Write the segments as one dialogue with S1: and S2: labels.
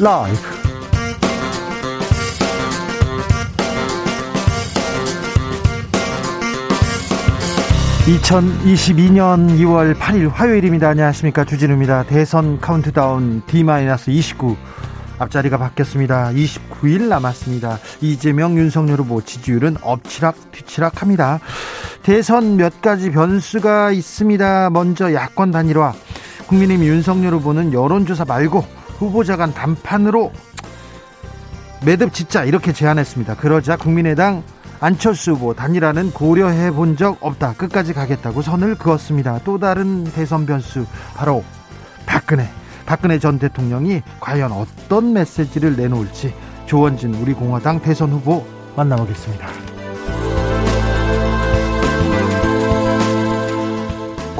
S1: 라이브. 2022년 2월 8일 화요일입니다. 안녕하십니까. 주진우입니다. 대선 카운트다운 D-29 앞자리가 바뀌었습니다. 29일 남았습니다. 이재명 윤석열 후보 지지율은 엎치락 뒤치락 합니다. 대선 몇 가지 변수가 있습니다. 먼저 야권 단일화. 국민의힘 윤석열 후보는 여론조사 말고 후보자 간 단판으로 매듭 짓자 이렇게 제안했습니다. 그러자 국민의당 안철수 후보 단일화는 고려해 본 적 없다. 끝까지 가겠다고 선을 그었습니다. 또 다른 대선 변수 바로 박근혜. 박근혜 전 대통령이 과연 어떤 메시지를 내놓을지 조원진 우리 공화당 대선 후보 만나보겠습니다.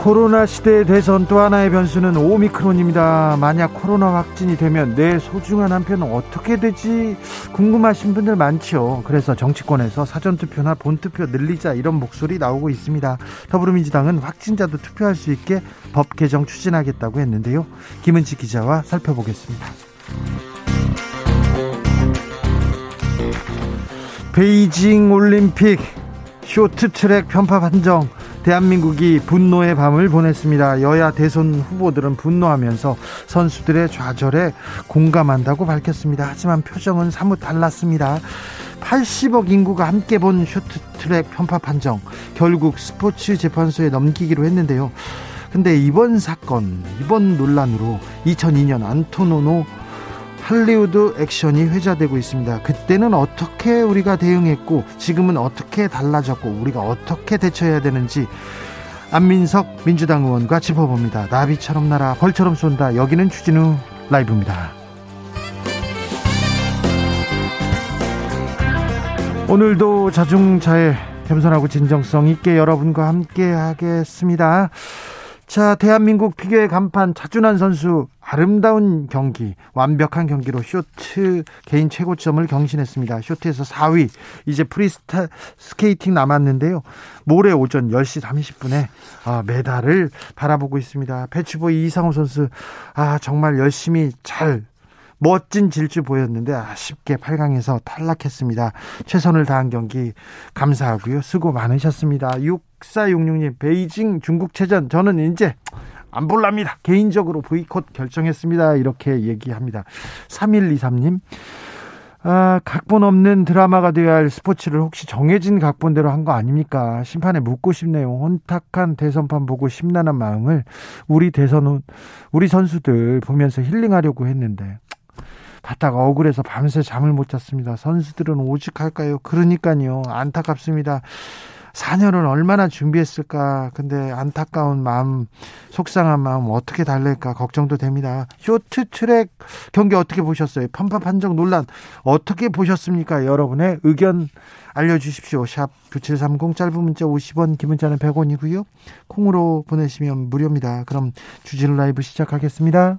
S1: 코로나 시대의 대선 또 하나의 변수는 오미크론입니다. 만약 코로나 확진이 되면 내 소중한 한 표는 어떻게 되지 궁금하신 분들 많죠. 그래서 정치권에서 사전투표나 본투표 늘리자 이런 목소리 나오고 있습니다. 더불어민주당은 확진자도 투표할 수 있게 법 개정 추진하겠다고 했는데요. 김은지 기자와 살펴보겠습니다. 베이징 올림픽 쇼트트랙 편파 판정 대한민국이 분노의 밤을 보냈습니다. 여야 대선 후보들은 분노하면서 선수들의 좌절에 공감한다고 밝혔습니다. 하지만 표정은 사뭇 달랐습니다. 80억 인구가 함께 본 쇼트트랙 편파 판정 결국 스포츠 재판소에 넘기기로 했는데요. 근데 이번 사건, 이번 논란으로 2002년 안토노노 할리우드 액션이 회자되고 있습니다. 그때는 어떻게 우리가 대응했고 지금은 어떻게 달라졌고 우리가 어떻게 대처해야 되는지 안민석 민주당 의원과 짚어봅니다. 나비처럼 날아 벌처럼 쏜다. 여기는 추진우 라이브입니다. 오늘도 자중차에 겸손하고 진정성 있게 여러분과 함께 하겠습니다. 자, 대한민국 피겨의 간판 차준환 선수 아름다운 경기, 완벽한 경기로 쇼트 개인 최고점을 경신했습니다. 쇼트에서 4위. 이제 프리스타 스케이팅 남았는데요. 모레 오전 10시 30분에 아, 메달을 바라보고 있습니다. 배추보이 이상호 선수 아, 정말 열심히 잘 멋진 질주 보였는데 아쉽게 8강에서 탈락했습니다. 최선을 다한 경기 감사하고요. 수고 많으셨습니다. 6466님 베이징 중국체전 저는 이제 안 볼랍니다. 개인적으로 보이콧 결정했습니다. 이렇게 얘기합니다. 3123님 아, 각본 없는 드라마가 되어야 할 스포츠를 혹시 정해진 각본대로 한 거 아닙니까? 심판에 묻고 싶네요. 혼탁한 대선판 보고 심란한 마음을 우리 대선, 우리 선수들 보면서 힐링하려고 했는데 봤다가 억울해서 밤새 잠을 못 잤습니다. 선수들은 오직할까요? 그러니까요. 안타깝습니다. 4년을 얼마나 준비했을까. 근데 안타까운 마음, 속상한 마음 어떻게 달랠까 걱정도 됩니다. 쇼트 트랙 경기 어떻게 보셨어요? 편파 판정 논란 어떻게 보셨습니까? 여러분의 의견 알려주십시오. 샵 9730 짧은 문자 50원, 긴 문자는 100원이고요. 콩으로 보내시면 무료입니다. 그럼 주진 라이브 시작하겠습니다.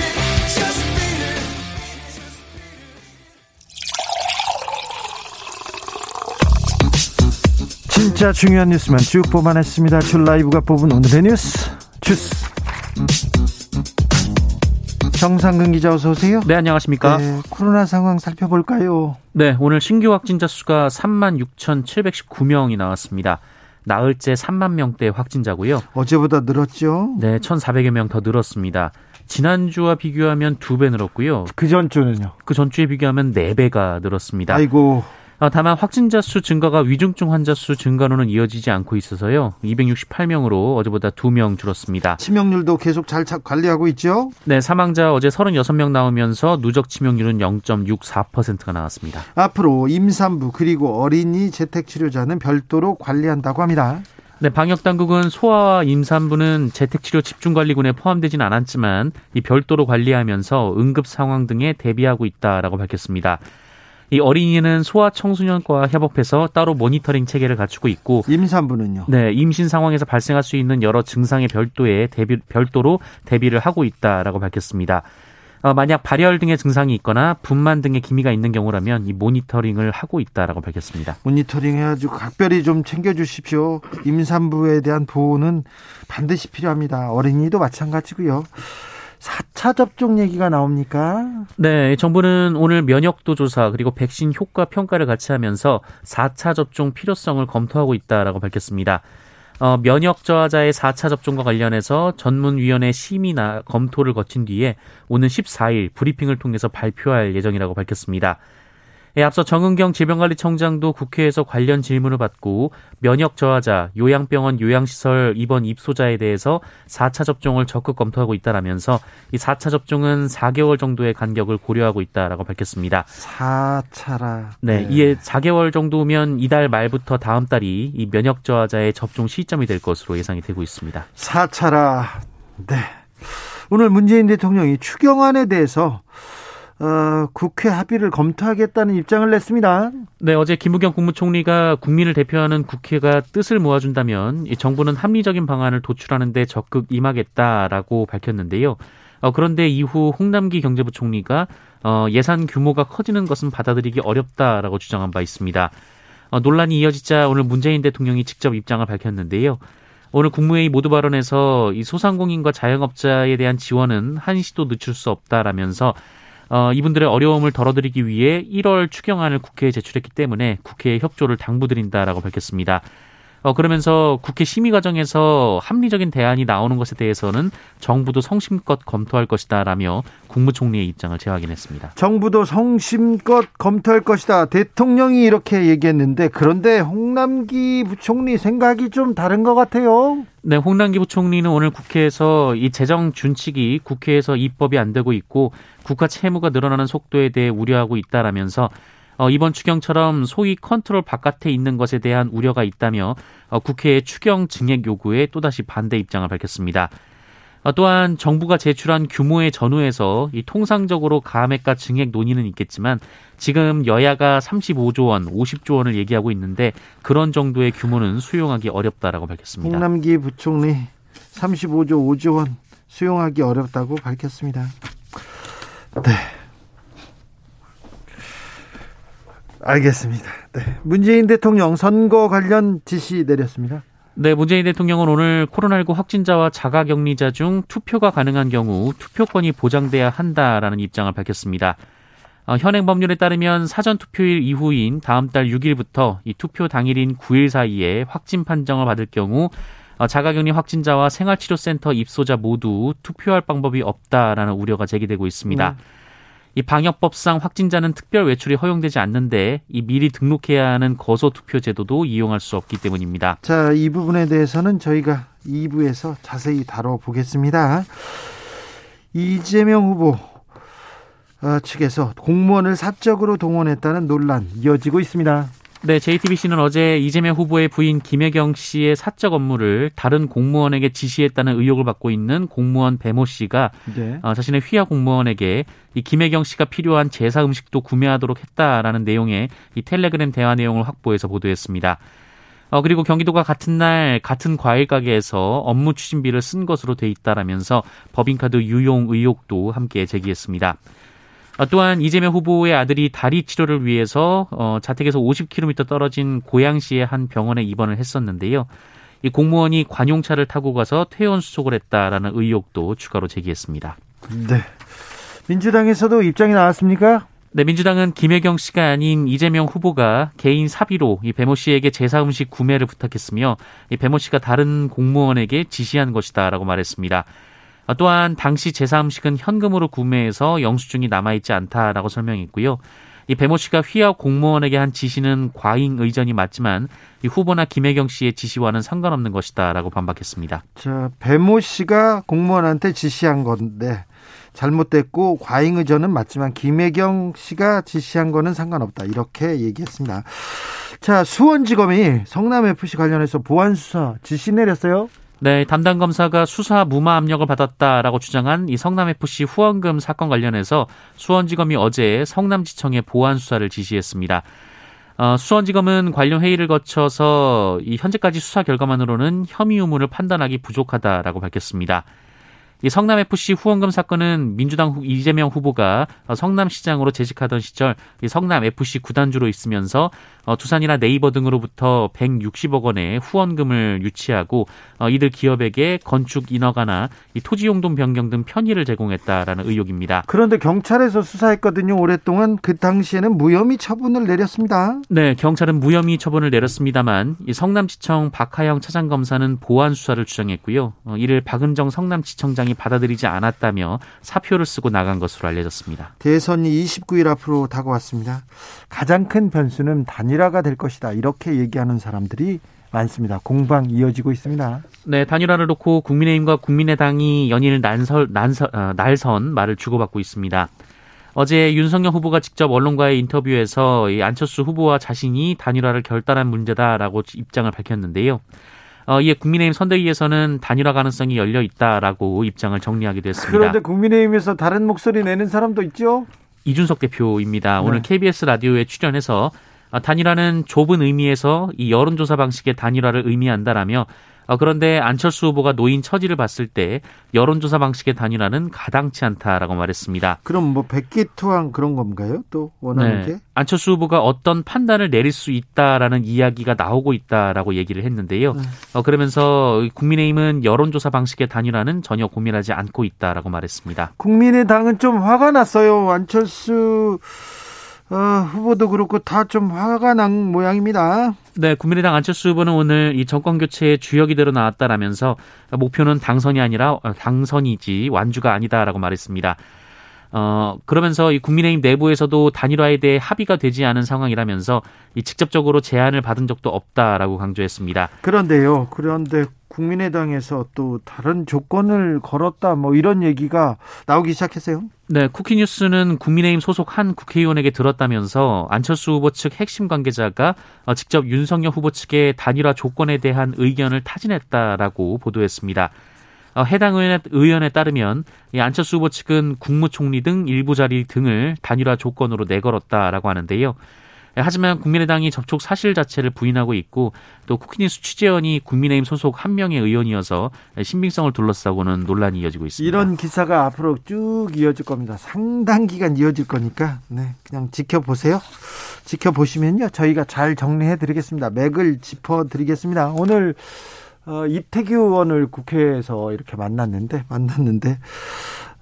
S1: 진짜 중요한 뉴스만 쭉 뽑아냈습니다. 줄 라이브가 뽑은 오늘의 뉴스 주스. 정상근 기자 어서 오세요.
S2: 네, 안녕하십니까. 네,
S1: 코로나 상황 살펴볼까요?
S2: 네, 오늘 신규 확진자 수가 3만 6,719명이 나왔습니다. 나흘째 3만 명대 확진자고요.
S1: 어제보다 늘었죠?
S2: 네, 1,400여 명 더 늘었습니다. 지난주와 비교하면 두 배 늘었고요.
S1: 그 전주는요?
S2: 그 전주에 비교하면 네 배가 늘었습니다.
S1: 아이고.
S2: 어, 다만 확진자 수 증가가 위중증 환자 수 증가로는 이어지지 않고 있어서요. 268명으로 어제보다 2명 줄었습니다.
S1: 치명률도 계속 잘 관리하고 있죠?
S2: 네, 사망자 어제 36명 나오면서 누적 치명률은 0.64%가 나왔습니다.
S1: 앞으로 임산부 그리고 어린이 재택 치료자는 별도로 관리한다고 합니다.
S2: 네, 방역 당국은 소아와 임산부는 재택치료 집중관리군에 포함되진 않았지만 이 별도로 관리하면서 응급 상황 등에 대비하고 있다라고 밝혔습니다. 이 어린이는 소아청소년과 협업해서 따로 모니터링 체계를 갖추고 있고
S1: 임산부는요.
S2: 네, 임신 상황에서 발생할 수 있는 여러 증상의 별도에 대비 별도로 대비를 하고 있다라고 밝혔습니다. 어, 만약 발열 등의 증상이 있거나 분만 등의 기미가 있는 경우라면 이 모니터링을 하고 있다라고 밝혔습니다.
S1: 모니터링 해가지고 각별히 좀 챙겨주십시오. 임산부에 대한 보호는 반드시 필요합니다. 어린이도 마찬가지고요. 4차 접종 얘기가 나옵니까?
S2: 네, 정부는 오늘 면역도 조사 그리고 백신 효과 평가를 같이 하면서 4차 접종 필요성을 검토하고 있다라고 밝혔습니다. 어, 면역 저하자의 4차 접종과 관련해서 전문위원회 심의나 검토를 거친 뒤에 오는 14일 브리핑을 통해서 발표할 예정이라고 밝혔습니다. 예, 앞서 정은경 질병관리청장도 국회에서 관련 질문을 받고 면역 저하자, 요양병원 요양시설 입원 입소자에 대해서 4차 접종을 적극 검토하고 있다라면서 이 4차 접종은 4개월 정도의 간격을 고려하고 있다라고 밝혔습니다.
S1: 4차라.
S2: 네, 네. 이에 4개월 정도면 이달 말부터 다음 달이 이 면역 저하자의 접종 시점이 될 것으로 예상이 되고 있습니다.
S1: 4차라. 네. 오늘 문재인 대통령이 추경안에 대해서 어, 국회 합의를 검토하겠다는 입장을 냈습니다.
S2: 네, 어제 김부겸 국무총리가 국민을 대표하는 국회가 뜻을 모아준다면 이 정부는 합리적인 방안을 도출하는데 적극 임하겠다라고 밝혔는데요. 어, 그런데 이후 홍남기 경제부 총리가 어, 예산 규모가 커지는 것은 받아들이기 어렵다라고 주장한 바 있습니다. 어, 논란이 이어지자 오늘 문재인 대통령이 직접 입장을 밝혔는데요. 오늘 국무회의 모두 발언에서 이 소상공인과 자영업자에 대한 지원은 한시도 늦출 수 없다라면서 어, 이분들의 어려움을 덜어드리기 위해 1월 추경안을 국회에 제출했기 때문에 국회의 협조를 당부드린다라고 밝혔습니다. 어, 그러면서 국회 심의 과정에서 합리적인 대안이 나오는 것에 대해서는 정부도 성심껏 검토할 것이다라며 국무총리의 입장을 재확인했습니다.
S1: 정부도 성심껏 검토할 것이다. 대통령이 이렇게 얘기했는데 그런데 홍남기 부총리 생각이 좀 다른 것 같아요.
S2: 네, 홍남기 부총리는 오늘 국회에서 이 재정 준칙이 국회에서 입법이 안 되고 있고 국가 채무가 늘어나는 속도에 대해 우려하고 있다라면서 어, 이번 추경처럼 소위 컨트롤 바깥에 있는 것에 대한 우려가 있다며 어, 국회의 추경 증액 요구에 또다시 반대 입장을 밝혔습니다. 어, 또한 정부가 제출한 규모의 전후에서 이 통상적으로 가액과 증액 논의는 있겠지만 지금 여야가 35조 원, 50조 원을 얘기하고 있는데 그런 정도의 규모는 수용하기 어렵다라고 밝혔습니다.
S1: 홍남기 부총리 35조 5조 원 수용하기 어렵다고 밝혔습니다. 네. 알겠습니다. 네. 문재인 대통령 선거 관련 지시 내렸습니다.
S2: 네, 문재인 대통령은 오늘 코로나19 확진자와 자가격리자 중 투표가 가능한 경우 투표권이 보장돼야 한다라는 입장을 밝혔습니다. 어, 현행 법률에 따르면 사전 투표일 이후인 다음 달 6일부터 이 투표 당일인 9일 사이에 확진 판정을 받을 경우 어, 자가격리 확진자와 생활치료센터 입소자 모두 투표할 방법이 없다라는 우려가 제기되고 있습니다. 음. 이 방역법상 확진자는 특별 외출이 허용되지 않는데 이 미리 등록해야 하는 거소 투표 제도도 이용할 수 없기 때문입니다.
S1: 자, 이 부분에 대해서는 저희가 2부에서 자세히 다뤄보겠습니다. 이재명 후보 어, 측에서 공무원을 사적으로 동원했다는 논란 이어지고 있습니다.
S2: 네, JTBC는 어제 이재명 후보의 부인 김혜경 씨의 사적 업무를 다른 공무원에게 지시했다는 의혹을 받고 있는 공무원 배모 씨가 네. 어, 자신의 휘하 공무원에게 이 김혜경 씨가 필요한 제사 음식도 구매하도록 했다라는 내용의 이 텔레그램 대화 내용을 확보해서 보도했습니다. 어, 그리고 경기도가 같은 날 같은 과일 가게에서 업무 추진비를 쓴 것으로 돼 있다라면서 법인카드 유용 의혹도 함께 제기했습니다. 어, 또한 이재명 후보의 아들이 다리 치료를 위해서 어, 자택에서 50km 떨어진 고양시의 한 병원에 입원을 했었는데요. 이 공무원이 관용차를 타고 가서 퇴원 수속을 했다라는 의혹도 추가로 제기했습니다.
S1: 네. 민주당에서도 입장이 나왔습니까?
S2: 네, 민주당은 김혜경 씨가 아닌 이재명 후보가 개인 사비로 이 배모 씨에게 제사 음식 구매를 부탁했으며 이 배모 씨가 다른 공무원에게 지시한 것이다라고 말했습니다. 어, 또한 당시 제사 음식은 현금으로 구매해서 영수증이 남아있지 않다라고 설명했고요. 이 배모 씨가 휘하 공무원에게 한 지시는 과잉 의전이 맞지만 이 후보나 김혜경 씨의 지시와는 상관없는 것이다라고 반박했습니다.
S1: 자, 배모 씨가 공무원한테 지시한 건데 잘못됐고 과잉 의전은 맞지만 김혜경 씨가 지시한 거는 상관없다 이렇게 얘기했습니다. 자, 수원지검이 성남 FC 관련해서 보안 수사 지시 내렸어요.
S2: 네, 담당 검사가 수사 무마 압력을 받았다라고 주장한 이 성남FC 후원금 사건 관련해서 수원지검이 어제 성남지청에 보안 수사를 지시했습니다. 어, 수원지검은 관련 회의를 거쳐서 이 현재까지 수사 결과만으로는 혐의 유무를 판단하기 부족하다라고 밝혔습니다. 이 성남FC 후원금 사건은 민주당 이재명 후보가 성남시장으로 재직하던 시절 이 성남FC 구단주로 있으면서 어, 두산이나 네이버 등으로부터 160억 원의 후원금을 유치하고 어, 이들 기업에게 건축 인허가나 이 토지 용도 변경 등 편의를 제공했다라는 의혹입니다.
S1: 그런데 경찰에서 수사했거든요. 오랫동안 그 당시에는 무혐의 처분을 내렸습니다.
S2: 네, 경찰은 무혐의 처분을 내렸습니다만 이 성남지청 박하영 차장검사는 보안 수사를 주장했고요. 어, 이를 박은정 성남지청장이 민주당이 받아들이지 않았다며 사표를 쓰고 나간 것으로 알려졌습니다.
S1: 대선이 29일 앞으로 다가왔습니다. 가장 큰 변수는 단일화가 될 것이다. 이렇게 얘기하는 사람들이 많습니다. 공방 이어지고 있습니다.
S2: 네, 단일화를 놓고 국민의힘과 국민의당이 연일 난설, 난설, 어, 날선 말을 주고받고 있습니다. 어제 윤석열 후보가 직접 언론과의 인터뷰에서 이 안철수 후보와 자신이 단일화를 결단한 문제다라고 입장을 밝혔는데요. 어, 이에 국민의힘 선대위에서는 단일화 가능성이 열려 있다라고 입장을 정리하기도 했습니다.
S1: 그런데 국민의힘에서 다른 목소리 내는 사람도 있죠?
S2: 이준석 대표입니다. 네. 오늘 KBS 라디오에 출연해서 아, 단일화는 좁은 의미에서 이 여론조사 방식의 단일화를 의미한다라며 어, 그런데 안철수 후보가 노인 처지를 봤을 때 여론조사 방식의 단일화는 가당치 않다라고 말했습니다.
S1: 그럼 뭐 백기투항 그런 건가요? 또 원하는 네. 게?
S2: 안철수 후보가 어떤 판단을 내릴 수 있다라는 이야기가 나오고 있다라고 얘기를 했는데요. 네. 어, 그러면서 국민의힘은 여론조사 방식의 단일화는 전혀 고민하지 않고 있다라고 말했습니다.
S1: 국민의당은 좀 화가 났어요. 안철수 어, 후보도 그렇고 다 좀 화가 난 모양입니다.
S2: 네, 국민의당 안철수 후보는 오늘 이 정권 교체의 주역이 되어 나왔다라면서 목표는 당선이 아니라 어, 당선이지 완주가 아니다라고 말했습니다. 어, 그러면서 이 국민의힘 내부에서도 단일화에 대해 합의가 되지 않은 상황이라면서 이 직접적으로 제안을 받은 적도 없다라고 강조했습니다.
S1: 그런데요. 그런데 국민의당에서 또 다른 조건을 걸었다 뭐 이런 얘기가 나오기 시작했어요.
S2: 네, 쿠키뉴스는 국민의힘 소속 한 국회의원에게 들었다면서 안철수 후보 측 핵심 관계자가 어, 직접 윤석열 후보 측의 단일화 조건에 대한 의견을 타진했다라고 보도했습니다. 어, 해당 의원에 따르면 안철수 후보 측은 국무총리 등 일부 자리 등을 단일화 조건으로 내걸었다라고 하는데요. 하지만 국민의당이 접촉 사실 자체를 부인하고 있고 또 쿠키뉴스 취재원이 국민의힘 소속 한 명의 의원이어서 신빙성을 둘러싸고는 논란이 이어지고 있습니다.
S1: 이런 기사가 앞으로 쭉 이어질 겁니다. 상당 기간 이어질 거니까 네, 그냥 지켜보세요. 지켜보시면요. 저희가 잘 정리해 드리겠습니다. 맥을 짚어 드리겠습니다. 오늘 어, 이태규 의원을 국회에서 이렇게 만났는데 만났는데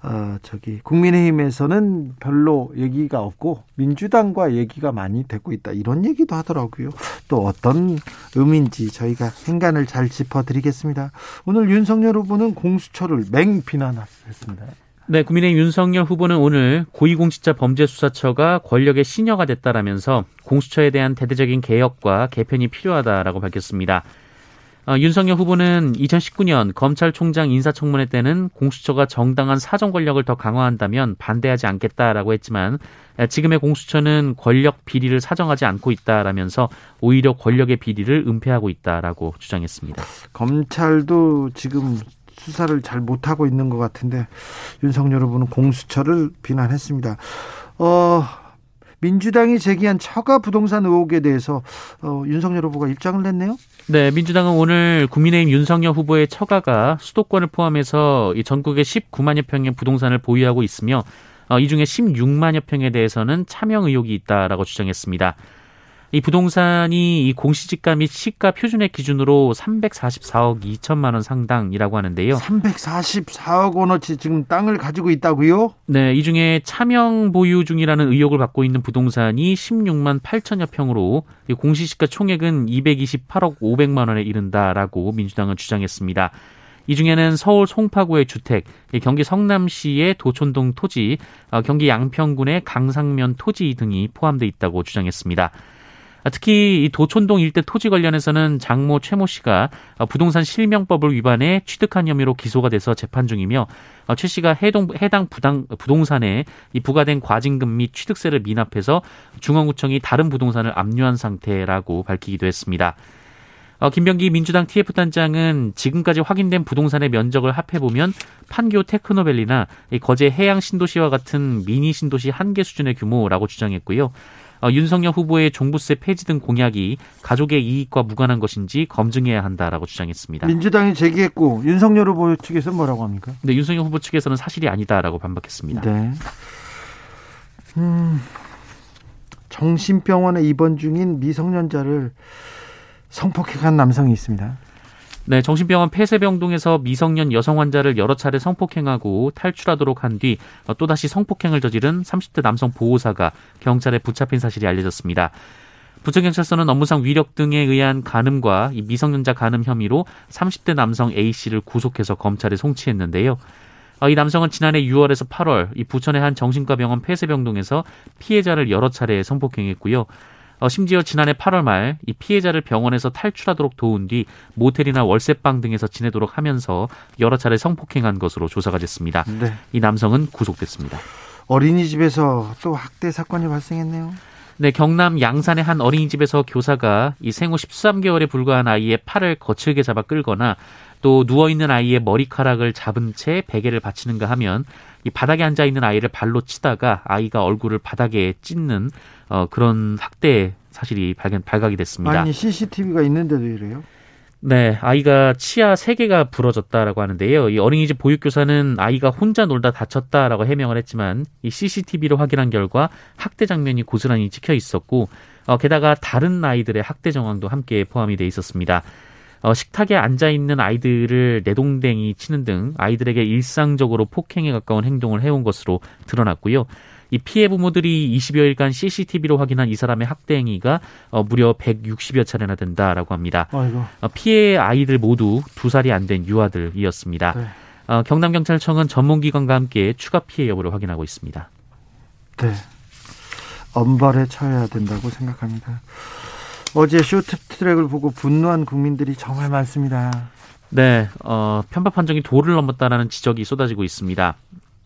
S1: 어, 저기 국민의힘에서는 별로 얘기가 없고 민주당과 얘기가 많이 되고 있다 이런 얘기도 하더라고요. 또 어떤 의미인지 저희가 행간을 잘 짚어드리겠습니다. 오늘 윤석열 후보는 공수처를 맹 비난했습니다.
S2: 네, 국민의힘 윤석열 후보는 오늘 고위공직자 범죄수사처가 권력의 신여가 됐다라면서 공수처에 대한 대대적인 개혁과 개편이 필요하다라고 밝혔습니다. 어, 윤석열 후보는 2019년 검찰총장 인사청문회 때는 공수처가 정당한 사정 권력을 더 강화한다면 반대하지 않겠다라고 했지만 지금의 공수처는 권력 비리를 사정하지 않고 있다라면서 오히려 권력의 비리를 은폐하고 있다라고 주장했습니다.
S1: 검찰도 지금 수사를 잘 못하고 있는 것 같은데 윤석열 후보는 공수처를 비난했습니다. 어, 민주당이 제기한 처가 부동산 의혹에 대해서 어, 윤석열 후보가 입장을 냈네요.
S2: 네, 민주당은 오늘 국민의힘 윤석열 후보의 처가가 수도권을 포함해서 전국에 19만여 평의 부동산을 보유하고 있으며 어, 이 중에 16만여 평에 대해서는 차명 의혹이 있다라고 주장했습니다. 이 부동산이 이 공시지가 및 시가 표준액 기준으로 344억 2천만 원 상당이라고 하는데요.
S1: 344억 원어치 지금 땅을 가지고 있다고요?
S2: 네, 이 중에 차명 보유 중이라는 의혹을 받고 있는 부동산이 16만 8천여 평으로 공시지가 총액은 228억 500만 원에 이른다라고 민주당은 주장했습니다. 이 중에는 서울 송파구의 주택, 경기 성남시의 도촌동 토지, 어, 경기 양평군의 강상면 토지 등이 포함되어 있다고 주장했습니다. 특히 이 도촌동 일대 토지 관련해서는 장모 최모 씨가 부동산 실명법을 위반해 취득한 혐의로 기소가 돼서 재판 중이며 최 씨가 해동, 해당 부당, 부동산에 이 부과된 과징금 및 취득세를 미납해서 중앙구청이 다른 부동산을 압류한 상태라고 밝히기도 했습니다. 어, 김병기 민주당 TF단장은 지금까지 확인된 부동산의 면적을 합해보면 판교 테크노밸리나 거제 해양 신도시와 같은 미니 신도시 한 개 수준의 규모라고 주장했고요. 어, 윤석열 후보의 종부세 폐지 등 공약이 가족의 이익과 무관한 것인지 검증해야 한다라고 주장했습니다.
S1: 민주당이 제기했고 윤석열 후보 측에서 뭐라고 합니까?
S2: 네, 윤석열 후보 측에서는 사실이 아니다라고 반박했습니다. 네. 음,
S1: 정신병원에 입원 중인 미성년자를 성폭행한 남성이 있습니다.
S2: 네, 정신병원 폐쇄병동에서 미성년 여성 환자를 여러 차례 성폭행하고 탈출하도록 한 뒤 또다시 성폭행을 저지른 30대 남성 보호사가 경찰에 붙잡힌 사실이 알려졌습니다. 부천경찰서는 업무상 위력 등에 의한 간음과 미성년자 간음 혐의로 30대 남성 A씨를 구속해서 검찰에 송치했는데요. 어, 이 남성은 지난해 6월에서 8월 이 부천의 한 정신과 병원 폐쇄병동에서 피해자를 여러 차례 성폭행했고요. 어, 심지어 지난해 8월 말 이 피해자를 병원에서 탈출하도록 도운 뒤 모텔이나 월세방 등에서 지내도록 하면서 여러 차례 성폭행한 것으로 조사가 됐습니다. 네. 이 남성은 구속됐습니다.
S1: 어린이집에서 또 학대 사건이 발생했네요.
S2: 네, 경남 양산의 한 어린이집에서 교사가 이 생후 13개월에 불과한 아이의 팔을 거칠게 잡아 끌거나 또 누워 있는 아이의 머리카락을 잡은 채 베개를 받치는가 하면 이 바닥에 앉아 있는 아이를 발로 치다가 아이가 얼굴을 바닥에 찢는 어, 그런 학대 사실이 발견 발각이 됐습니다.
S1: 아니 CCTV가 있는데도 이래요?
S2: 네, 아이가 치아 3개가 부러졌다라고 하는데요. 이 어린이집 보육교사는 아이가 혼자 놀다 다쳤다라고 해명을 했지만 이 CCTV로 확인한 결과 학대 장면이 고스란히 찍혀 있었고 어, 게다가 다른 아이들의 학대 정황도 함께 포함이 돼 있었습니다. 어, 식탁에 앉아 있는 아이들을 내동댕이 치는 등 아이들에게 일상적으로 폭행에 가까운 행동을 해온 것으로 드러났고요. 이 피해 부모들이 20여일간 CCTV로 확인한 이 사람의 학대 행위가 어, 무려 160여 차례나 된다라고 합니다. 어, 피해 아이들 모두 두 살이 안 된 유아들이었습니다. 네. 어, 경남경찰청은 전문기관과 함께 추가 피해 여부를 확인하고 있습니다.
S1: 네. 엄벌에 처해야 된다고 생각합니다. 어제 쇼트트랙을 보고 분노한 국민들이 정말 많습니다.
S2: 네, 어, 편파 판정이 도를 넘었다라는 지적이 쏟아지고 있습니다.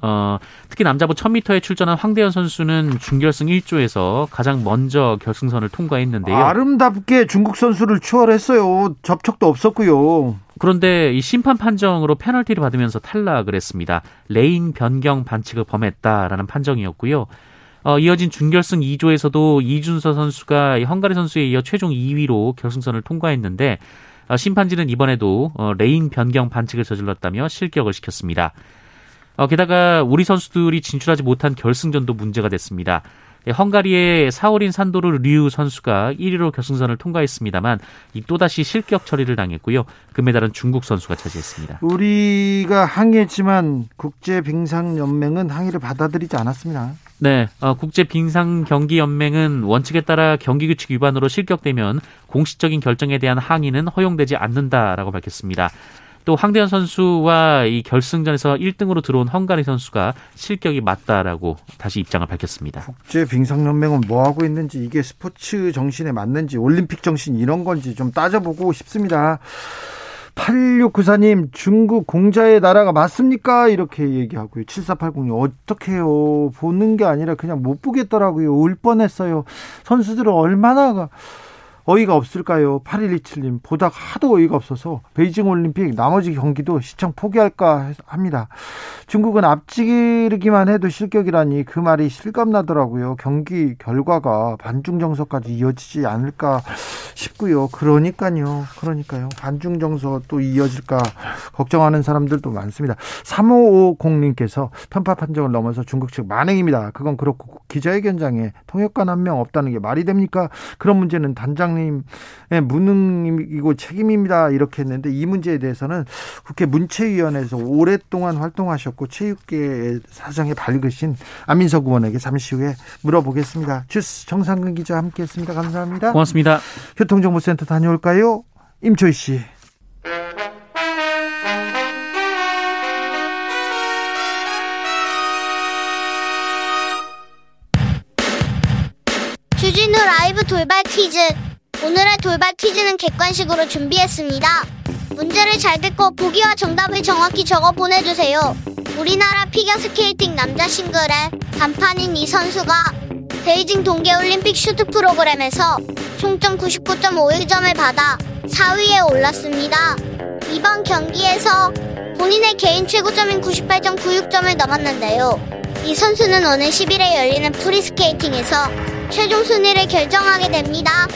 S2: 어, 특히 남자부 1000m에 출전한 황대헌 선수는 준결승 1조에서 가장 먼저 결승선을 통과했는데요.
S1: 아름답게 중국 선수를 추월했어요. 접촉도 없었고요.
S2: 그런데 이 심판 판정으로 페널티를 받으면서 탈락을 했습니다. 레인 변경 반칙을 범했다라는 판정이었고요. 어, 이어진 준결승 2조에서도 이준서 선수가 헝가리 선수에 이어 최종 2위로 결승선을 통과했는데 어, 심판진은 이번에도 어, 레인 변경 반칙을 저질렀다며 실격을 시켰습니다. 어, 게다가 우리 선수들이 진출하지 못한 결승전도 문제가 됐습니다. 예, 헝가리의 사오린 산도르 류 선수가 1위로 결승선을 통과했습니다만 또다시 실격 처리를 당했고요. 금메달은 중국 선수가 차지했습니다.
S1: 우리가 항의했지만 국제 빙상 연맹은 항의를 받아들이지 않았습니다.
S2: 네, 어, 국제 빙상 경기 연맹은 원칙에 따라 경기 규칙 위반으로 실격되면 공식적인 결정에 대한 항의는 허용되지 않는다라고 밝혔습니다. 또 황대현 선수와 이 결승전에서 1등으로 들어온 헝가리 선수가 실격이 맞다라고 다시 입장을 밝혔습니다.
S1: 국제 빙상 연맹은 뭐 하고 있는지 이게 스포츠 정신에 맞는지 올림픽 정신 이런 건지 좀 따져보고 싶습니다. 8694님, 중국 공자의 나라가 맞습니까? 이렇게 얘기하고요. 7480님, 어떻게 해요? 보는 게 아니라 그냥 못 보겠더라고요. 울 뻔했어요. 선수들은 얼마나 어이가 없을까요? 8127님 보다 하도 어이가 없어서 베이징 올림픽 나머지 경기도 시청 포기할까 합니다. 중국은 앞지르기만 해도 실격이라니 그 말이 실감나더라고요. 경기 결과가 반중 정서까지 이어지지 않을까 싶고요. 그러니까요. 그러니까요. 반중 정서 또 이어질까 걱정하는 사람들도 많습니다. 3550님께서 편파 판정을 넘어서 중국 측 만행입니다. 그건 그렇고 기자회견장에 통역관 한 명 없다는 게 말이 됩니까? 그런 문제는 단장 위원장님의 무능이고 책임입니다. 이렇게 했는데 이 문제에 대해서는 국회 문체위원회에서 오랫동안 활동하셨고 체육계 사정에 밝으신 안민석 의원에게 잠시 후에 물어보겠습니다. 주스 정상근 기자 함께했습니다. 감사합니다.
S2: 고맙습니다.
S1: 교통정보센터 다녀올까요? 임초희 씨.
S3: 주진우 라이브 돌발 퀴즈. 오늘의 돌발 퀴즈는 객관식으로 준비했습니다. 문제를 잘 듣고 보기와 정답을 정확히 적어 보내주세요. 우리나라 피겨스케이팅 남자 싱글의 간판인 이 선수가 베이징 동계올림픽 쇼트 프로그램에서 총점 99.51점을 받아 4위에 올랐습니다. 이번 경기에서 본인의 개인 최고점인 98.96점을 넘었는데요. 이 선수는 오는 10일에 열리는 프리스케이팅에서 최종 순위를 결정하게 됩니다.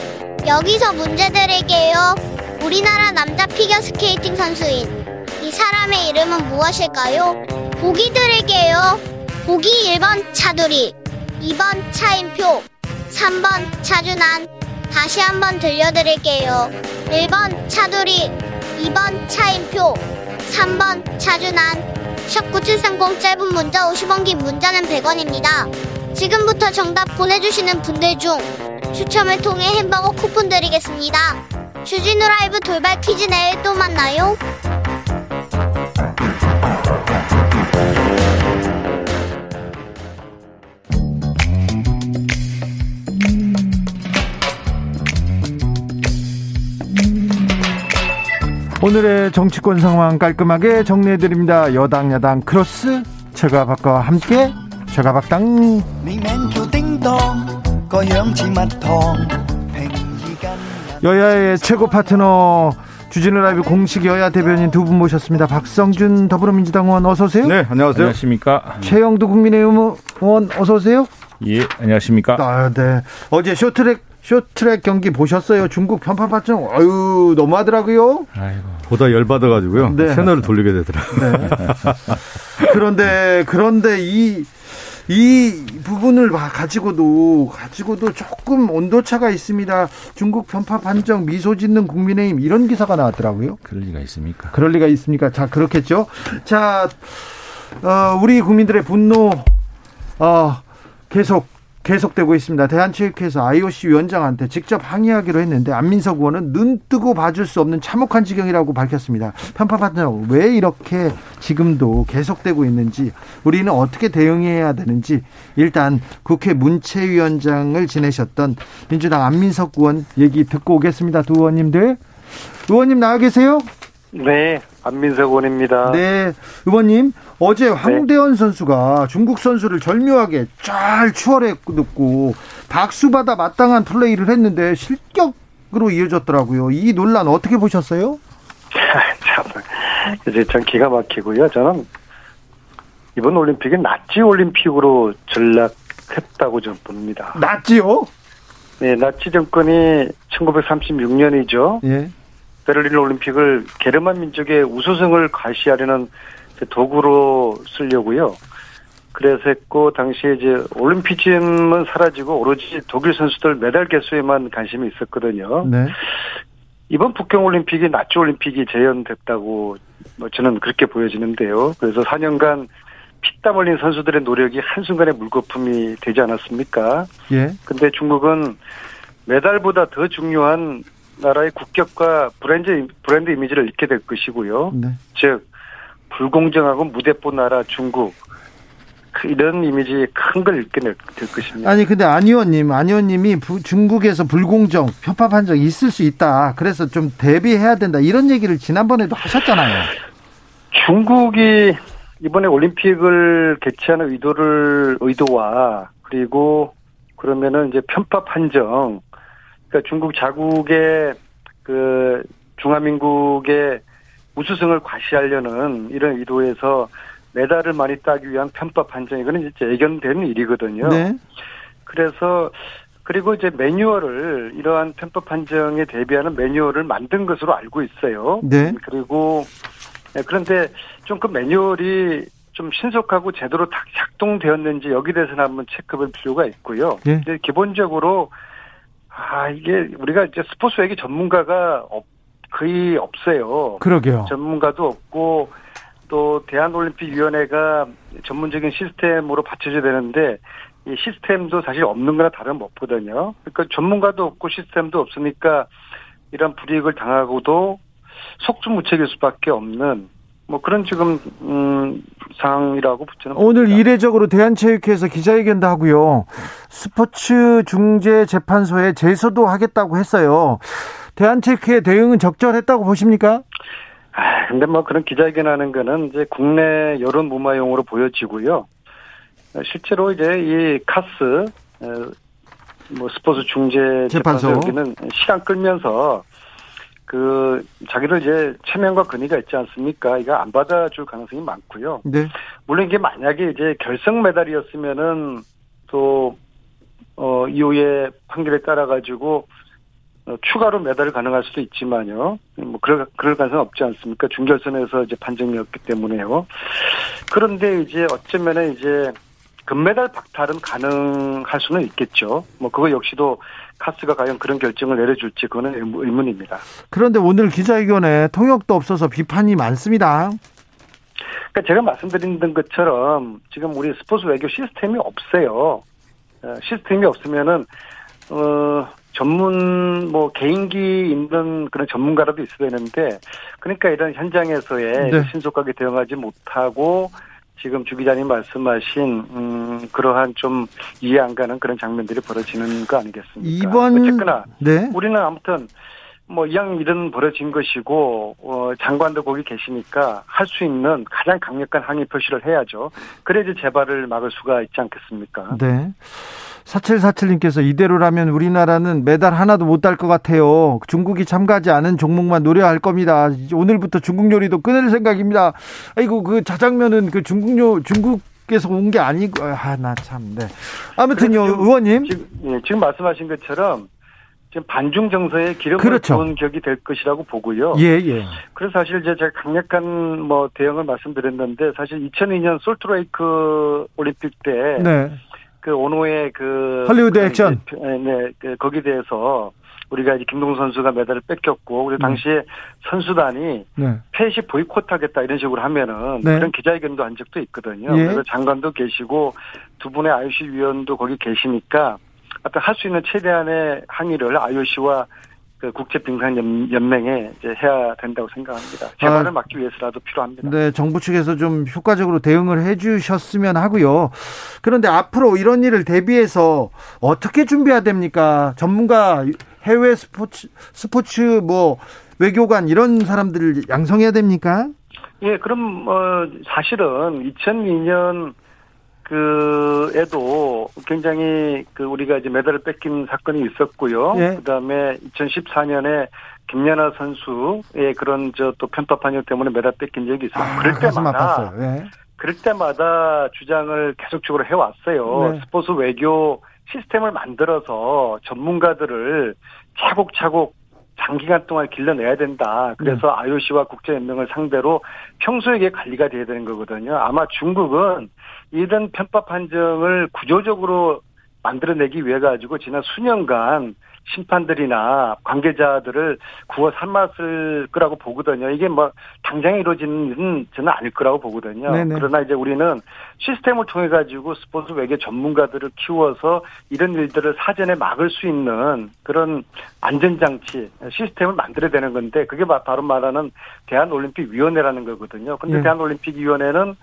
S3: 여기서 문제 드릴게요. 우리나라 남자 피겨 스케이팅 선수인 이 사람의 이름은 무엇일까요? 보기 드릴게요. 보기 1번 차두리, 2번 차인표, 3번 차준환. 다시 한번 들려드릴게요. 1번 차두리, 2번 차인표, 3번 차준환. 샵 9730 짧은 문자 50원 긴 문자는 100원입니다. 지금부터 정답 보내주시는 분들 중 추첨을 통해 햄버거 쿠폰 드리겠습니다. 주진우 라이브 돌발 퀴즈 내일 또 만나요.
S1: 오늘의 정치권 상황 깔끔하게 정리해드립니다. 여당 야당 크로스 최가박과 함께 최가박당 여야의 최고 파트너 주진우 라이브 공식 여야 대변인 두 분 모셨습니다. 박성준 더불어민주당 의원 어서 오세요.
S4: 네, 안녕하세요.
S5: 안녕하십니까.
S1: 최형두 국민의힘 의원 어서 오세요.
S5: 예, 안녕하십니까.
S1: 아, 네. 어제 쇼트랙 쇼트랙 경기 보셨어요? 중국 편파 판정 아유 너무하더라고요.
S5: 아이고.
S4: 보다 열받아가지고요.
S1: 네.
S4: 채널을 돌리게 되더라고요. 네.
S1: 그런데 그런데 이 이 부분을 봐- 가지고도 가지고도 조금 온도차가 있습니다. 중국 편파 판정 미소 짓는 국민의힘 이런 기사가 나왔더라고요.
S5: 그럴 리가 있습니까?
S1: 그럴 리가 있습니까? 자 그렇겠죠. 자 어, 우리 국민들의 분노 어, 계속 계속되고 있습니다. 대한체육회에서 IOC 위원장한테 직접 항의하기로 했는데 안민석 의원은 눈 뜨고 봐줄 수 없는 참혹한 지경이라고 밝혔습니다. 편파 판정 왜 이렇게 지금도 계속되고 있는지 우리는 어떻게 대응해야 되는지 일단 국회 문체위원장을 지내셨던 민주당 안민석 의원 얘기 듣고 오겠습니다. 두 의원님들 의원님 나와 계세요?
S6: 네, 안민석 의원입니다.
S1: 네, 의원님 어제 황대현 선수가 중국 선수를 절묘하게 잘 추월했고 박수 받아 마땅한 플레이를 했는데 실격으로 이어졌더라고요. 이 논란 어떻게 보셨어요?
S6: 참, 이제 전 기가 막히고요. 저는 이번 올림픽이 나치 올림픽으로 전락했다고 저는 봅니다.
S1: 낫지요?
S6: 네, 나치 정권이 1936년이죠.
S1: 예.
S6: 베를린 올림픽을 게르만 민족의 우수성을 과시하려는 도구로 쓰려고요. 그래서 했고 당시에 이제 올림피즘은 사라지고 오로지 독일 선수들 메달 개수에만 관심이 있었거든요.
S1: 네.
S6: 이번 북경 올림픽이 나치 올림픽이 재현됐다고 뭐 저는 그렇게 보여지는데요. 그래서 4년간 피땀 흘린 선수들의 노력이 한순간에 물거품이 되지 않았습니까?
S1: 예.
S6: 근데 중국은 메달보다 더 중요한 나라의 국격과 브랜드 브랜드 이미지를 잃게 될 것이고요.
S1: 네.
S6: 즉 불공정하고 무대뽀 나라 중국 그 이런 이미지 큰걸 잃게 될 것입니다.
S1: 아니 근데 안 의원님, 안 의원님이 부- 중국에서 불공정, 편파 판정 있을 수 있다. 그래서 좀 대비해야 된다. 이런 얘기를 지난번에도 하셨잖아요.
S6: 중국이 이번에 올림픽을 개최하는 의도를 의도와 그리고 그러면은 이제 편파 판정 그러니까 중국 자국의 그 중화민국의 우수성을 과시하려는 이런 의도에서 메달을 많이 따기 위한 편파 판정 이거는 이제 예견된 일이거든요.
S1: 네.
S6: 그래서 그리고 이제 매뉴얼을 이러한 편법 판정에 대비하는 매뉴얼을 만든 것으로 알고 있어요.
S1: 네.
S6: 그리고 네, 그런데 좀 그 매뉴얼이 좀 신속하고 제대로 다 작동되었는지 여기 대해서는 한번 체크할 필요가 있고요.
S1: 예.
S6: 근데 기본적으로 아 이게 우리가 이제 스포츠 얘기 전문가가 없, 거의 없어요.
S1: 그러게요.
S6: 전문가도 없고 또 대한올림픽위원회가 전문적인 시스템으로 받쳐줘야 되는데 이 시스템도 사실 없는 거나 다름없거든요. 그러니까 전문가도 없고 시스템도 없으니까 이런 불이익을 당하고도 속수무책일 수밖에 없는 뭐 그런 지금 음 상황이라고 저는
S1: 오늘
S6: 봅니다.
S1: 이례적으로 대한체육회에서 기자회견도 하고요. 스포츠 중재 재판소에 제소도 하겠다고 했어요. 대한체육회 대응은 적절했다고 보십니까?
S6: 아, 근데 뭐 그런 기자회견 하는 거는 이제 국내 여론 무마용으로 보여지고요. 어, 실제로 이제 이 카스, 어, 뭐 스포츠 중재
S1: 재판소.
S6: 재판소 여기는 시간 끌면서 그 자기들 이제 체면과 근위가 있지 않습니까? 이거 안 받아줄 가능성이 많고요.
S1: 네.
S6: 물론 이게 만약에 이제 결승 메달이었으면은 또 어, 이후에 판결에 따라 가지고 어, 추가로 메달을 가능할 수도 있지만요. 뭐 그럴 그럴 가능성 없지 않습니까? 중결선에서 이제 판정이었기 때문에요. 그런데 이제 어쩌면은 이제 금메달 박탈은 가능할 수는 있겠죠. 뭐 그거 역시도 카스가 과연 그런 결정을 내려줄지 그거는 의문- 의문입니다.
S1: 그런데 오늘 기자회견에 통역도 없어서 비판이 많습니다.
S6: 그러니까 제가 말씀드린 것처럼 지금 우리 스포츠 외교 시스템이 없어요. 어, 시스템이 없으면은 어 전문 뭐 개인기 있는 그런 전문가라도 있어야 되는데 그러니까 이런 현장에서의
S1: 네.
S6: 신속하게 대응하지 못하고 지금 주 기자님 말씀하신 음 그러한 좀 이해 안 가는 그런 장면들이 벌어지는 거 아니겠습니까?
S1: 이번
S6: 어쨌거나
S1: 네.
S6: 우리는 아무튼 뭐 이왕 일은 벌어진 것이고 어, 장관도 거기 계시니까 할 수 있는 가장 강력한 항의 표시를 해야죠. 그래야지 재발을 막을 수가 있지 않겠습니까?
S1: 네. 4747님께서 이대로라면 우리나라는 메달 하나도 못 딸 것 같아요. 중국이 참가하지 않은 종목만 노려할 겁니다. 오늘부터 중국 요리도 끊을 생각입니다. 아이고 그 자장면은 그 중국 요 중국 에서 온 게 아니고 아나 참 네. 아무튼요
S6: 지금-
S1: 의원님
S6: 지금, 예, 지금 말씀하신 것처럼 지금 반중 정서에 기름을
S1: 그렇죠.
S6: 부은 격이 될 것이라고 보고요.
S1: 예 예.
S6: 그래서 사실 이제 제가 강력한 뭐 대응을 말씀드렸는데 사실 2002년 솔트레이크 올림픽 때
S1: 네.
S6: 그 오노의 그
S1: 할리우드
S6: 그
S1: 액션.
S6: 이제, 네, 그 거기 대해서 우리가 이제 김동 선수가 메달을 뺏겼고 그리고 당시에 선수단이
S1: 네.
S6: 폐시 보이콧하겠다 이런 식으로 하면은
S1: 네.
S6: 그런 기자회견도 한 적도 있거든요.
S1: 예.
S6: 그래서 장관도 계시고 두 분의 IOC 위원도 거기 계시니까 하여튼 할수 있는 최대한의 항의를 IOC와 그 국제 빙상 연맹에 이제 해야 된다고 생각합니다. 재발을
S1: 아.
S6: 막기 위해서라도 필요합니다.
S1: 네, 정부 측에서 좀 효과적으로 대응을 해 주셨으면 하고요. 그런데 앞으로 이런 일을 대비해서 어떻게 준비해야 됩니까? 전문가 해외 스포츠 스포츠 뭐 외교관 이런 사람들을 양성해야 됩니까?
S6: 예, 그럼 어 사실은 2002년 그에도 굉장히 그 우리가 이제 메달을 뺏긴 사건이 있었고요.
S1: 예.
S6: 그다음에 2014년에 김연아 선수의 그런 저 또 편파 판정 때문에 메달 뺏긴 적이. 그럴
S1: 아, 가슴
S6: 때마다.
S1: 네.
S6: 그럴 때마다 주장을 계속적으로 해왔어요.
S1: 네.
S6: 스포츠 외교 시스템을 만들어서 전문가들을 차곡차곡 장기간 동안 길러내야 된다. 그래서
S1: 네.
S6: IOC와 국제연맹을 상대로 평소에 이게 관리가 돼야 되는 거거든요. 아마 중국은 이런 편파 판정을 구조적으로 만들어내기 위해 가지고 지난 수년간 심판들이나 관계자들을 구워 삶았을 거라고 보거든요. 이게 뭐 당장 이루어지는 일은 저는 아닐 거라고 보거든요.
S1: 네네.
S6: 그러나 이제 우리는 시스템을 통해 가지고 스포츠 외교 전문가들을 키워서 이런 일들을 사전에 막을 수 있는 그런 안전장치 시스템을 만들어야 되는 건데 그게 바- 바로 말하는 대한올림픽위원회라는 거거든요. 근데
S1: 예.
S6: 대한올림픽위원회는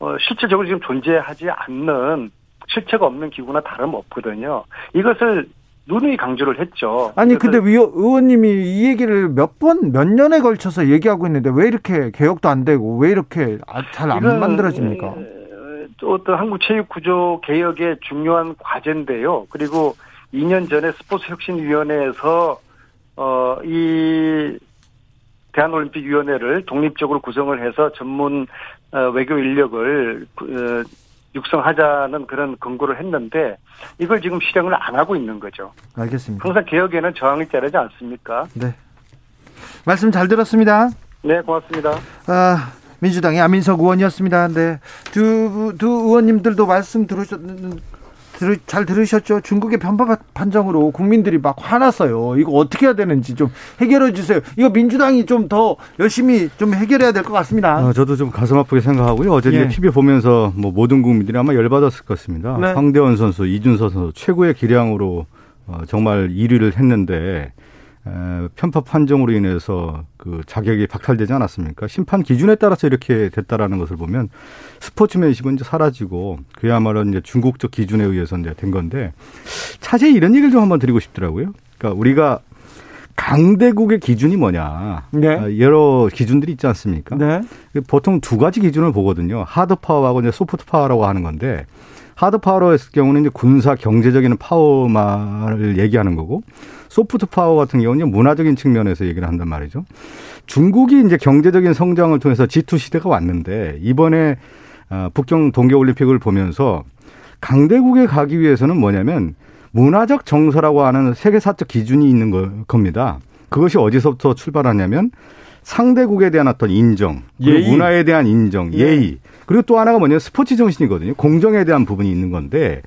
S6: 어, 실질적으로 지금 존재하지 않는 실체가 없는 기구나 다름없거든요. 이것을 누누이 강조를 했죠.
S1: 아니 근데 위원, 의원님이 이 얘기를 몇 번 몇 년에 걸쳐서 얘기하고 있는데 왜 이렇게 개혁도 안 되고 왜 이렇게 잘안
S6: 이건,
S1: 만들어집니까?
S6: 에, 또 어떤 한국 체육 구조 개혁의 중요한 과제인데요. 그리고 2년 전에 스포츠 혁신위원회에서 어 이 대한올림픽위원회를 독립적으로 구성을 해서 전문 어, 외교 인력을 구- 어, 육성하자는 그런 권고를 했는데 이걸 지금 실행을 안 하고 있는 거죠.
S1: 알겠습니다.
S6: 항상 개혁에는 저항이 따르지 않습니까?
S1: 네. 말씀 잘 들었습니다.
S6: 네, 고맙습니다.
S1: 아, 민주당의 안민석 의원이었습니다. 네. 두, 두 의원님들도 말씀 들으셨, 들으, 잘 들으셨죠? 중국의 편파 판정으로 국민들이 막 화났어요. 이거 어떻게 해야 되는지 좀 해결해 주세요. 이거 민주당이 좀 더 열심히 좀 해결해야 될 것 같습니다.
S4: 어, 저도 좀 가슴 아프게 생각하고요. 어제
S1: 예.
S4: TV 보면서 뭐 모든 국민들이 아마 열받았을 것 같습니다.
S1: 네.
S4: 황대원 선수, 이준서 선수 최고의 기량으로 어, 정말 1위를 했는데 에, 편파 판정으로 인해서 그 자격이 박탈되지 않았습니까? 심판 기준에 따라서 이렇게 됐다라는 것을 보면 스포츠맨십은 이제 사라지고 그야말로 이제 중국적 기준에 의해서 이제 된 건데 차제에 이런 얘기를 좀 한번 드리고 싶더라고요. 그러니까 우리가 강대국의 기준이 뭐냐.
S1: 네.
S4: 아, 여러 기준들이 있지 않습니까?
S1: 네.
S4: 보통 두 가지 기준을 보거든요. hard power하고 이제 soft power라고 하는 건데 hard power로 했을 경우는 이제 군사 경제적인 파워만을 얘기하는 거고 soft power 같은 경우는 문화적인 측면에서 얘기를 한단 말이죠. 중국이 이제 경제적인 성장을 통해서 G2 시대가 왔는데 이번에 어, 북경 동계 올림픽을 보면서 강대국에 가기 위해서는 뭐냐면 문화적 정서라고 하는 세계사적 기준이 있는 겁니다. 그것이 어디서부터 출발하냐면 상대국에 대한 어떤 인정, 예의. 문화에 대한 인정, 예. 예의. 그리고 또 하나가 뭐냐면 스포츠 정신이거든요. 공정에 대한 부분이 있는 건데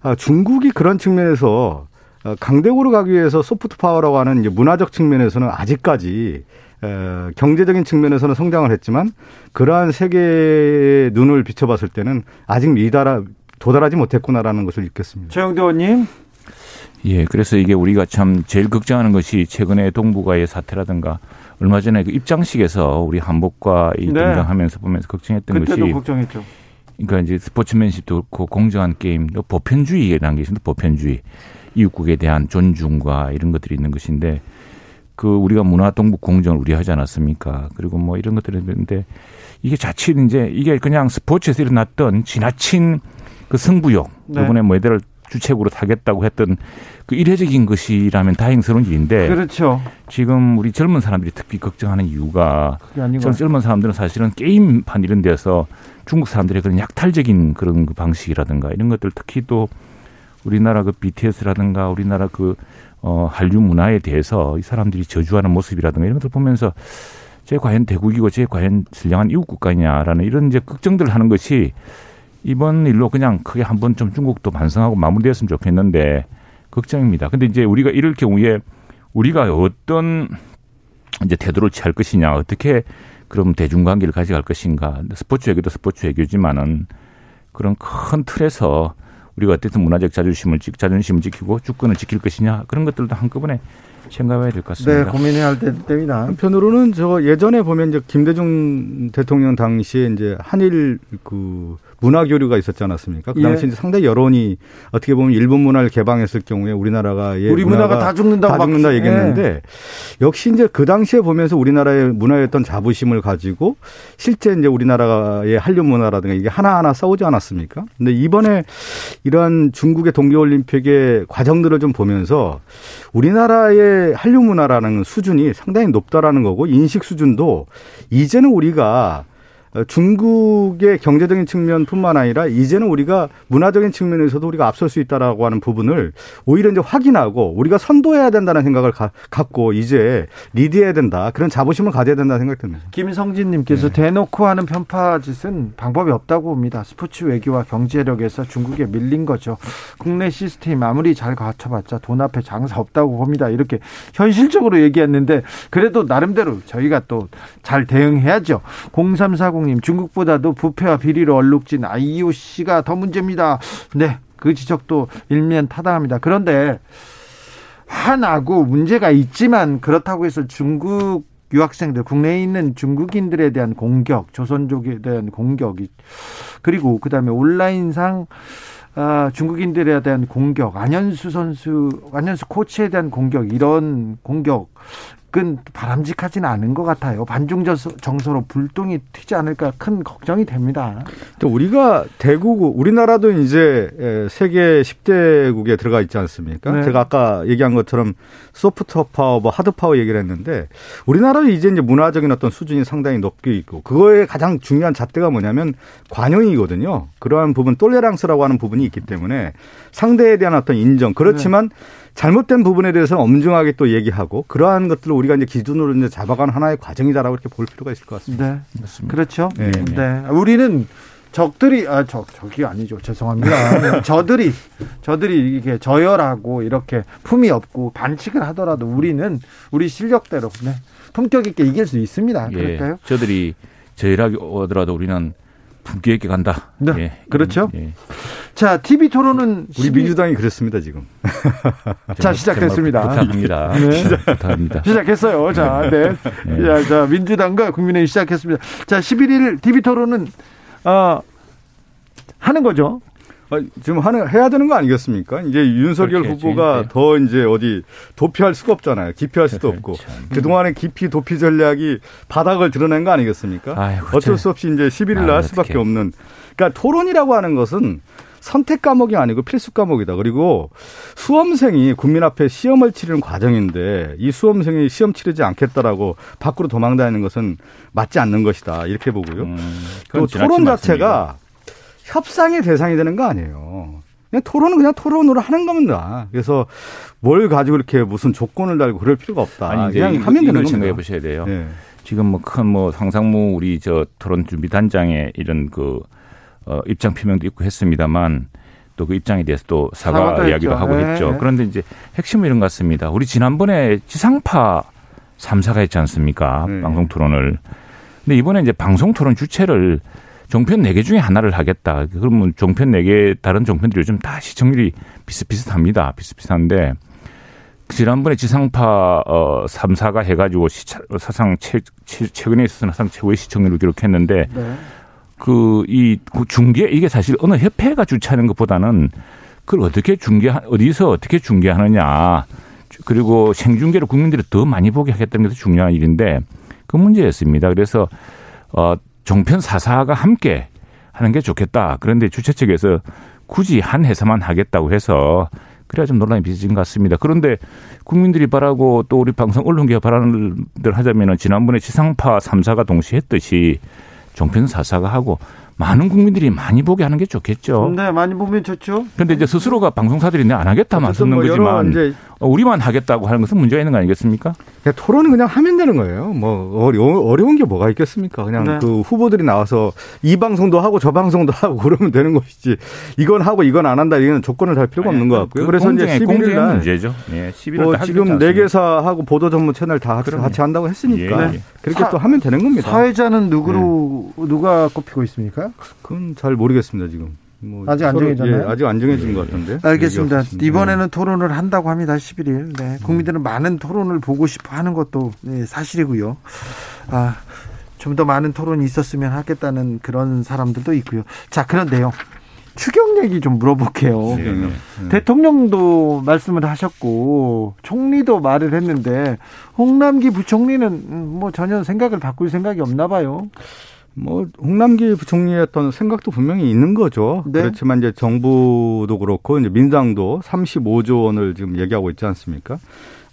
S4: 아, 중국이 그런 측면에서 어, 강대국으로 가기 위해서 soft power라고 하는 이제 문화적 측면에서는 아직까지 경제적인 측면에서는 성장을 했지만 그러한 세계의 눈을 비춰봤을 때는 아직 미달아 도달하지 못했구나라는 것을 느꼈습니다.
S1: 최형두 의원님.
S5: 예, 그래서 이게 우리가 참 제일 걱정하는 것이 최근에 동북아의 사태라든가 얼마 전에 그 입장식에서 우리 한복과 이 네. 등장하면서 보면서 걱정했던
S1: 그때도
S5: 것이
S1: 걱정했죠.
S5: 그러니까 이제 스포츠맨십도 그렇고 공정한 게임, 보편주의라는 게 있습니다. 보편주의, 이웃국에 대한 존중과 이런 것들이 있는 것인데 그 우리가 문화 동북 공정을 우려하지 않았습니까? 그리고 뭐 이런 것들이 있는데 이게 자칫 이제 이게 그냥 스포츠에서 일어났던 지나친 그 승부욕 네. 이번에 뭐 애들을 주책으로 타겠다고 했던 그 일회적인 것이라면 다행스러운 일인데
S1: 그렇죠.
S5: 지금 우리 젊은 사람들이 특히 걱정하는 이유가 젊은 사람들은 사실은 게임판 이런 데서 중국 사람들의 그런 약탈적인 그런 그 방식이라든가 이런 것들 특히 또 우리나라 그 BTS라든가 우리나라 그 어, 한류 문화에 대해서 이 사람들이 저주하는 모습이라든가 이런 것들 보면서 제 과연 대국이고 제 과연 선량한 이웃 국가냐라는 이런 이제 걱정들을 하는 것이 이번 일로 그냥 크게 한번 좀 중국도 반성하고 마무리되었으면 좋겠는데 걱정입니다. 근데 이제 우리가 이럴 경우에 우리가 어떤 이제 태도를 취할 것이냐, 어떻게 그럼 대중관계를 가져갈 것인가. 스포츠 외교도 스포츠 외교지만은 그런 큰 틀에서 우리가 어쨌든 문화적 자존심을 자존심을 지키고 주권을 지킬 것이냐 그런 것들도 한꺼번에 생각해야 될 것 같습니다.
S1: 네, 고민해야 할 때입니다.
S4: 한편으로는 저 예전에 보면 이제 김대중 대통령 당시에 이제 한일 그 문화 교류가 있었지 않았습니까? 그 예. 당시 예. 상당히 여론이 어떻게 보면 일본 문화를 개방했을 경우에 우리나라가
S1: 예, 우리 문화가, 문화가 다 죽는다고
S4: 다 죽는다 얘기했는데 예. 역시 이제 그 당시에 보면서 우리나라의 문화였던 자부심을 가지고 실제 이제 우리나라의 한류 문화라든가 이게 하나하나 싸우지 않았습니까? 근데 이번에 이러한 중국의 동계 올림픽의 과정들을 좀 보면서 우리나라의 한류 문화라는 수준이 상당히 높다라는 거고 인식 수준도 이제는 우리가 중국의 경제적인 측면뿐만 아니라 이제는 우리가 문화적인 측면에서도 우리가 앞설 수 있다라고 하는 부분을 오히려 이제 확인하고 우리가 선도해야 된다는 생각을 가, 갖고 이제 리드해야 된다 그런 자부심을 가져야 된다는 생각이 듭니다.
S1: 김성진님께서 네. 대놓고 하는 편파 짓은 방법이 없다고 봅니다. 스포츠 외교와 경제력에서 중국에 밀린 거죠. 국내 시스템 아무리 잘 갖춰봤자 돈 앞에 장사 없다고 봅니다. 이렇게 현실적으로 얘기했는데 그래도 나름대로 저희가 또 잘 대응해야죠. 0340 이사 공님 중국보다도 부패와 비리로 얼룩진 IOC가 더 문제입니다. 네, 그 지적도 일면 타당합니다. 그런데 화나고 문제가 있지만 그렇다고 해서 중국 유학생들 국내에 있는 중국인들에 대한 공격, 조선족에 대한 공격이 그리고 그다음에 온라인상 아, 중국인들에 대한 공격, 안현수 선수, 안현수 코치에 대한 공격, 이런 공격, 은 바람직하지는 않은 것 같아요. 반중 정서로 불똥이 튀지 않을까 큰 걱정이 됩니다.
S4: 또 우리가 대국 우리나라도 이제 세계 10대국에 들어가 있지 않습니까? 네. 제가 아까 얘기한 것처럼 soft power, 뭐 hard power 얘기를 했는데 우리나라도 이제 이제 문화적인 어떤 수준이 상당히 높게 있고 그거에 가장 중요한 잣대가 뭐냐면 관용이거든요. 그러한 부분 tolérance라고 하는 부분이 있기 때문에 상대에 대한 어떤 인정 그렇지만 네. 잘못된 부분에 대해서는 엄중하게 또 얘기하고 그러한 것들을 우리가 이제 기준으로 이제 잡아가는 하나의 과정이다라고 이렇게 볼 필요가 있을 것 같습니다.
S1: 네. 맞습니다. 그렇죠. 네. 네. 우리는 적들이 아저 적이 아니죠 죄송합니다 저들이 저들이 이게 저열하고 이렇게 품이 없고 반칙을 하더라도 우리는 우리 실력대로 네, 품격 있게 이길 수 있습니다 예, 그럴까요?
S5: 저들이 저열하게 오더라도 우리는 있게 간다.
S1: 네, 예. 그렇죠. 예. 자, TV 토론은
S4: 우리 12... 민주당이 그랬습니다 지금.
S1: 자, 시작됐습니다.
S5: 부탁합니다. 네. 부탁합니다.
S1: 시작했어요. 자, 네. 네. 자, 자, 민주당과 국민의힘 시작했습니다. 자, 11일 TV 토론은 어, 하는 거죠.
S4: 아, 지금 하는 해야 되는 거 아니겠습니까? 이제 윤석열. 후보가 네. 더 이제 어디 도피할 수가 없잖아요. 기피할 수도 없고 그 동안의 기피 도피 전략이 바닥을 드러낸 거 아니겠습니까? 아이고, 어쩔 수 없이 이제 11일 날 아, 수밖에 없는. 그러니까 토론이라고 하는 것은 선택 과목이 아니고 필수 과목이다. 그리고 수험생이 국민 앞에 시험을 치르는 과정인데 이 수험생이 시험 치르지 않겠다라고 밖으로 도망다니는 것은 맞지 않는 것이다. 이렇게 보고요. 음, 또 토론 자체가 협상의 대상이 되는 거 아니에요. 그냥 토론은 그냥 토론으로 하는 겁니다. 그래서 뭘 가지고 이렇게 무슨 조건을 달고 그럴 필요가 없다.
S5: 아니, 그냥 이거, 하면 되는 겁니다. 생각해 보셔야 돼요. 네. 지금 뭐 큰뭐 뭐 상상무 우리 저 토론 준비 단장에 이런 그 어, 입장 표명도 있고 했습니다만 또 그 입장에 대해서 또 사과 이야기도 하고 네. 했죠. 그런데 이제 핵심은 이런 것 같습니다. 우리 지난번에 지상파 3사가 했지 않습니까? 네. 방송 토론을. 근데 이번에 이제 방송 토론 주체를 종편 4개 중에 하나를 하겠다. 그러면 종편 4개 다른 종편들이 요즘 다 시청률이 비슷비슷합니다. 비슷비슷한데 지난번에 지상파 어 3사가 해 가지고 사상 최, 최 근에 있어서 사상 최고의 시청률을 기록했는데 네. 그이 그 중계 이게 사실 어느 협회가 주최하는 것보다는 그걸 어떻게 중계 어디서 어떻게 중계하느냐 그리고 생중계로 국민들이 더 많이 보게 하겠다는 것도 중요한 일인데 그 문제였습니다. 그래서 어 종편 사사가 함께 하는 게 좋겠다. 그런데 주최 측에서 굳이 한 회사만 하겠다고 해서 그래야 좀 논란이 빚어진 것 같습니다. 그런데 국민들이 바라고 또 우리 방송 언론계가 바라는 대로 하자면은 지난번에 지상파 3사가 동시에 했듯이 종편 사사가 하고 많은 국민들이 많이 보게 하는 게 좋겠죠.
S1: 네, 많이 보면 좋죠.
S5: 그런데 이제 스스로가 방송사들이 내 안 하겠다 맞서는 뭐 거지만 어, 우리만 하겠다고 하는 것은 문제가 있는 거 아니겠습니까?
S4: 그냥 토론은 그냥 하면 되는 거예요. 뭐 어려, 어려운 게 뭐가 있겠습니까? 그냥 네. 그 후보들이 나와서 이 방송도 하고 저 방송도 하고 그러면 되는 것이지 이건 하고 이건 안 한다 이건 조건을 달 필요가 아니, 없는 것 같고요.
S5: 그 그래서 공정의, 이제 11일 날 문제죠.
S4: 예, 11일 뭐 지금 네 개사하고 보도 전문 채널 다 그럼요. 같이 한다고 했으니까 예, 예. 그렇게 사, 또 하면 되는 겁니다.
S1: 사회자는 누구로 네. 누가 꼽히고 있습니까?
S4: 그건 잘 모르겠습니다 지금.
S1: 뭐 아직 안 정해졌나요?
S4: 예, 아직 안 정해진 예. 것 같은데.
S1: 알겠습니다. 이번에는 토론을 한다고 합니다. 11일. 네. 국민들은 음. 많은 토론을 보고 싶어 하는 것도 네, 사실이고요. 아, 좀 더 많은 토론이 있었으면 하겠다는 그런 사람들도 있고요. 자, 그런데요. 추경 얘기 좀 물어볼게요. 네, 네. 대통령도 말씀을 하셨고 총리도 말을 했는데 홍남기 부총리는 음, 뭐 전혀 생각을 바꿀 생각이 없나 봐요.
S4: 뭐 홍남기 부총리의 어떤 생각도 분명히 있는 거죠. 네. 그렇지만 이제 정부도 그렇고 이제 민주당도 35조 원을 지금 얘기하고 있지 않습니까?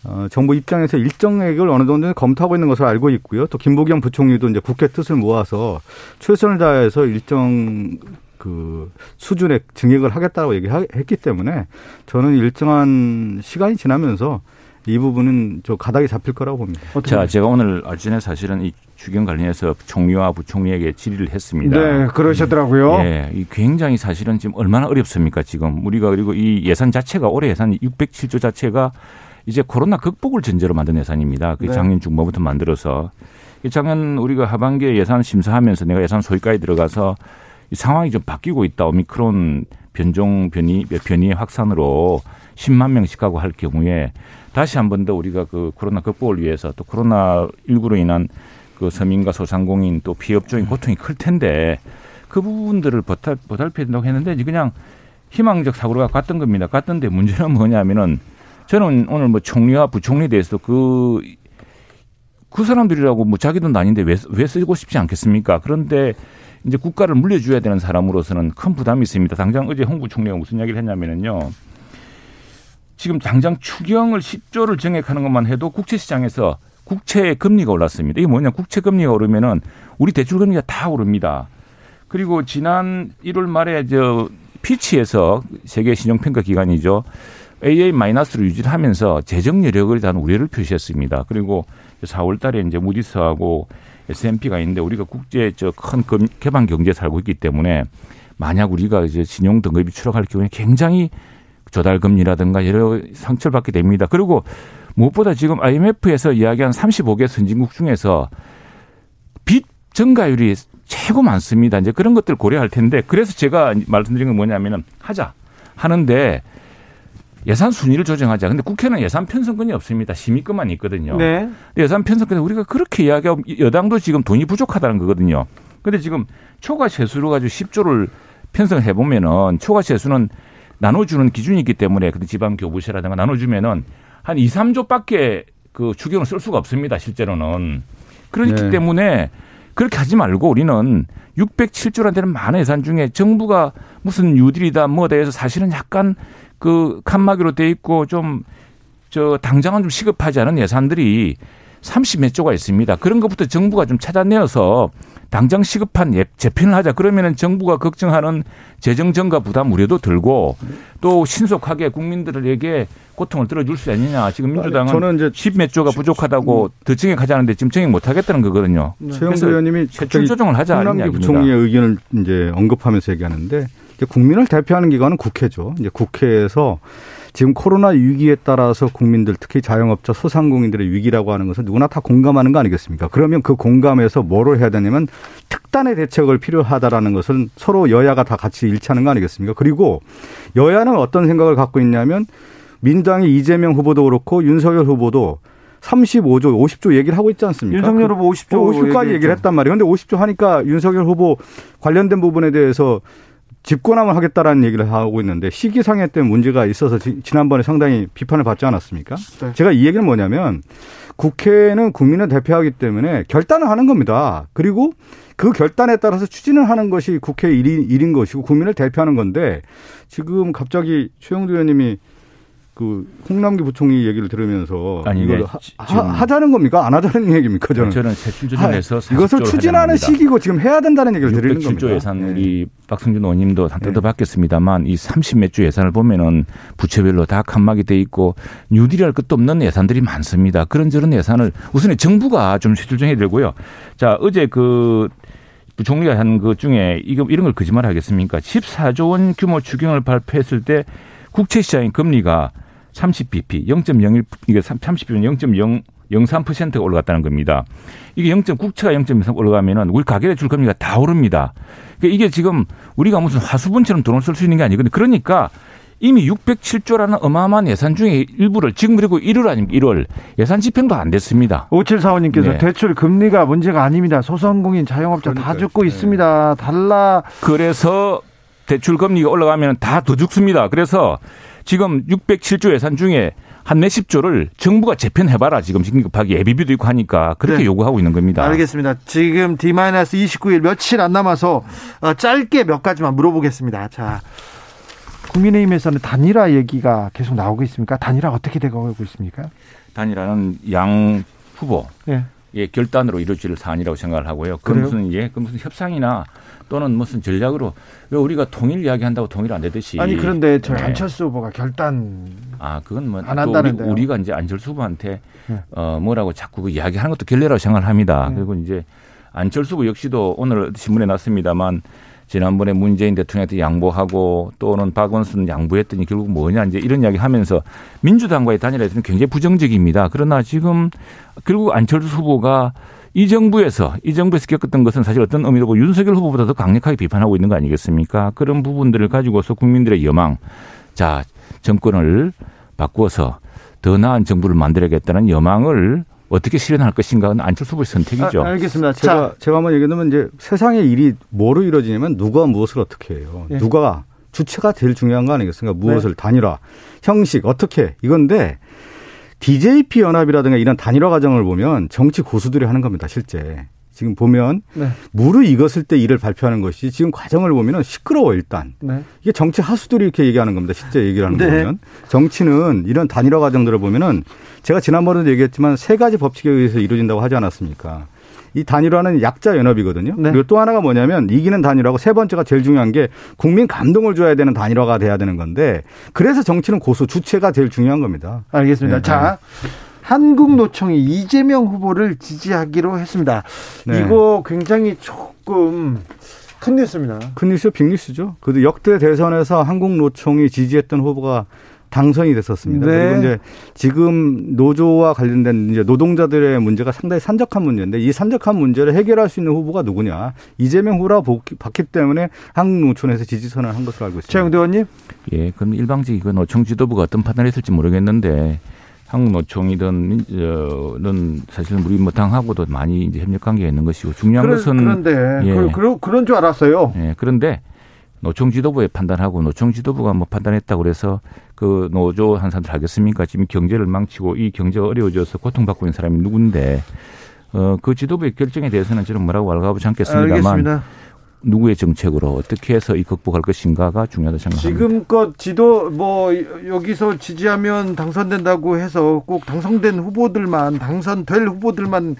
S4: 어, 정부 입장에서 일정액을 어느 정도 검토하고 있는 것을 알고 있고요. 또 김부겸 부총리도 이제 국회 뜻을 모아서 최선을 다해서 일정 그 수준의 증액을 하겠다고 얘기했기 때문에 저는 일정한 시간이 지나면서 이 부분은 저 가닥이 잡힐 거라고 봅니다.
S5: 자, 제가 오늘 아침에 사실은 이 주경 관련해서 총리와 부총리에게 질의를 했습니다.
S1: 네, 그러셨더라고요.
S5: 예, 이 굉장히 사실은 지금 얼마나 어렵습니까? 지금 우리가 그리고 이 예산 자체가 올해 예산 607조 자체가 이제 코로나 극복을 전제로 만든 예산입니다. 그 네. 작년 중반부터 만들어서 작년 우리가 하반기에 예산 심사하면서 내가 예산 소위까지 들어가서 이 상황이 좀 바뀌고 있다. 오미크론 변종 변이 변이의 확산으로 10만 명씩 하고 할 경우에 다시 한 번 더 우리가 그 코로나 극복을 위해서 또 코로나 19로 인한 그 서민과 소상공인 또 피업종인 고통이 클 텐데 그 부분들을 보탈, 보살펴야 된다고 했는데 그냥 희망적 사고가 갔던 겁니다. 갔던데 문제는 뭐냐면은 저는 오늘 뭐 총리와 부총리에 대해서 그, 그 사람들이라고 뭐 자기 돈 아닌데 왜, 왜 쓰고 싶지 않겠습니까? 그런데 이제 국가를 물려줘야 되는 사람으로서는 큰 부담이 있습니다. 당장 어제 홍 부총리가 무슨 이야기를 했냐면은요. 지금 당장 추경을 10조를 증액하는 것만 해도 국채 시장에서 국채 금리가 올랐습니다. 이게 뭐냐? 국채 금리가 오르면은 우리 대출 금리가 다 오릅니다. 그리고 지난 1월 말에 저 피치에서 세계 신용평가 기관이죠. AA 마이너스로 유지를 하면서 재정 여력을 대한 우려를 표시했습니다. 그리고 4월 달에 이제 무디스하고 S&P가 있는데 우리가 국제 저큰 개방 경제에 살고 있기 때문에 만약 우리가 이제 신용 등급이 추락할 경우에 굉장히 조달금리라든가 여러 상처를 받게 됩니다. 그리고 무엇보다 지금 IMF에서 이야기한 35개 선진국 중에서 빚 증가율이 최고 많습니다. 이제 그런 것들 을 고려할 텐데 그래서 제가 말씀드린 건 뭐냐면은 하자 하는데 예산 순위를 조정하자. 근데 국회는 예산 편성권이 없습니다. 심의권만 있거든요. 네. 예산 편성권 우리가 그렇게 이야기하고 여당도 지금 돈이 부족하다는 거거든요. 근데 지금 초과 세수로 가지고 10조를 편성해 보면은 초과 세수는 나눠주는 기준이 있기 때문에 그 지방 교부세라든가 나눠주면은 한 2, 3조밖에 그 추경을 쓸 수가 없습니다. 실제로는. 그렇기 네. 때문에 그렇게 하지 말고 우리는 607조라는 데는 많은 예산 중에 정부가 무슨 뉴딜이다 뭐다 해서 사실은 약간 그 칸막이로 돼 있고 좀 저 당장은 좀 시급하지 않은 예산들이 30몇 조가 있습니다. 그런 것부터 정부가 좀 찾아내어서 당장 시급한 예, 재편을 하자. 그러면은 정부가 걱정하는 재정 증가 부담 우려도 들고 또 신속하게 국민들에게 고통을 들어줄 수 있느냐. 지금 민주당은 저는 이제 10몇 조가 부족하다고 더 증액하자는데 지금 증액 못 하겠다는 거거든요.
S4: 네. 최영도 의원님이
S5: 세출 조정을 하자.
S4: 홍남기 부총리의 의견을 이제 언급하면서 얘기하는데 국민을 대표하는 기관은 국회죠. 이제 국회에서 지금 코로나 위기에 따라서 국민들 특히 자영업자 소상공인들의 위기라고 하는 것은 누구나 다 공감하는 거 아니겠습니까? 그러면 그 공감에서 뭐를 해야 되냐면 특단의 대책을 필요하다라는 것은 서로 여야가 다 같이 일치하는 거 아니겠습니까? 그리고 여야는 어떤 생각을 갖고 있냐면 민주당의 이재명 후보도 그렇고 윤석열 후보도 35조, 50조 얘기를 하고 있지 않습니까?
S1: 윤석열 후보 50조.
S4: 50조까지 얘기를 했단 말이에요. 근데 50조 하니까 윤석열 후보 관련된 부분에 대해서 집권함을 하겠다라는 얘기를 하고 있는데 시기상에 때문에 문제가 있어서 지, 난번에 상당히 비판을 받지 않았습니까? 네. 제가 이 얘기는 뭐냐면 국회는 국민을 대표하기 때문에 결단을 하는 겁니다. 그리고 그 결단에 따라서 추진을 하는 것이 국회 일인, 일인 것이고 국민을 대표하는 건데 지금 갑자기 최영두 의원님이 그 홍남기 부총리 얘기를 들으면서 아니, 이걸 네. 하, 자는 겁니까? 안 하자는 얘기입니까? 저는
S5: 저는 세출조정에서
S4: 이것을 추진하는 시기고 지금 해야 된다는 얘기를 드리는 겁니다.
S5: 607조 예산 네. 박승준 의원님도 뜯어봤겠습니다만 이 30몇 조 예산을 보면은 부처별로 다 칸막이 돼 있고 뉴딜할 것도 없는 예산들이 많습니다. 그런저런 예산을 우선 정부가 좀 세출정해야 되고요. 자 어제 그 부총리가 한 것 중에 이거 이런 걸 거짓말 하겠습니까? 14조 원 규모 추경을 발표했을 때 국채 시장의 금리가 30bp 0.01 이게 30bp는 0.003%가 올라갔다는 겁니다. 이게 0. 국채가 0.3 올라가면은 우리 가계 대출 금리가 다 오릅니다. 그러니까 이게 지금 우리가 무슨 화수분처럼 돈을 쓸 수 있는 게 아니거든요. 그러니까 이미 607조라는 어마어마한 예산 중에 일부를 지금 그리고 1월 아닙니까? 1월 예산 집행도 안 됐습니다.
S1: 5745님께서 네. 대출 금리가 문제가 아닙니다. 소상공인 자영업자 그러니까요. 다 죽고 네. 있습니다. 달라.
S5: 그래서 대출 금리가 올라가면 다 더 죽습니다. 그래서 지금 607조 예산 중에 한 몇십 조를 정부가 재편해봐라. 지금 긴급하게 예비비도 있고 하니까 그렇게 네. 요구하고 있는 겁니다.
S1: 알겠습니다. 지금 D-29일 며칠 안 남아서 어, 짧게 몇 가지만 물어보겠습니다. 자, 국민의힘에서는 단일화 얘기가 계속 나오고 있습니까? 단일화 어떻게 되고 있습니까?
S5: 단일화는 양 후보 네. 예, 결단으로 이루어질 사안이라고 생각을 하고요. 그 무슨 예, 그 무슨 협상이나 또는 무슨 전략으로 왜 우리가 통일 이야기한다고 통일 안 되듯이
S1: 아니 그런데 저 네. 안철수 후보가 결단
S5: 아 그건 뭐안 한다는데 우리, 가 이제 안철수 후보한테 네. 어 뭐라고 자꾸 그 이야기하는 것도 결례라고 생각을 합니다. 네. 그리고 이제 안철수 후보 역시도 오늘 신문에 났습니다만 지난번에 문재인 대통령한테 양보하고 또는 박원순 양보했더니 결국 뭐냐 이제 이런 이야기 하면서 민주당과의 단일화에서는 굉장히 부정적입니다. 그러나 지금 결국 안철수 후보가 이 정부에서 이 정부에서 겪었던 것은 사실 어떤 의미로 윤석열 후보보다 도 강력하게 비판하고 있는 거 아니겠습니까? 그런 부분들을 가지고서 국민들의 여망, 자 정권을 바꾸어서 더 나은 정부를 만들어야겠다는 여망을 어떻게 실현할 것인가는 안철수 후보의 선택이죠.
S1: 아, 알겠습니다.
S4: 제가, 제가 한번 얘기하면 이제 세상의 일이 뭐로 이루어지냐면 누가 무엇을 어떻게 해요. 네. 누가 주체가 제일 중요한 거 아니겠습니까? 무엇을 네. 단일화, 형식, 어떻게 이건데 DJP 연합이라든가 이런 단일화 과정을 보면 정치 고수들이 하는 겁니다, 실제. 지금 보면 네. 물을 익었을 때 일을 발표하는 것이 지금 과정을 보면은 시끄러워 일단 네. 이게 정치 하수들이 이렇게 얘기하는 겁니다 실제 얘기를 하는 네. 거면 정치는 이런 단일화 과정들을 보면은 제가 지난번에도 얘기했지만 세 가지 법칙에 의해서 이루어진다고 하지 않았습니까? 이 단일화는 약자 연합이거든요. 네. 그리고 또 하나가 뭐냐면 이기는 단일화고 세 번째가 제일 중요한 게 국민 감동을 줘야 되는 단일화가 돼야 되는 건데 그래서 정치는 고수 주체가 제일 중요한 겁니다.
S1: 알겠습니다. 네. 자. 한국노총이 이재명 후보를 지지하기로 했습니다. 네. 이거 굉장히 조금 큰 뉴스입니다.
S4: 큰 뉴스, 빅뉴스죠. 그 역대 대선에서 한국노총이 지지했던 후보가 당선이 됐었습니다. 네. 그리고 이제 지금 노조와 관련된 이제 노동자들의 문제가 상당히 산적한 문제인데 이 산적한 문제를 해결할 수 있는 후보가 누구냐? 이재명 후보라고 봤기 때문에 한국노총에서 지지선을 한 것으로 알고 있습니다.
S1: 최영대 의원님?
S5: 예, 그럼 일방적인 그 노총 지도부가 어떤 판단을 했을지 모르겠는데 한국노총이든 는 사실은 우리 뭐 당하고도 많이 이제 협력 관계가 있는 것이고 중요한
S1: 그래,
S5: 것은
S1: 그런데 예. 그, 그런 줄 알았어요.
S5: 예, 그런데 노총 지도부의 판단하고 노총 지도부가 뭐 판단했다고 그래서 그 노조 한 사람들 하겠습니까? 지금 경제를 망치고 이 경제가 어려워져서 고통받고 있는 사람이 누군데 어, 그 지도부의 결정에 대해서는 저는 뭐라고 왈가부지 않겠습니다만
S1: 알겠습니다.
S5: 누구의 정책으로 어떻게 해서 이 극복할 것인가가 중요하다 생각합니다.
S1: 지금껏 지도 뭐 여기서 지지하면 당선된다고 해서 꼭 당선된 후보들만 당선될 후보들만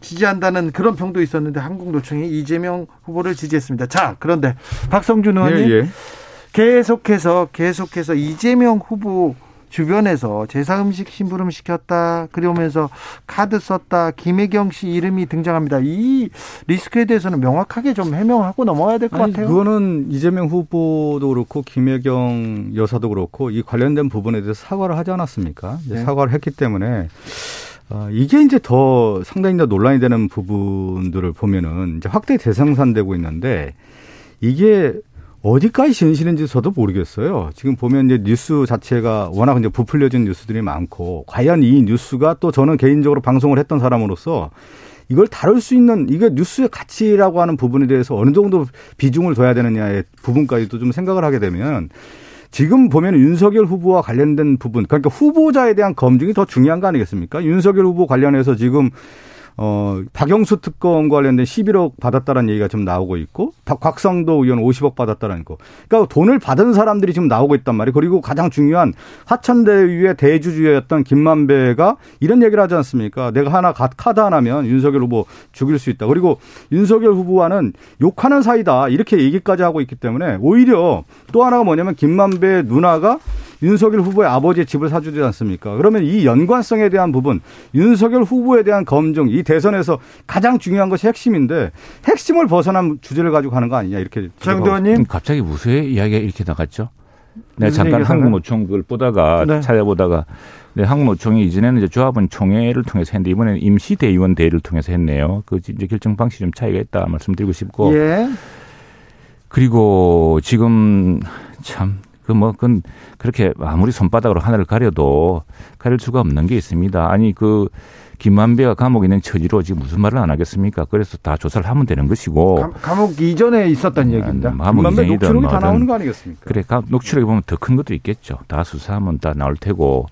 S1: 지지한다는 그런 평도 있었는데 한국노총이 이재명 후보를 지지했습니다. 자 그런데 박성준 의원님
S4: 예, 예.
S1: 계속해서 계속해서 이재명 후보 주변에서 제사 음식 심부름 시켰다. 그러면서 카드 썼다. 김혜경 씨 이름이 등장합니다. 이 리스크에 대해서는 명확하게 좀 해명하고 넘어야 될 것 같아요.
S4: 그거는 이재명 후보도 그렇고 김혜경 여사도 그렇고 이 관련된 부분에 대해서 사과를 하지 않았습니까?
S1: 네.
S4: 사과를 했기 때문에 어, 이게 이제 더 상당히 더 논란이 되는 부분들을 보면은 이제 확대 대상산 되고 있는데 이게 어디까지 진실인지 저도 모르겠어요. 지금 보면 이제 뉴스 자체가 워낙 이제 부풀려진 뉴스들이 많고 과연 이 뉴스가 또 저는 개인적으로 방송을 했던 사람으로서 이걸 다룰 수 있는 이게 뉴스의 가치라고 하는 부분에 대해서 어느 정도 비중을 둬야 되느냐의 부분까지도 좀 생각을 하게 되면 지금 보면 윤석열 후보와 관련된 부분 그러니까 후보자에 대한 검증이 더 중요한 거 아니겠습니까? 윤석열 후보 관련해서 지금 어, 박영수 특검 관련된 11억 받았다는 얘기가 좀 나오고 있고, 박- 곽성도 의원 50억 받았다는 거. 그러니까 돈을 받은 사람들이 지금 나오고 있단 말이에요. 그리고 가장 중요한 화천대유의 대주주였던 김만배가 이런 얘기를 하지 않습니까? 내가 하나 가- 카드 하나면 윤석열 후보 죽일 수 있다. 그리고 윤석열 후보와는 욕하는 사이다. 이렇게 얘기까지 하고 있기 때문에 오히려 또 하나가 뭐냐면 김만배 누나가 윤석열 후보의 아버지의 집을 사주지 않습니까? 그러면 이 연관성에 대한 부분, 윤석열 후보에 대한 검증, 이 대선에서 가장 중요한 것이 핵심인데 핵심을 벗어난 주제를 가지고 가는 거 아니냐 이렇게
S1: 정도원님
S5: 음, 갑자기 무수의 이야기가 이렇게 나갔죠. 내가
S1: 무슨
S5: 잠깐 한국노총 그걸 보다가
S1: 네.
S5: 찾아보다가 네, 한국노총이 이전에는 이제 조합원 총회를 통해서 했는데 이번에는 임시 대의원 대회를 통해서 했네요. 그 이제 결정 방식이 좀 차이가 있다 말씀드리고 싶고
S1: 예.
S5: 그리고 지금 참 그 뭐 그건 그렇게 아무리 손바닥으로 하늘을 가려도 가릴 수가 없는 게 있습니다. 아니 그 김만배가 감옥에 있는 처지로 지금 무슨 말을 안 하겠습니까? 그래서 다 조사를 하면 되는 것이고
S1: 감- 감옥 이전에 있었던 얘기입니다.
S5: 음, 감옥
S4: 김만배
S5: 이전이든
S4: 녹취록이 다 나오는 거 아니겠습니까?
S5: 그래, 가- 녹취록에 보면 더 큰 것도 있겠죠. 다 수사하면 다 나올 테고.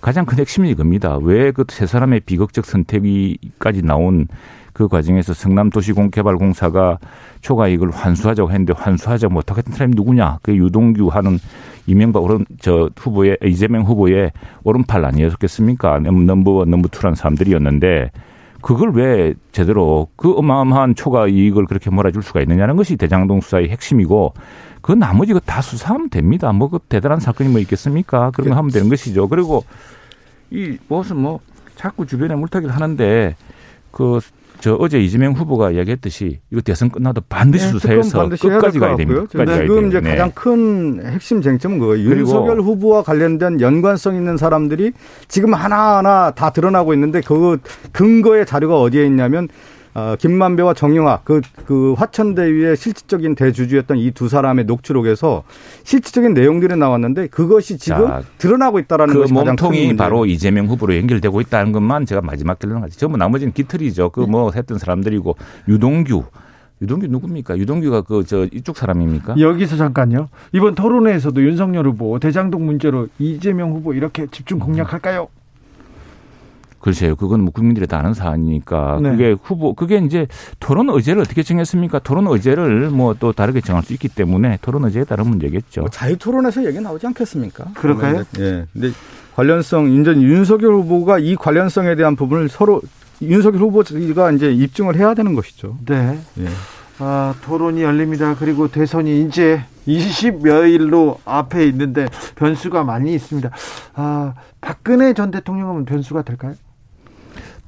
S5: 가장 큰 핵심이 이겁니다. 왜 그 세 사람의 비극적 선택이까지 나온 그 과정에서 성남도시공개발공사가 초과 이익을 환수하자고 했는데 환수하지 못하겠던 사람이 누구냐? 그 유동규 하는 이명박 오른 저 후보의 이재명 후보의 오른팔 아니었겠습니까? 넘버 넘버 투라는 사람들이었는데 그걸 왜 제대로 그 어마어마한 초과 이익을 그렇게 몰아줄 수가 있느냐는 것이 대장동 수사의 핵심이고 그 나머지 그다 수사하면 됩니다. 뭐 그 대단한 사건이 뭐 있겠습니까? 그런 거 하면 되는 것이죠. 그리고 이 무슨 뭐 자꾸 주변에 물타기를 하는데 그 저 어제 이재명 후보가 이야기했듯이 이거 대선 끝나도 반드시
S4: 네,
S5: 수사해서
S4: 반드시 해야
S5: 끝까지 가야 됩니다. 끝까지 가야
S4: 지금 이제.
S5: 네.
S4: 가장 큰 핵심 쟁점은 그거예요. 윤석열 후보와 관련된 연관성 있는 사람들이 지금 하나하나 다 드러나고 있는데 그 근거의 자료가 어디에 있냐면 어, 김만배와 정영학 그, 그 화천대유의 실질적인 대주주였던 이 두 사람의 녹취록에서 실질적인 내용들이 나왔는데 그것이 지금
S5: 자,
S4: 드러나고 있다라는
S5: 그
S4: 것이 가장 큰
S5: 몸통이
S4: 문제예요.
S5: 바로 이재명 후보로 연결되고 있다는 것만 제가 마지막 결론 하지. 전부 나머지는 깃털이죠. 그 뭐 했던 사람들이고 유동규. 유동규 누굽니까? 유동규가 그 저 이쪽 사람입니까?
S1: 여기서 잠깐요. 이번 토론회에서도 윤석열 후보 대장동 문제로 이재명 후보 이렇게 집중 공략할까요?
S5: 글쎄요. 그건 뭐 국민들이 다 아는 사안이니까
S1: 네.
S5: 그게 후보 그게 이제 토론 의제를 어떻게 정했습니까? 토론 의제를 뭐 또 다르게 정할 수 있기 때문에 토론 의제에 따른 문제겠죠.
S4: 뭐 자유 토론에서 얘기 나오지 않겠습니까?
S1: 그럴까요?
S4: 예. 근데 관련성, 이제 윤석열 후보가 이 관련성에 대한 부분을 서로 윤석열 후보가 이제 입증을 해야 되는 것이죠.
S1: 네.
S4: 예.
S1: 아, 토론이 열립니다. 그리고 대선이 이제 20여일로 앞에 있는데 변수가 많이 있습니다. 아, 박근혜 전 대통령은 변수가 될까요?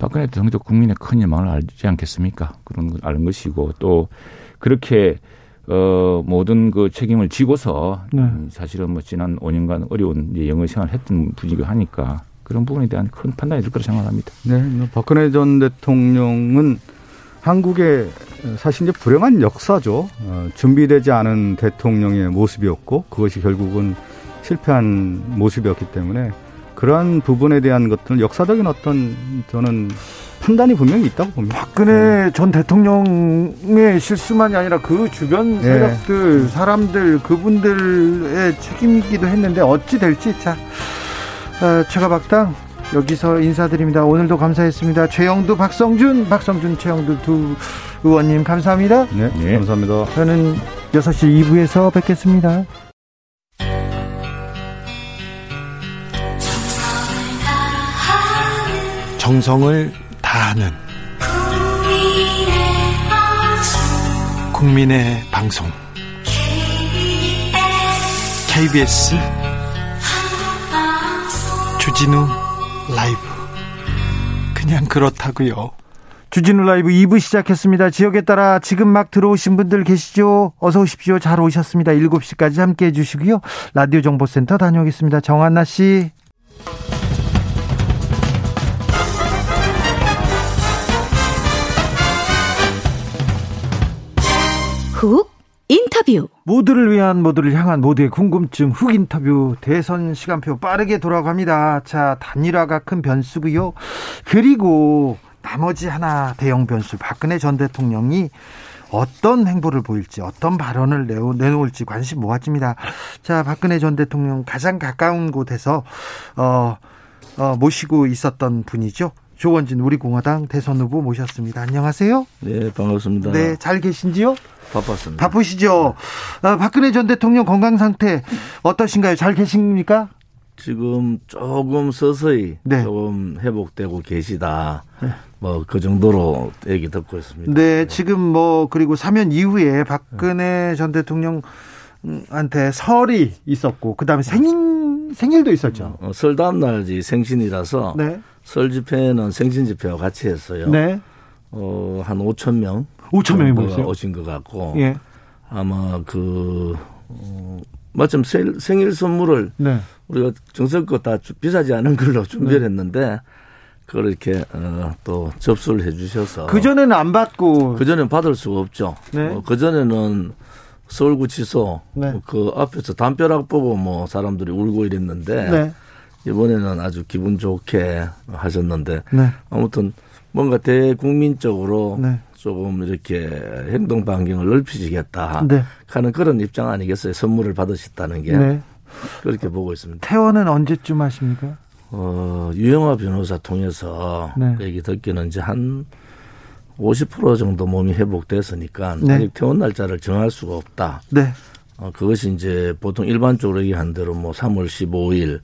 S5: 박근혜 대통령도 국민의 큰 희망을 알지 않겠습니까? 그런 걸 아는 것이고 또 그렇게 어 모든 그 책임을 지고서
S1: 네.
S5: 음, 사실은 뭐 지난 5년간 어려운 영어 생활을 했던 분이고 하니까 그런 부분에 대한 큰 판단이 될 거라 생각합니다.
S4: 네. 뭐 박근혜 전 대통령은 한국의 사실 이제 불행한 역사죠. 어, 준비되지 않은 대통령의 모습이었고 그것이 결국은 실패한 모습이었기 때문에 그러한 부분에 대한 것들은 역사적인 어떤 저는 판단이 분명히 있다고 봅니다.
S1: 박근혜 전 대통령의 실수만이 아니라 그 주변
S4: 네.
S1: 세력들, 사람들, 그분들의 책임이기도 했는데 어찌 될지 자, 어, 제가 박당 여기서 인사드립니다. 오늘도 감사했습니다. 최영두, 박성준, 박성준, 최영두 두 의원님 감사합니다.
S4: 네, 네. 감사합니다.
S1: 저는 6시 2부에서 뵙겠습니다. 정성을 다하는 국민의 방송 KBS 주진우 라이브 그냥 그렇다고요. 주진우 라이브 2부 시작했습니다. 지역에 따라 지금 막 들어오신 분들 계시죠? 어서 오십시오. 잘 오셨습니다. 7시까지 함께 해 주시고요. 라디오 정보센터 다녀오겠습니다. 정한나 씨.
S7: 훅 인터뷰
S1: 모두를 위한 모두를 향한 모두의 궁금증 훅 인터뷰 대선 시간표 빠르게 돌아갑니다. 자 단일화가 큰 변수고요. 그리고 나머지 하나 대형 변수 박근혜 전 대통령이 어떤 행보를 보일지 어떤 발언을 내놓을지 관심 모아집니다. 자 박근혜 전 대통령 가장 가까운 곳에서 어, 어 모시고 있었던 분이죠. 조원진 우리공화당 대선 후보 모셨습니다. 안녕하세요.
S8: 네, 반갑습니다.
S1: 네, 잘 계신지요?
S8: 바빴습니다.
S1: 바쁘시죠? 아, 박근혜 전 대통령 건강 상태 어떠신가요? 잘 계십니까?
S8: 지금 조금 서서히 네. 조금 회복되고 계시다. 네. 뭐그 정도로 얘기 듣고 있습니다.
S1: 네, 지금 뭐 그리고 사면 이후에 박근혜 전 대통령한테 설이 있었고 그다음에 생일 생일도 있었죠.
S8: 어, 설 다음 날이 생신이라서 네. 설 집회는 생신 집회와 같이 했어요. 네. 어, 한 5천 명.
S1: 5천 명이 모였어요.
S8: 오신 것 같고. 예. 아마 그, 어, 마침 생, 생일 선물을 네. 우리가 정성껏 다 비싸지 않은 걸로 준비를 네. 했는데 그걸 이렇게 어, 또 접수를 해 주셔서
S1: 그 전에는 안 받고
S8: 그 전에는 받을 수가 없죠. 네. 어, 그 전에는 서울구치소 네. 그 앞에서 담벼락 보고 뭐 사람들이 울고 이랬는데 네. 이번에는 아주 기분 좋게 하셨는데 네. 아무튼 뭔가 대국민적으로 네. 조금 이렇게 행동 반경을 넓히시겠다 네. 하는 그런 입장 아니겠어요? 선물을 받으셨다는 게 네. 그렇게 보고 있습니다.
S1: 퇴원은 언제쯤 하십니까?
S8: 어 유영아 변호사 통해서 네. 그 얘기 듣기는 이제 한 50% 정도 몸이 회복됐으니까 네. 아직 퇴원 날짜를 정할 수가 없다. 네. 어, 그것이 이제 보통 일반적으로 얘기한 대로 뭐 3월 15일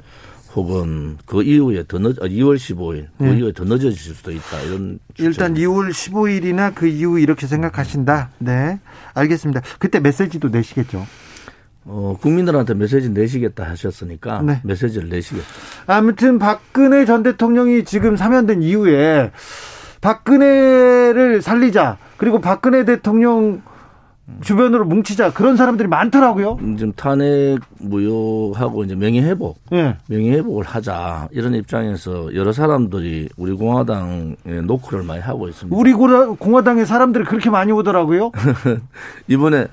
S8: 혹은 그 이후에 더 늦, 2월 아, 15일 그 네. 이후에 더 늦어질 수도 있다 이런
S1: 일단 2월 15일이나 그 이후 이렇게 생각하신다. 네, 알겠습니다. 그때 메시지도 내시겠죠.
S8: 어, 국민들한테 메시지 내시겠다 하셨으니까 네. 메시지를 내시겠죠.
S1: 아무튼 박근혜 전 대통령이 지금 사면된 이후에 박근혜를 살리자 그리고 박근혜 대통령 주변으로 뭉치자 그런 사람들이 많더라고요.
S8: 지금 탄핵 무효하고 이제 명예 회복, 네. 명예 회복을 하자 이런 입장에서 여러 사람들이 우리 공화당에 노크를 많이 하고 있습니다.
S1: 우리 공화당의 사람들이 그렇게 많이 오더라고요.
S8: 이번에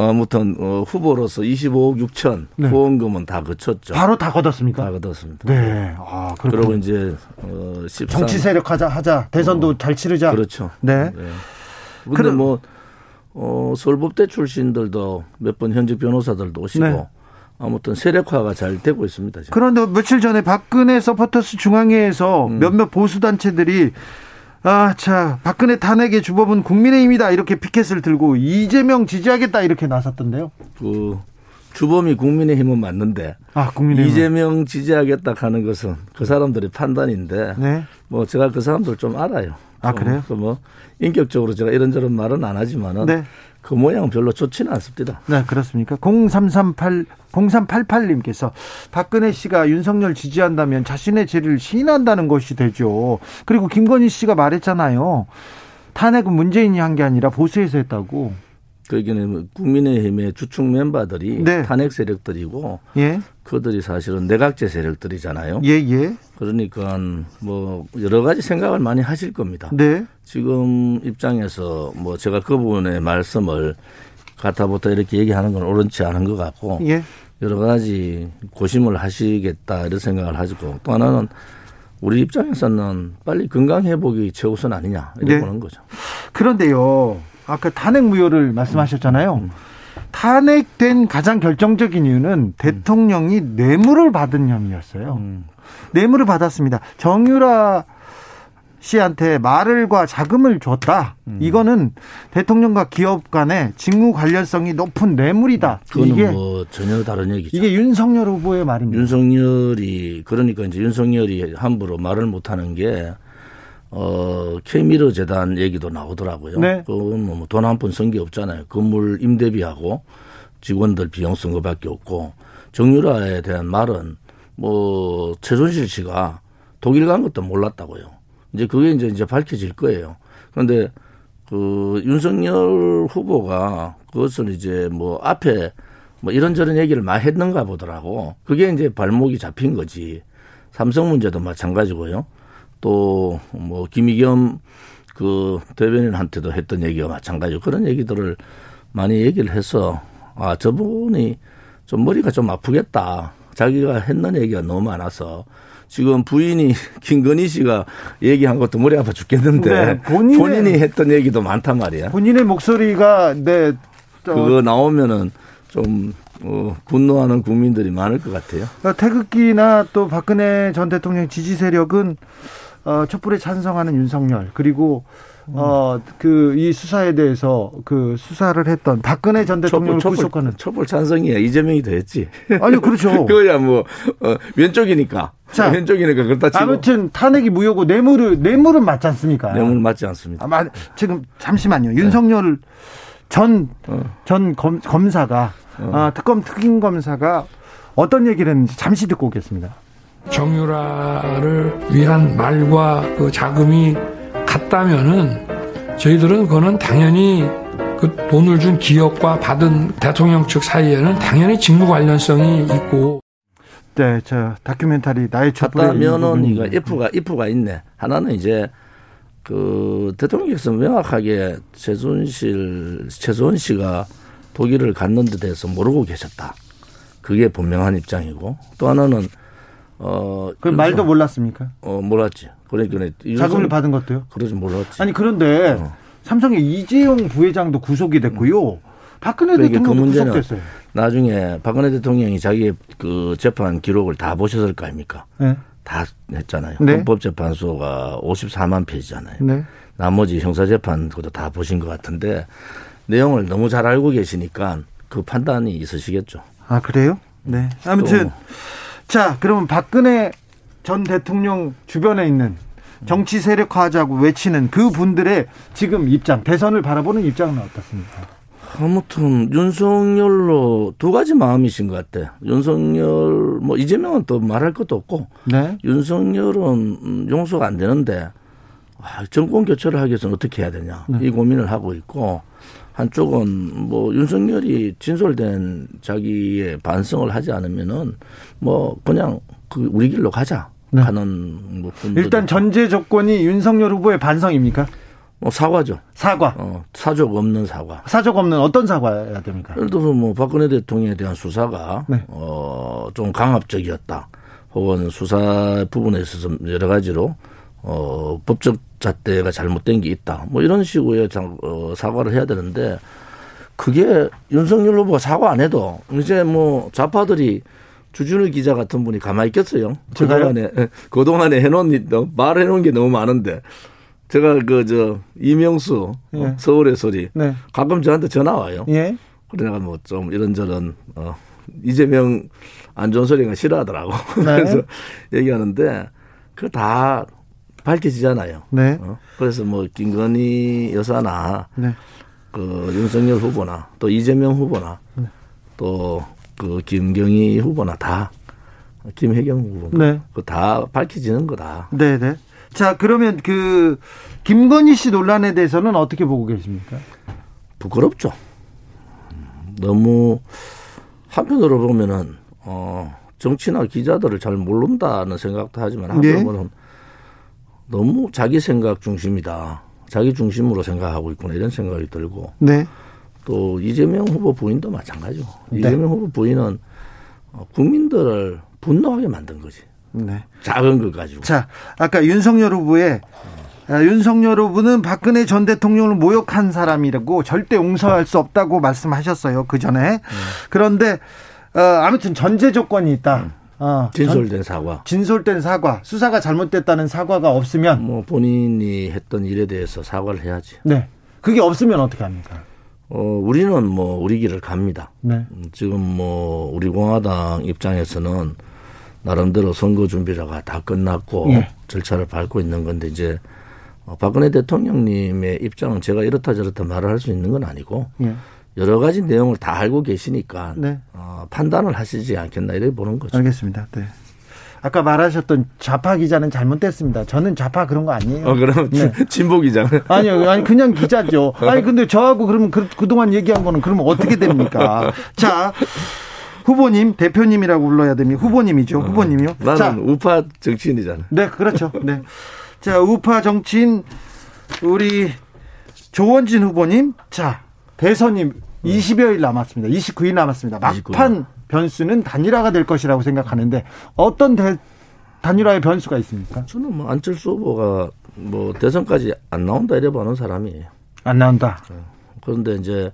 S8: 아무튼 어, 후보로서 25억 6천 네. 후원금은 다 거쳤죠.
S1: 바로 다 걷었습니까?
S8: 다 걷었습니다.
S1: 네.
S8: 아, 그리고 이제 어, 13...
S1: 정치 세력 하자 하자 대선도 어, 잘 치르자.
S8: 그렇죠.
S1: 네.
S8: 네. 근데 뭐 어, 서울법대 출신들도 몇 번 현직 변호사들도 오시고 네. 아무튼 세력화가 잘 되고 있습니다.
S1: 지금. 그런데 며칠 전에 박근혜 서포터스 중앙회에서 음. 몇몇 보수 단체들이 아, 자, 박근혜 탄핵의 주범은 국민의힘이다 이렇게 피켓을 들고 이재명 지지하겠다 이렇게 나섰던데요.
S8: 그 주범이 국민의힘은 맞는데 아, 국민의힘 이재명 지지하겠다 하는 것은 그 사람들의 판단인데 네. 뭐 제가 그 사람들 좀 알아요.
S1: 아 그래요?
S8: 뭐 인격적으로 제가 이런저런 말은 안 하지만은 네. 그 모양은 별로 좋지는 않습니다.
S1: 네, 그렇습니까? 0338 0388님께서 박근혜 씨가 윤석열 지지한다면 자신의 죄를 시인한다는 것이 되죠. 그리고 김건희 씨가 말했잖아요. 탄핵은 문재인이 한 게 아니라 보수에서 했다고.
S8: 그기는 국민의힘의 주축 멤버들이 네. 탄핵 세력들이고 예. 그들이 사실은 내각제 세력들이잖아요.
S1: 예, 예.
S8: 그러니까 뭐 여러 가지 생각을 많이 하실 겁니다.
S1: 네.
S8: 지금 입장에서 뭐 제가 그 부분의 말씀을 가타부터 이렇게 얘기하는 건 옳지 않은 것 같고 예. 여러 가지 고심을 하시겠다 이런 생각을 하시고 또 하나는 우리 입장에서는 빨리 건강 회복이 최우선 아니냐 이렇게 네. 보는 거죠.
S1: 그런데요. 아까 탄핵 무효를 말씀하셨잖아요. 음. 탄핵된 가장 결정적인 이유는 대통령이 뇌물을 받은 혐의였어요. 음. 뇌물을 받았습니다. 정유라 씨한테 말을과 자금을 줬다. 음. 이거는 대통령과 기업 간의 직무 관련성이 높은 뇌물이다.
S8: 이게 뭐 전혀 다른 얘기죠.
S1: 이게 윤석열 후보의 말입니다.
S8: 윤석열이 그러니까 이제 윤석열이 함부로 말을 못하는 게 어, 케미르 재단 얘기도 나오더라고요. 네. 그건 뭐 돈 한 푼 쓴 게 없잖아요. 건물 임대비하고 직원들 비용 쓴 거밖에 없고 정유라에 대한 말은 뭐 최순실 씨가 독일 간 것도 몰랐다고요. 이제 그게 이제 이제 밝혀질 거예요. 그런데 그 윤석열 후보가 그것을 이제 뭐 앞에 뭐 이런저런 얘기를 많이 했는가 보더라고. 그게 이제 발목이 잡힌 거지. 삼성 문제도 마찬가지고요. 또 뭐 김의겸 그 대변인한테도 했던 얘기가 마찬가지고 그런 얘기들을 많이 얘기를 해서 아 저분이 좀 머리가 좀 아프겠다. 자기가 했는 얘기가 너무 많아서 지금 부인이 김건희 씨가 얘기한 것도 머리 아파 죽겠는데 네, 본인의, 본인이 했던 얘기도 많단 말이야.
S1: 본인의 목소리가 네
S8: 그거 나오면은 좀 어, 분노하는 국민들이 많을 것 같아요.
S1: 태극기나 또 박근혜 전 대통령 지지 세력은 어, 촛불에 찬성하는 윤석열 그리고 어, 그, 이 수사에 대해서 그 수사를 했던 박근혜 전 대통령을 촛불, 구속하는.
S8: 촛불 찬성이야. 이재명이 더 했지.
S1: 아니, 그렇죠.
S8: 그거야 뭐, 어, 왼쪽이니까. 자, 왼쪽이니까 그렇다 치고.
S1: 아무튼 탄핵이 무효고 뇌물을, 뇌물은 맞지 않습니까?
S8: 뇌물 맞지 않습니다.
S1: 아, 지금 잠시만요. 윤석열 전, 어. 전 검, 검사가, 어. 아, 특검 특임 검사가 어떤 얘기를 했는지 잠시 듣고 오겠습니다.
S9: 정유라를 위한 말과 그 자금이 같다면은 저희들은 그거는 당연히 그 돈을 준 기업과 받은 대통령 측 사이에는 당연히 직무 관련성이 있고.
S1: 네, 저 다큐멘터리 나의 촛불
S8: 같다면은 이거 if가 if가 있네. 하나는 이제 그 대통령께서 명확하게 최순실 최순 씨가 독일을 갔는 데 대해서 모르고 계셨다. 그게 분명한 입장이고 또 하나는
S1: 어, 그 말도 몰랐습니까?
S8: 어, 몰랐지. 그러니까
S1: 자금을 받은 것도요?
S8: 그러지 몰랐지.
S1: 아니 그런데 어. 삼성의 이재용 부회장도 구속이 됐고요. 박근혜 그러니까 대통령도 그 구속됐어요.
S8: 나중에 박근혜 대통령이 자기의 그 재판 기록을 다 보셨을 거 아닙니까? 네. 다 했잖아요. 네. 헌법재판소가 54만 페이지잖아요. 네. 나머지 형사재판 그것도 다 보신 것 같은데 내용을 너무 잘 알고 계시니까 그 판단이 있으시겠죠.
S1: 아 그래요? 네. 아무튼 자 그러면 박근혜 전 대통령 주변에 있는 정치 세력화하자고 외치는 그 분들의 지금 입장, 대선을 바라보는 입장은 어떻습니까?
S8: 아무튼 윤석열로 두 가지 마음이신 것 같아. 윤석열 뭐 이재명은 또 말할 것도 없고 네? 윤석열은 용서가 안 되는데 아, 정권 교체를 하기 위해서는 어떻게 해야 되냐 네. 이 고민을 하고 있고 한쪽은 뭐 윤석열이 진솔된 자기의 반성을 하지 않으면은 뭐 그냥 그 우리 길로 가자. 네. 하는 뭐
S1: 일단 전제 조건이 윤석열 후보의 반성입니까?
S8: 뭐 사과죠.
S1: 사과.
S8: 어, 사족 없는 사과.
S1: 사족 없는 어떤 사과해야 됩니까?
S8: 예를 들어서 뭐 박근혜 대통령에 대한 수사가 네. 어좀 강압적이었다. 혹은 수사 부분에 있어서 여러 가지로 어 법적 잣대가 잘못된 게 있다. 뭐 이런 식으로의 어, 사과를 해야 되는데 그게 윤석열 후보가 사과 안 해도 이제 뭐 좌파들이 주준우 기자 같은 분이 가만히 있겠어요. 그동안에, 예, 그동안에 해놓은, 말해놓은 게 너무 많은데. 제가 그, 저, 이명수, 예. 어, 서울의 소리. 네. 가끔 저한테 전화 와요. 예. 그래가 뭐좀 이런저런, 어, 이재명 안 좋은 소리가 싫어하더라고. 네. 그래서 얘기하는데, 그거 다 밝혀지잖아요. 네. 어? 그래서 뭐, 김건희 여사나, 네. 그 윤석열 후보나, 또 이재명 후보나, 네. 또그 김경희 후보나 다 김혜경 후보 네. 그다 밝혀지는 거다.
S1: 네, 네. 자, 그러면 그 김건희 씨 논란에 대해서는 어떻게 보고 계십니까?
S8: 부끄럽죠. 너무 한편으로 보면은 어 정치나 기자들을 잘 모른다는 생각도 하지만 한편으로는 네. 너무 자기 생각 중심이다. 자기 중심으로 생각하고 있구나 이런 생각이 들고. 네. 또 이재명 후보 부인도 마찬가지고 네. 이재명 후보 부인은 어, 국민들을 분노하게 만든 거지. 네. 작은 것 가지고.
S1: 자, 아까 윤석열 후보의 아, 윤석열 후보는 박근혜 전 대통령을 모욕한 사람이라고 절대 용서할 수 없다고 말씀하셨어요. 그 전에. 네. 그런데 어, 아무튼 전제 조건이 있다. 음.
S8: 어, 진솔된 사과.
S1: 진솔된 사과. 수사가 잘못됐다는 사과가 없으면
S8: 뭐 본인이 했던 일에 대해서 사과를 해야지.
S1: 네. 그게 없으면 어떻게 합니까?
S8: 어, 우리는 뭐 우리 길을 갑니다. 네. 음, 지금 뭐 우리 공화당 입장에서는 나름대로 선거 준비라가 다 끝났고 예. 절차를 밟고 있는 건데 이제 어, 박근혜 대통령님의 입장은 제가 이렇다 저렇다 말을 할 수 있는 건 아니고 예. 여러 가지 내용을 다 알고 계시니까 네. 어, 판단을 하시지 않겠나 이렇게 보는 거죠.
S1: 알겠습니다. 네. 아까 말하셨던 좌파 기자는 잘못됐습니다. 저는 좌파 그런 거 아니에요.
S8: 어, 그럼 네. 진보 기자
S1: 아니요, 아니 그냥 기자죠. 아니 근데 저하고 그러면 그, 그동안 얘기한 거는 그러면 어떻게 됩니까? 자. 후보님, 대표님이라고 불러야 됩니다. 후보님이죠. 어, 후보님이요.
S8: 나는 자, 우파 정치인이잖아.
S1: 네, 그렇죠. 네. 자, 우파 정치인 우리 조원진 후보님. 자, 대선님 20여일 남았습니다. 29일 남았습니다. 막판 29일. 변수는 단일화가 될 것이라고 생각하는데 어떤 대, 단일화의 변수가 있습니까?
S8: 저는 뭐 안철수 후보가 뭐 대선까지 안 나온다 이래 보는 사람이에요.
S1: 안 나온다. 네.
S8: 그런데 이제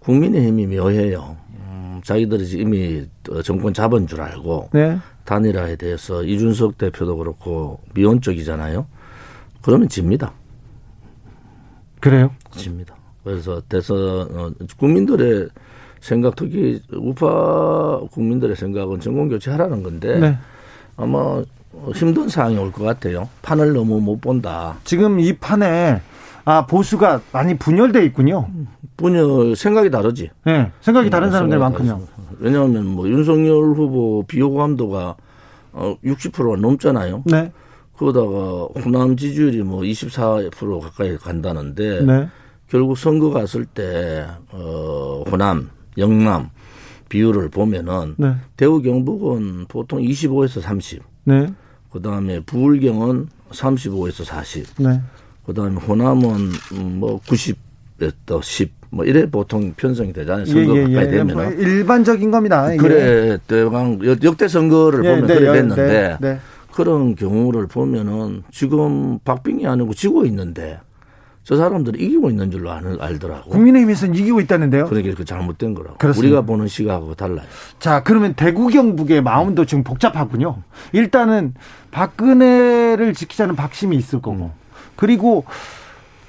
S8: 국민의힘이 묘해요. 음, 자기들이 이미 정권 잡은 줄 알고 네. 단일화에 대해서 이준석 대표도 그렇고 미온적이잖아요. 그러면 집니다.
S1: 그래요?
S8: 집니다. 그래서 대선 어, 국민들의 생각 특히 우파 국민들의 생각은 정권 교체하라는 건데 네. 아마 힘든 상황이 올 것 같아요. 판을 너무 못 본다.
S1: 지금 이 판에 아 보수가 많이 분열돼 있군요.
S8: 분열 생각이 다르지.
S1: 네, 생각이 다른 사람들만큼요.
S8: 왜냐하면 뭐 윤석열 후보 비호감도가 어 60%가 넘잖아요. 네. 그러다가 호남 지지율이 뭐 24% 가까이 간다는데 네. 결국 선거 갔을 때 어, 호남, 영남 비율을 보면은 네. 대구 경북은 보통 25에서 30. 네. 그 다음에 부울경은 35에서 40. 네. 그 다음에 호남은 뭐 90에서 10. 뭐 이래 보통 편성이 되잖아요. 선거 예, 예, 가까이 예. 되면은 뭐
S1: 일반적인 겁니다.
S8: 그래 대강 역대 선거를 예, 보면 네, 그래 됐는데 네, 네. 그런 경우를 보면은 지금 박빙이 아니고 지고 있는데 저 사람들이 이기고 있는 줄로 알더라고.
S1: 국민의힘에서는 이기고 있다는데요?
S8: 그러니까 그 잘못된 거라고. 그렇습니다. 우리가 보는 시각하고 달라요.
S1: 자, 그러면 대구 경북의 마음도 지금 복잡하군요. 일단은 박근혜를 지키자는 박심이 있을 거고. 음. 그리고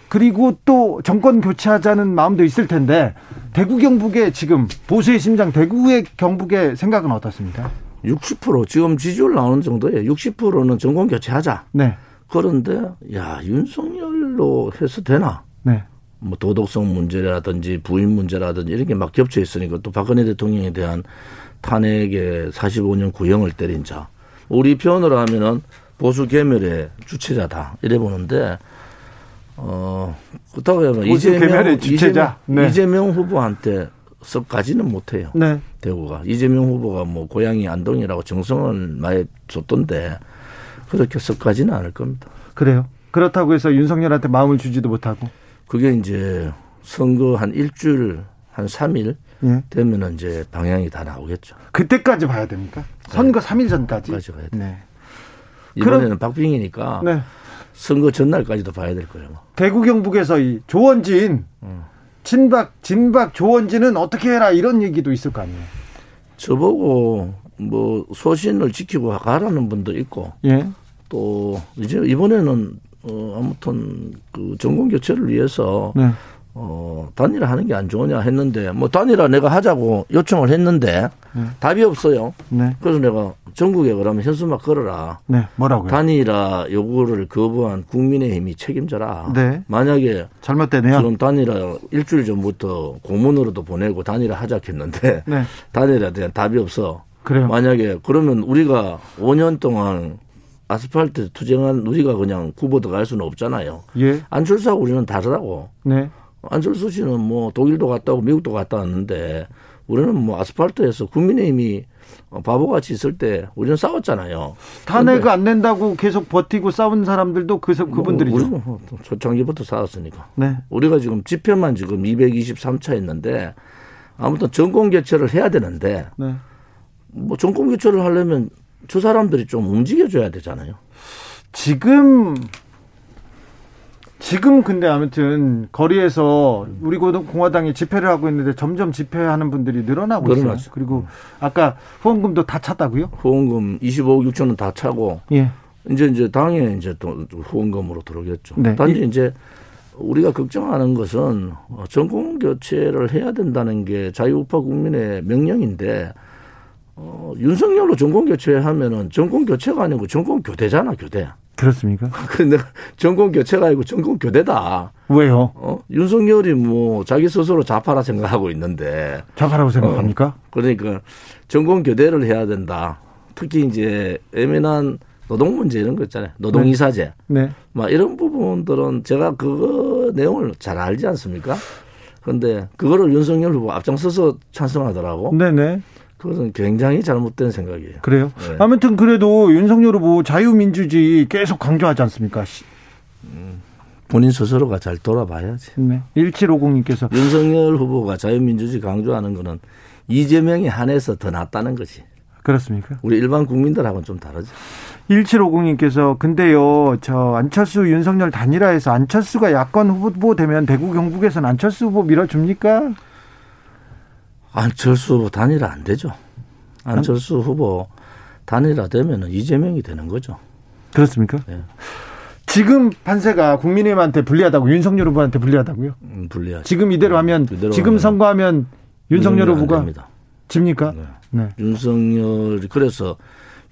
S1: 그리고 또 정권 교체하자는 마음도 있을 텐데 대구 경북의 지금 보수의 심장 대구의 경북의 생각은 어떻습니까?
S8: 60% 지금 지지율 나오는 정도예요. 60%는 정권 교체하자. 네. 그런데 야 윤석열로 해서 되나? 네. 뭐 도덕성 문제라든지 부인 문제라든지 이런 게 막 겹쳐 있으니까 또 박근혜 대통령에 대한 탄핵에 45년 구형을 때린 자. 우리 표현으로 하면은 보수 개멸의 주체자다. 이래 보는데 어 그렇다고 하면 이재명 주체자. 이재명, 네. 이재명 후보한테 썩가지는 못해요. 네. 대구가 이재명 후보가 뭐 고향이 안동이라고 정성을 많이 줬던데 그렇게 썩가지는 않을 겁니다.
S1: 그래요? 그렇다고 해서 윤석열한테 마음을 주지도 못하고.
S8: 그게 이제 선거 한 일주일, 한 3일 예. 되면 이제 방향이 다 나오겠죠.
S1: 그때까지 봐야 됩니까? 선거 네. 3일 전까지?
S8: 까지 봐야 돼. 네. 이번에는 그럼, 박빙이니까 네. 선거 전날까지도 봐야 될 거예요.
S1: 대구 경북에서 이 조원진, 음. 진박, 진박 조원진은 어떻게 해라 이런 얘기도 있을 거 아니에요.
S8: 저보고 뭐 소신을 지키고 가라는 분도 있고 예. 또 이제 이번에는 어 아무튼 그 정권 교체를 위해서 네. 어 단일화 하는 게 안 좋으냐 했는데 뭐 단일화 내가 하자고 요청을 했는데 네. 답이 없어요. 네. 그래서 내가 전국에 그러면 현수막 걸어라.
S1: 네. 뭐라고요?
S8: 단일화 요구를 거부한 국민의힘이 책임져라. 네. 만약에
S1: 잘못되네요.
S8: 지금 단일화 일주일 전부터 고문으로도 보내고 단일화 하자 했는데 네. 단일화에 대한 답이 없어.
S1: 그래요.
S8: 만약에 그러면 우리가 5년 동안 아스팔트 투쟁한 우리가 그냥 구보도 갈 수는 없잖아요. 예. 안철수하고 우리는 다르다고. 네. 안철수 씨는 뭐 독일도 갔다 오고 미국도 갔다 왔는데 우리는 뭐 아스팔트에서 국민의힘이 바보같이 있을 때 우리는 싸웠잖아요.
S1: 탄핵 안 낸다고 계속 버티고 싸운 사람들도 그, 그분들이죠.
S8: 뭐, 뭐 초창기부터 싸웠으니까. 네. 우리가 지금 집회만 지금 223차 했는데 아무튼 정권 개최를 해야 되는데 네. 뭐 정권 교체를 하려면 저 사람들이 좀 움직여줘야 되잖아요.
S1: 지금 지금 근데 아무튼 거리에서 우리 공화당이 집회를 하고 있는데 점점 집회하는 분들이 늘어나고 늘어나죠. 있어요. 그리고 아까 후원금도 다 찼다고요?
S8: 후원금 25억 6천원 다 차고 예. 이제 이제 당에 이제 또 후원금으로 들어오겠죠. 네. 단지 이제 우리가 걱정하는 것은 정권 교체를 해야 된다는 게 자유우파 국민의 명령인데 어, 윤석열로 정권 교체하면은 정권 교체가 아니고 정권 교대잖아 교대.
S1: 그렇습니까?
S8: 근데 정권 교체가 아니고 정권 교대다.
S1: 왜요?
S8: 어? 윤석열이 뭐 자기 스스로 좌파라 생각하고 있는데.
S1: 좌파라고 생각합니까? 어,
S8: 그러니까 정권 교대를 해야 된다. 특히 이제 애매한 노동 문제 이런 거 있잖아요. 노동 이사제. 네. 네. 막 이런 부분들은 제가 그거 내용을 잘 알지 않습니까? 그런데 그거를 윤석열 후보 앞장서서 찬성하더라고. 네네. 그것은 굉장히 잘못된 생각이에요.
S1: 그래요? 네. 아무튼 그래도 윤석열 후보 자유민주주의 계속 강조하지 않습니까?
S8: 음, 본인 스스로가 잘 돌아봐야지.
S1: 네. 1750님께서
S8: 윤석열 후보가 자유민주주의 강조하는 거는 이재명이 한해서 더 낫다는 거지.
S1: 그렇습니까?
S8: 우리 일반 국민들하고는 좀 다르죠.
S1: 1750님께서 근데요, 저 안철수 윤석열 단일화에서 안철수가 야권 후보 되면 대구 경북에서는 안철수 후보 밀어줍니까?
S8: 안철수 후보 단일화 안 되죠. 안철수 후보 단일화 되면 이재명이 되는 거죠.
S1: 그렇습니까? 네. 지금 판세가 국민의힘한테 불리하다고 윤석열 후보한테 불리하다고요?
S8: 음, 불리하죠.
S1: 지금 이대로 하면 이대로 지금 하면 선거하면 윤석열 후보가 집니까? 네.
S8: 네. 윤석열이 그래서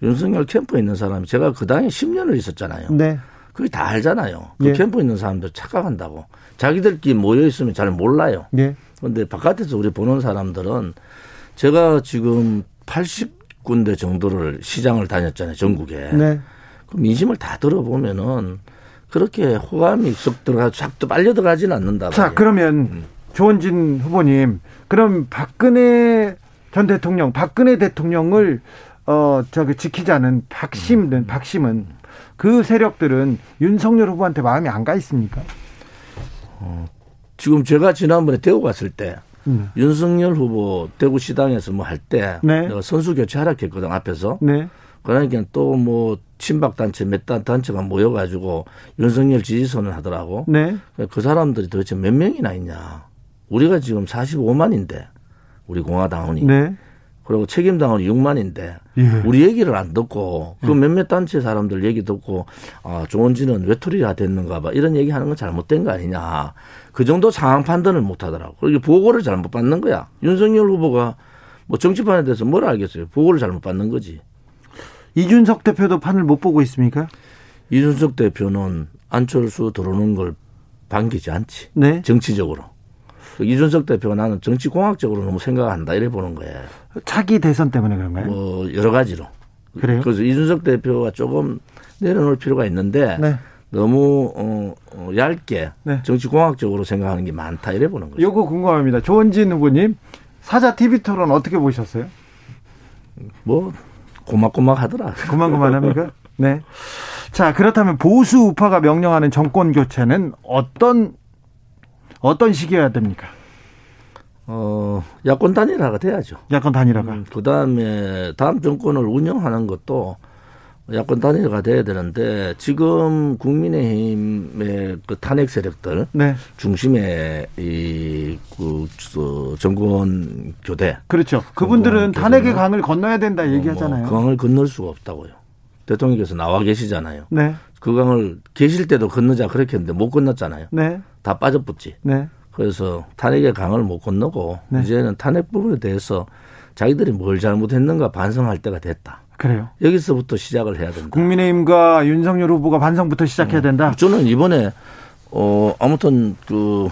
S8: 윤석열 캠프에 있는 사람이 제가 그 당에 10년을 있었잖아요. 네. 그게 다 알잖아요. 그 예. 캠프에 있는 사람들 착각한다고. 자기들끼리 모여 있으면 잘 몰라요. 예. 그런데 바깥에서 우리 보는 사람들은 제가 지금 80군데 정도를 시장을 다녔잖아요, 전국에. 네. 그 민심을 다 들어보면은 그렇게 호감이 쏙 들어가, 쫙 빨려 들어가지는 않는다.
S1: 자, 그러면 음. 조원진 후보님, 그럼 박근혜 전 대통령, 박근혜 대통령을 어 저기 지키자는 박심은 음. 박심은 그 세력들은 윤석열 후보한테 마음이 안 가 있습니까?
S8: 어, 지금 제가 지난번에 대구 갔을 때 음. 윤석열 후보 대구시당에서 뭐 할때 네. 내가 선수 교체하라 했거든 앞에서. 네. 그러니까 또 뭐 친박 단체 몇 단 단체가 모여가지고 윤석열 지지선을 하더라고. 네. 그 사람들이 도대체 몇 명이나 있냐. 우리가 지금 45만인데 우리 공화당원이. 네. 그리고 책임당원이 6만인데 예. 우리 얘기를 안 듣고 그 예. 몇몇 단체 사람들 얘기 듣고 아 조원진은 외톨이가 됐는가 봐 이런 얘기하는 건 잘못된 거 아니냐 그 정도 상황 판단을 못 하더라고 그리고 보고를 잘못 받는 거야 윤석열 후보가 뭐 정치판에 대해서 뭘 알겠어요 보고를 잘못 받는 거지
S1: 이준석 대표도 판을 못 보고 있습니까?
S8: 이준석 대표는 안철수 들어오는 걸 반기지 않지 네. 정치적으로 그 이준석 대표가 나는 정치공학적으로 너무 생각한다 이래 보는 거예요.
S1: 차기 대선 때문에 그런가요?
S8: 뭐 여러 가지로.
S1: 그래요?
S8: 그래서 이준석 대표가 조금 내려놓을 필요가 있는데 네. 너무 어, 어 얇게 네. 정치공학적으로 생각하는 게 많다 이래 보는 거죠.
S1: 요거 궁금합니다. 조원진 후보님 사자 TV 토론 어떻게 보셨어요?
S8: 뭐 고막고막 하더라.
S1: 고만고만합니까? 네. 자 그렇다면 보수 우파가 명령하는 정권 교체는 어떤 어떤 시기여야 됩니까?
S8: 어, 야권 단일화가 돼야죠.
S1: 야권 단일화가. 음,
S8: 그 다음에 다음 정권을 운영하는 것도 야권 단일화가 돼야 되는데 지금 국민의힘의 그 탄핵 세력들 네. 중심에 이그 그 정권 교대
S1: 그렇죠. 그분들은 탄핵의 강을 건너야 된다 뭐 얘기하잖아요.
S8: 뭐 강을 건널 수가 없다고요. 대통령께서 나와 계시잖아요. 네. 그 강을 계실 때도 건너자 그렇게 했는데 못 건넜잖아요. 네. 다 빠져붙지. 네. 그래서 탄핵의 강을 못 건너고 네. 이제는 탄핵 부분에 대해서 자기들이 뭘 잘못했는가 반성할 때가 됐다.
S1: 그래요.
S8: 여기서부터 시작을 해야 된다.
S1: 국민의힘과 윤석열 후보가 반성부터 시작해야 된다.
S8: 음. 저는 이번에 어 아무튼 그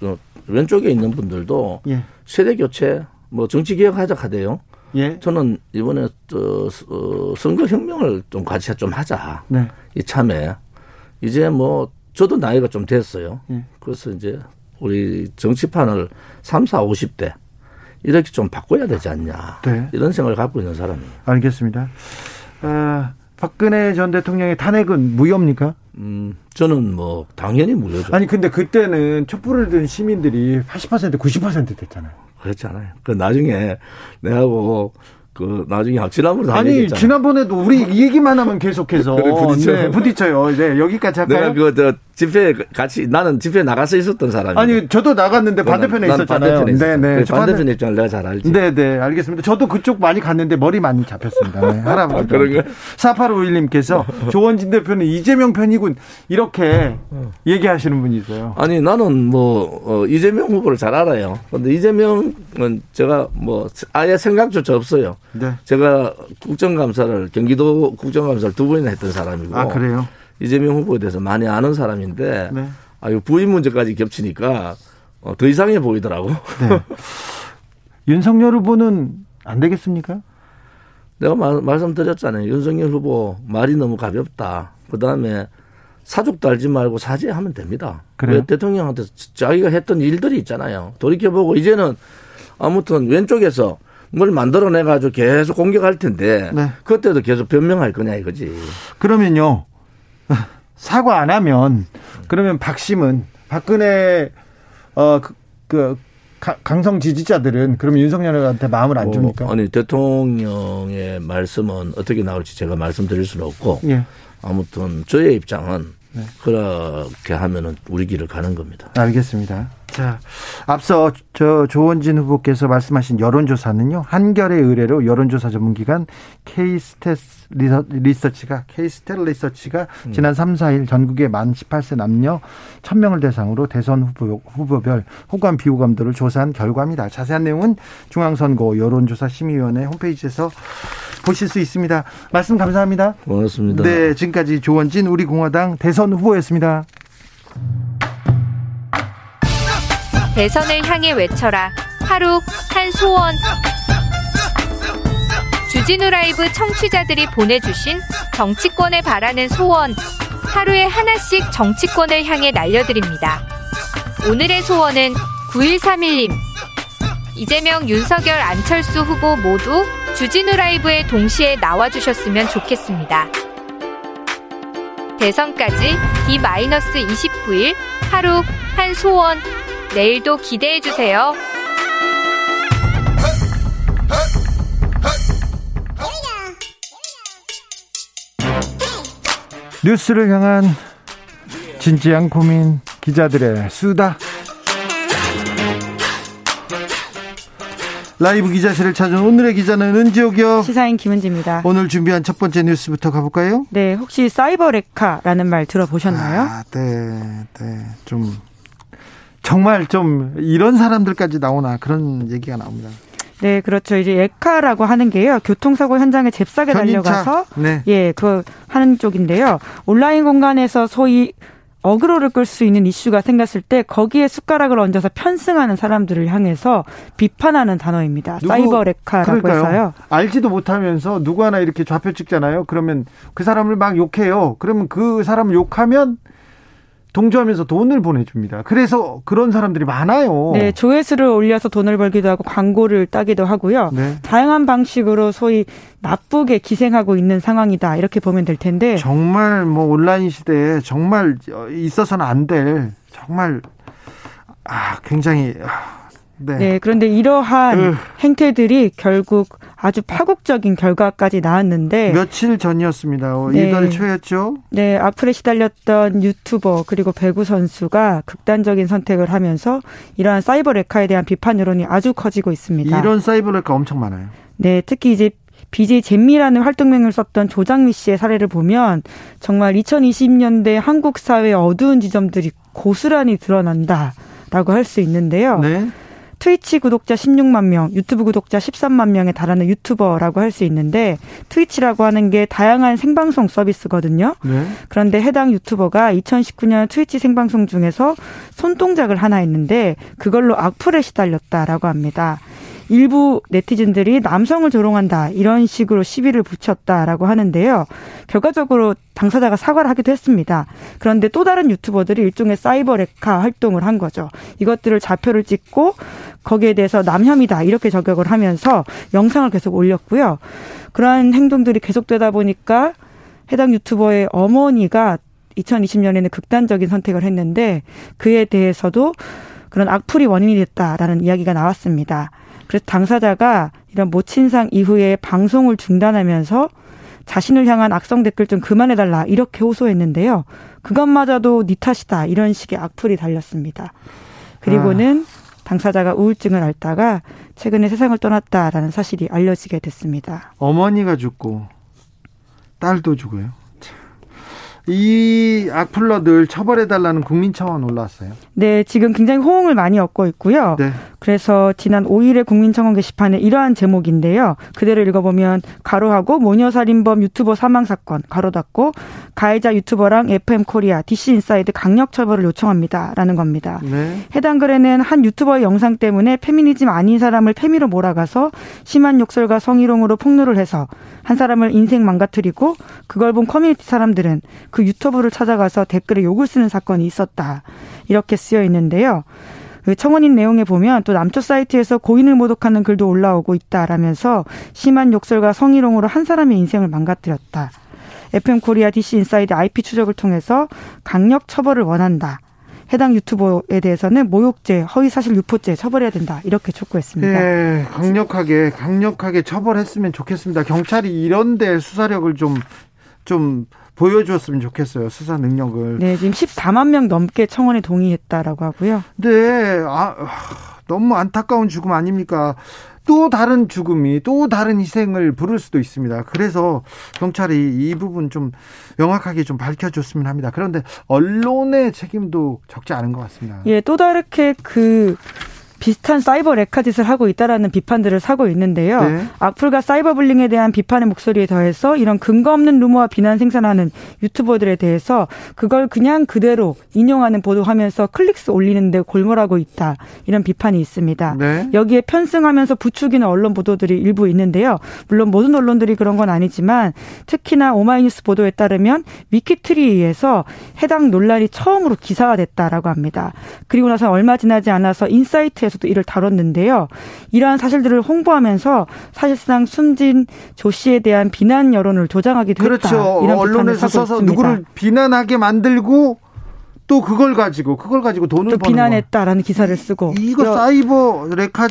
S8: 어, 왼쪽에 있는 분들도 예. 세대 교체 뭐 정치 개혁하자 하대요. 예. 저는 이번에 저 어, 선거 혁명을 좀 같이 좀 하자. 네. 이참에 이제 뭐 저도 나이가 좀 됐어요. 예. 그래서 이제 우리 정치판을 3, 4, 50대 이렇게 좀 바꿔야 되지 않냐. 네. 이런 생각을 갖고 있는 사람이에요.
S1: 알겠습니다. 아, 박근혜 전 대통령의 탄핵은 무효입니까?
S8: 음, 저는 뭐 당연히 무효죠.
S1: 아니 근데 그때는 촛불을 든 시민들이 80% 90% 됐잖아요.
S8: 그렇잖아요. 그 나중에 내하고 그 나중에 지난번에
S1: 아니 얘기했잖아. 지난번에도 우리 이 얘기만 하면 계속해서 그래, 부딪혀요. 네, 부딪혀요. 네, 여기까지 할까요?
S8: 내가 그저 집회 같이 나는 집회 나가서 있었던 사람이
S1: 아니 저도 나갔는데 반대편에 난, 있었잖아요. 반대편에
S8: 네, 네. 반대편 입장을 내가 잘 알지.
S1: 네, 네, 알겠습니다. 저도 그쪽 많이 갔는데 머리 많이 잡혔습니다. 네, 할아버지. 아,
S8: 그런가?
S1: 4851님께서 조원진 대표는 이재명 편이군 이렇게 얘기하시는 분이 있어요.
S8: 아니 나는 뭐 어, 이재명 후보를 잘 알아요. 근데 이재명은 제가 뭐 아예 생각조차 없어요. 네. 제가 국정감사를 경기도 국정감사를 두 번이나 했던 사람이고.
S1: 아 그래요?
S8: 이재명 후보에 대해서 많이 아는 사람인데 네. 아유 부인 문제까지 겹치니까 어, 더 이상해 보이더라고. 네.
S1: 윤석열 후보는 안 되겠습니까?
S8: 내가 마, 말씀드렸잖아요. 윤석열 후보 말이 너무 가볍다. 그 다음에 사족도 알지 말고 사죄하면 됩니다. 그래요? 대통령한테 자기가 했던 일들이 있잖아요. 돌이켜보고 이제는 아무튼 왼쪽에서 뭘 만들어내가지고 계속 공격할 텐데 네. 그때도 계속 변명할 거냐 이거지.
S1: 그러면요. 사과 안 하면 그러면 박심은 박근혜 어그 그, 강성 지지자들은 그러면 윤석열한테 마음을 안 어, 줍니까?
S8: 어, 아니 대통령의 말씀은 어떻게 나올지 제가 말씀드릴 수는 없고 예. 아무튼 저의 입장은 네. 그렇게 하면은 우리 길을 가는 겁니다.
S1: 알겠습니다. 자, 앞서 저 조원진 후보께서 말씀하신 여론조사는요, 한결의 의뢰로 여론조사 전문기관 케이스테스 리서치가, 케이스텔 리서치가 음. 지난 3, 4일 전국의 만 18세 남녀 1000명을 대상으로 대선 후보, 후보별 호감, 비호감도를 조사한 결과입니다. 자세한 내용은 중앙선거 여론조사 심의위원회 홈페이지에서 보실 수 있습니다. 말씀 감사합니다.
S8: 고맙습니다.
S1: 네, 지금까지 조원진 우리 공화당 대선 후보였습니다.
S10: 대선을 향해 외쳐라. 하루 한 소원. 주진우 라이브 청취자들이 보내주신 정치권에 바라는 소원. 하루에 하나씩 정치권을 향해 날려드립니다. 오늘의 소원은 9131님. 이재명, 윤석열, 안철수 후보 모두 주진우 라이브에 동시에 나와주셨으면 좋겠습니다. 대선까지 D-29일 하루 한 소원 내일도 기대해 주세요.
S1: 뉴스를 향한 진지한 고민 기자들의 수다. 라이브 기자실을 찾은 오늘의 기자는 은지옥이요.
S11: 시사인 김은지입니다.
S1: 오늘 준비한 첫 번째 뉴스부터 가볼까요?
S11: 네, 혹시 사이버 레카라는 말 들어보셨나요?
S1: 아, 네, 네, 좀 정말 좀 이런 사람들까지 나오나 그런 얘기가 나옵니다.
S11: 네, 그렇죠. 이제 에카라고 하는 게요. 교통사고 현장에 잽싸게 달려가서 네. 예, 그 하는 쪽인데요. 온라인 공간에서 소위 어그로를 끌 수 있는 이슈가 생겼을 때 거기에 숟가락을 얹어서 편승하는 사람들을 향해서 비판하는 단어입니다. 사이버 레카라고. 해서요.
S1: 알지도 못하면서 누구 하나 이렇게 좌표 찍잖아요. 그러면 그 사람을 막 욕해요. 그러면 그 사람을 욕하면 동조하면서 돈을 보내줍니다. 그래서 그런 사람들이 많아요.
S11: 네, 조회수를 올려서 돈을 벌기도 하고 광고를 따기도 하고요. 네. 다양한 방식으로 소위 나쁘게 기생하고 있는 상황이다 이렇게 보면 될 텐데
S1: 정말 뭐 온라인 시대에 정말 있어서는 안 될 정말 아 굉장히 아,
S11: 네. 네. 그런데 이러한 으. 행태들이 결국 아주 파국적인 결과까지 나왔는데
S1: 며칠 전이었습니다. 어, 네. 이달 초였죠.
S11: 네, 악플에 시달렸던 유튜버 그리고 배구 선수가 극단적인 선택을 하면서 이러한 사이버 레카에 대한 비판 여론이 아주 커지고 있습니다.
S1: 이런 사이버 레카 엄청 많아요.
S11: 네, 특히 이제 BJ 잼미라는 활동명을 썼던 조장미 씨의 사례를 보면 정말 2020년대 한국 사회의 어두운 지점들이 고스란히 드러난다라고 할 수 있는데요. 네. 트위치 구독자 16만 명, 유튜브 구독자 13만 명에 달하는 유튜버라고 할 수 있는데 트위치라고 하는 게 다양한 생방송 서비스거든요. 네. 그런데 해당 유튜버가 2019년 트위치 생방송 중에서 손동작을 하나 했는데 그걸로 악플에 시달렸다라고 합니다. 일부 네티즌들이 남성을 조롱한다 이런 식으로 시비를 붙였다라고 하는데요. 결과적으로 당사자가 사과를 하기도 했습니다. 그런데 또 다른 유튜버들이 일종의 사이버 레카 활동을 한 거죠. 이것들을 좌표를 찍고 거기에 대해서 남혐이다 이렇게 저격을 하면서 영상을 계속 올렸고요. 그러한 행동들이 계속되다 보니까 해당 유튜버의 어머니가 2020년에는 극단적인 선택을 했는데 그에 대해서도 그런 악플이 원인이 됐다라는 이야기가 나왔습니다. 그래서 당사자가 이런 모친상 이후에 방송을 중단하면서 자신을 향한 악성 댓글 좀 그만해달라 이렇게 호소했는데요. 그것마저도 니 탓이다 이런 식의 악플이 달렸습니다. 그리고는 아. 당사자가 우울증을 앓다가 최근에 세상을 떠났다라는 사실이 알려지게 됐습니다.
S1: 어머니가 죽고 딸도 죽어요. 이 악플러들 처벌해달라는 국민 청원 올라왔어요.
S11: 네, 지금 굉장히 호응을 많이 얻고 있고요. 네. 그래서 지난 5일에 국민청원 게시판에 이러한 제목인데요. 그대로 읽어보면 가로하고 모녀살인범 유튜버 사망 사건 가로 닫고 가해자 유튜버랑 FM 코리아 DC 인사이드 강력 처벌을 요청합니다라는 겁니다. 네. 해당 글에는 한 유튜버의 영상 때문에 페미니즘 아닌 사람을 페미로 몰아가서 심한 욕설과 성희롱으로 폭로를 해서 한 사람을 인생 망가뜨리고 그걸 본 커뮤니티 사람들은 그 유튜브를 찾아가서 댓글에 욕을 쓰는 사건이 있었다. 이렇게 쓰여 있는데요. 그 청원인 내용에 보면 또 남초 사이트에서 고인을 모독하는 글도 올라오고 있다라면서 심한 욕설과 성희롱으로 한 사람의 인생을 망가뜨렸다. FM 코리아 DC 인사이드 IP 추적을 통해서 강력 처벌을 원한다. 해당 유튜버에 대해서는 모욕죄, 허위사실 유포죄 처벌해야 된다. 이렇게 촉구했습니다.
S1: 네, 강력하게 강력하게 처벌했으면 좋겠습니다. 경찰이 이런 데 수사력을 좀좀 보여주었으면 좋겠어요. 수사 능력을.
S11: 네, 지금 14만 명 넘게 청원에 동의했다라고 하고요.
S1: 네, 아, 너무 안타까운 죽음 아닙니까? 또 다른 죽음이 또 다른 희생을 부를 수도 있습니다. 그래서 경찰이 이 부분 좀 명확하게 좀 밝혀줬으면 합니다. 그런데 언론의 책임도 적지 않은 것 같습니다.
S11: 예, 또 다르게 그 비슷한 사이버 레카짓을 하고 있다라는 비판들을 사고 있는데요. 네. 악플과 사이버 불링에 대한 비판의 목소리에 더해서 이런 근거 없는 루머와 비난 생산하는 유튜버들에 대해서 그걸 그냥 그대로 인용하는 보도하면서 클릭수 올리는데 골몰하고 있다. 이런 비판이 있습니다. 네. 여기에 편승하면서 부추기는 언론 보도들이 일부 있는데요. 물론 모든 언론들이 그런 건 아니지만 특히나 오마이뉴스 보도에 따르면 위키트리에서 해당 논란이 처음으로 기사가 됐다라고 합니다. 그리고 나서 얼마 지나지 않아서 인사이트에 에서도 이를 다뤘는데요. 이러한 사실들을 홍보하면서 사실상 숨진 조 씨에 대한 비난 여론을 조장하기도
S1: 그렇죠. 했다. 이런 언론에서 써서 있습니다. 누구를 비난하게 만들고 또 그걸 가지고 그걸 가지고 돈을 또
S11: 비난했다라는 기사를 쓰고
S1: 이거 사이버 wrecker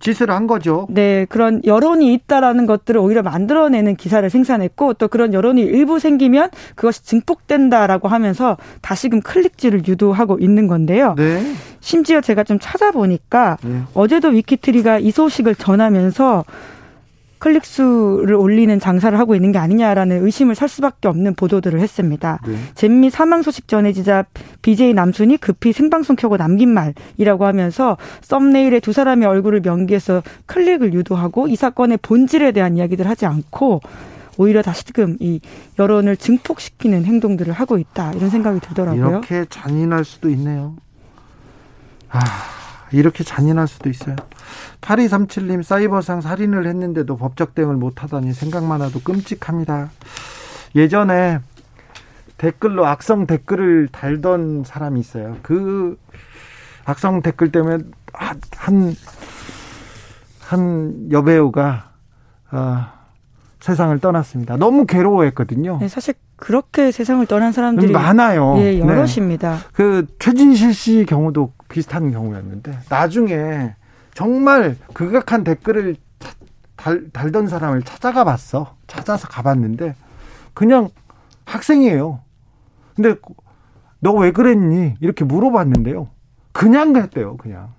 S1: 짓을 한 거죠.
S11: 네, 그런 여론이 있다라는 것들을 오히려 만들어내는 기사를 생산했고 또 그런 여론이 일부 생기면 그것이 증폭된다라고 하면서 다시금 클릭질을 유도하고 있는 건데요. 네. 심지어 제가 좀 찾아보니까 네. 어제도 위키트리가 이 소식을 전하면서 클릭 수를 올리는 장사를 하고 있는 게 아니냐라는 의심을 살 수밖에 없는 보도들을 했습니다. 네. 잼미 사망 소식 전해지자 BJ 남순이 급히 생방송 켜고 남긴 말이라고 하면서 썸네일에 두 사람의 얼굴을 명기해서 클릭을 유도하고 이 사건의 본질에 대한 이야기들 하지 않고 오히려 다시금 이 여론을 증폭시키는 행동들을 하고 있다 이런 생각이 들더라고요.
S1: 이렇게 잔인할 수도 있네요. 아. 이렇게 잔인할 수도 있어요. 8237님 사이버상 살인을 했는데도 법적 대응을 못하다니 생각만 해도 끔찍합니다. 예전에 댓글로 악성 댓글을 달던 사람이 있어요. 그 악성 댓글 때문에 한, 한 여배우가, 어, 세상을 떠났습니다. 너무 괴로워했거든요.
S11: 네, 사실 그렇게 세상을 떠난 사람들이
S1: 많아요.
S11: 예, 네. 여럿입니다. 네.
S1: 그 최진실 씨 경우도 비슷한 경우였는데 나중에 정말 극악한 댓글을 달, 달던 사람을 찾아가 봤어. 찾아서 가봤는데 그냥 학생이에요. 근데 너 왜 그랬니? 이렇게 물어봤는데요. 그냥 그랬대요. 그냥.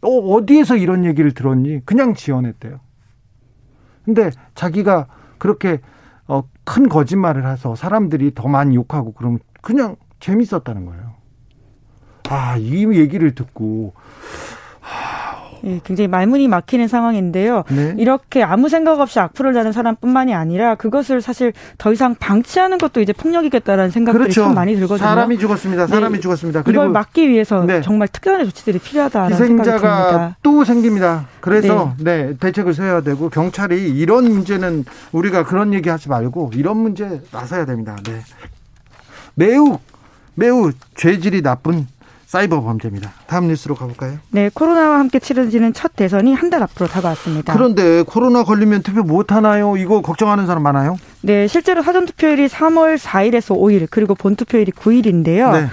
S1: 너 어디에서 이런 얘기를 들었니? 그냥 지원했대요. 근데 자기가 그렇게 어, 큰 거짓말을 해서 사람들이 더 많이 욕하고 그러면 그냥 재밌었다는 거예요. 아, 이 얘기를 듣고
S11: 예, 굉장히 말문이 막히는 상황인데요. 네. 이렇게 아무 생각 없이 악플을 다는 사람뿐만이 아니라 그것을 사실 더 이상 방치하는 것도 이제 폭력이겠다라는 생각들이 그렇죠. 참 많이 들거든요.
S1: 사람이 죽었습니다. 사람이 네. 죽었습니다.
S11: 그리고 이걸 막기 위해서 네. 정말 특별한 조치들이 필요하다는 생각이 듭니다.
S1: 또 생깁니다. 그래서 네. 네. 대책을 세워야 되고 경찰이 이런 문제는 우리가 그런 얘기하지 말고 이런 문제 나서야 됩니다. 네. 매우 매우 죄질이 나쁜 사이버 범죄입니다. 다음 뉴스로 가볼까요?
S11: 네, 코로나와 함께 치러지는 첫 대선이 한 달 앞으로 다가왔습니다.
S1: 그런데 코로나 걸리면 투표 못 하나요? 이거 걱정하는 사람 많아요?
S11: 네, 실제로 사전 투표일이 3월 4일에서 5일 그리고 본 투표일이 9일인데요. 네.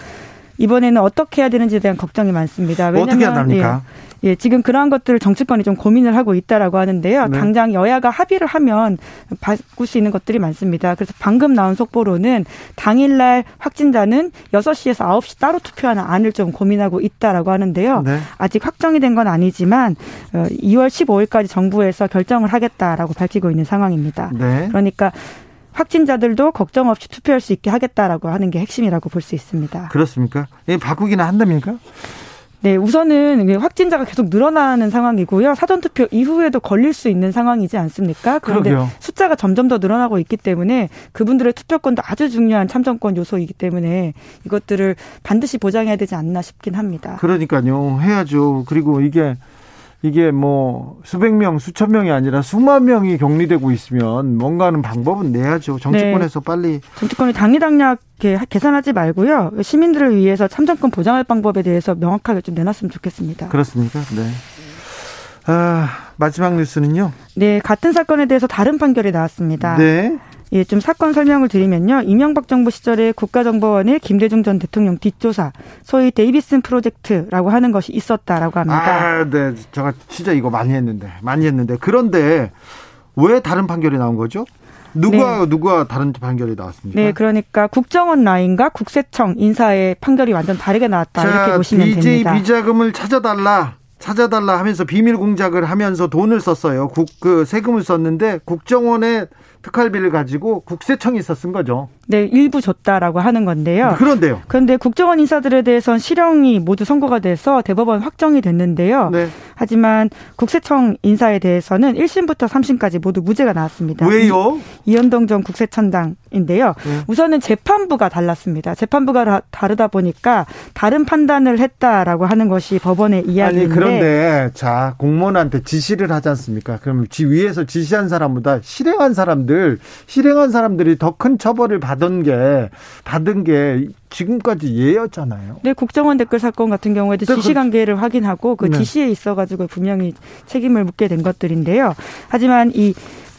S11: 이번에는 어떻게 해야 되는지에 대한 걱정이 많습니다.
S1: 왜냐하면, 어떻게 한답니까?
S11: 예, 예, 지금 그러한 것들을 정치권이 좀 고민을 하고 있다라고 하는데요. 네. 당장 여야가 합의를 하면 바꿀 수 있는 것들이 많습니다. 그래서 방금 나온 속보로는 당일날 확진자는 6시에서 9시 따로 투표하는 안을 좀 고민하고 있다라고 하는데요. 네. 아직 확정이 된 건 아니지만 2월 어, 15일까지 정부에서 결정을 하겠다라고 밝히고 있는 상황입니다. 네. 그러니까 확진자들도 걱정 없이 투표할 수 있게 하겠다라고 하는 게 핵심이라고 볼 수 있습니다.
S1: 그렇습니까? 예, 바꾸기는 한답니까?
S11: 네, 우선은 확진자가 계속 늘어나는 상황이고요. 사전투표 이후에도 걸릴 수 있는 상황이지 않습니까? 그런데 그러게요. 숫자가 점점 더 늘어나고 있기 때문에 그분들의 투표권도 아주 중요한 참정권 요소이기 때문에 이것들을 반드시 보장해야 되지 않나 싶긴 합니다.
S1: 그러니까요. 해야죠. 그리고 이게 이게 뭐 수백 명, 수천 명이 아니라 수만 명이 격리되고 있으면 뭔가 하는 방법은 내야죠. 정치권에서 네. 빨리.
S11: 정치권이 당리당략 계산하지 말고요. 시민들을 위해서 참정권 보장할 방법에 대해서 명확하게 좀 내놨으면 좋겠습니다.
S1: 그렇습니까? 네. 아, 마지막 뉴스는요?
S11: 네, 같은 사건에 대해서 다른 판결이 나왔습니다.
S1: 네.
S11: 예, 좀 사건 설명을 드리면요. 이명박 정부 시절에 국가정보원의 김대중 전 대통령 뒷조사, 소위 데이비슨 프로젝트라고 하는 것이 있었다라고 합니다.
S1: 아, 네. 제가 진짜 이거 많이 했는데, 많이 했는데. 그런데 왜 다른 판결이 나온 거죠? 누가 네. 누가 다른 판결이 나왔습니까?
S11: 네, 그러니까 국정원 라인과 국세청 인사의 판결이 완전 다르게 나왔다 자, 이렇게 보시면
S1: DJ
S11: 됩니다.
S1: 비자금을 찾아달라. 찾아달라 하면서 비밀 공작을 하면서 돈을 썼어요. 국, 그 세금을 썼는데 국정원에 특활비를 가지고 국세청이 있었은 거죠.
S11: 네, 일부 줬다라고 하는 건데요.
S1: 그런데요.
S11: 그런데 국정원 인사들에 대해서는 실형이 모두 선고가 돼서 대법원 확정이 됐는데요. 네. 하지만 국세청 인사에 대해서는 1심부터 3심까지 모두 무죄가 나왔습니다.
S1: 왜요?
S11: 이현동 전 국세청장인데요. 네. 우선은 재판부가 달랐습니다. 재판부가 다르다 보니까 다른 판단을 했다라고 하는 것이 법원의 이야기인데. 아니
S1: 그런데 자 공무원한테 지시를 하지 않습니까? 그럼 지 위에서 지시한 사람보다 실행한 사람들 실행한 사람들이 더 큰 처벌을 받은 게 받은 게 지금까지 예였잖아요.
S11: 네, 국정원 댓글 사건 같은 경우에도 네, 지시 관계를 확인하고 그 네. 지시에 있어 가지고 분명히 책임을 묻게 된 것들인데요. 하지만 이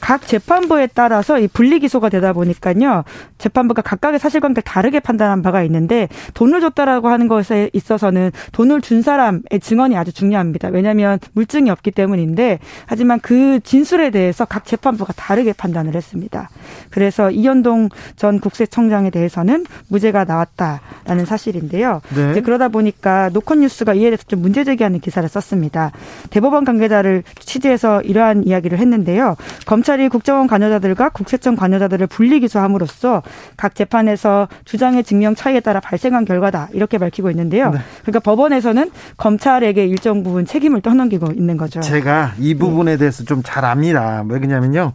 S11: 각 재판부에 따라서 이 분리 기소가 되다 보니까요. 재판부가 각각의 사실관계를 다르게 판단한 바가 있는데 돈을 줬다라고 하는 것에 있어서는 돈을 준 사람의 증언이 아주 중요합니다. 왜냐하면 물증이 없기 때문인데 하지만 그 진술에 대해서 각 재판부가 다르게 판단을 했습니다. 그래서 이현동 전 국세청장에 대해서는 무죄가 나왔다라는 사실인데요. 네. 이제 그러다 보니까 노컷뉴스가 이에 대해서 좀 문제 제기하는 기사를 썼습니다. 대법원 관계자를 취재해서 이러한 이야기를 했는데요. 검찰 검찰이 국정원 관여자들과 국세청 관여자들을 분리 기소함으로써 각 재판에서 주장의 증명 차이에 따라 발생한 결과다 이렇게 밝히고 있는데요. 네. 그러니까 법원에서는 검찰에게 일정 부분 책임을 떠넘기고 있는 거죠.
S1: 제가 이 부분에 대해서 좀 잘 압니다. 왜 그러냐면요.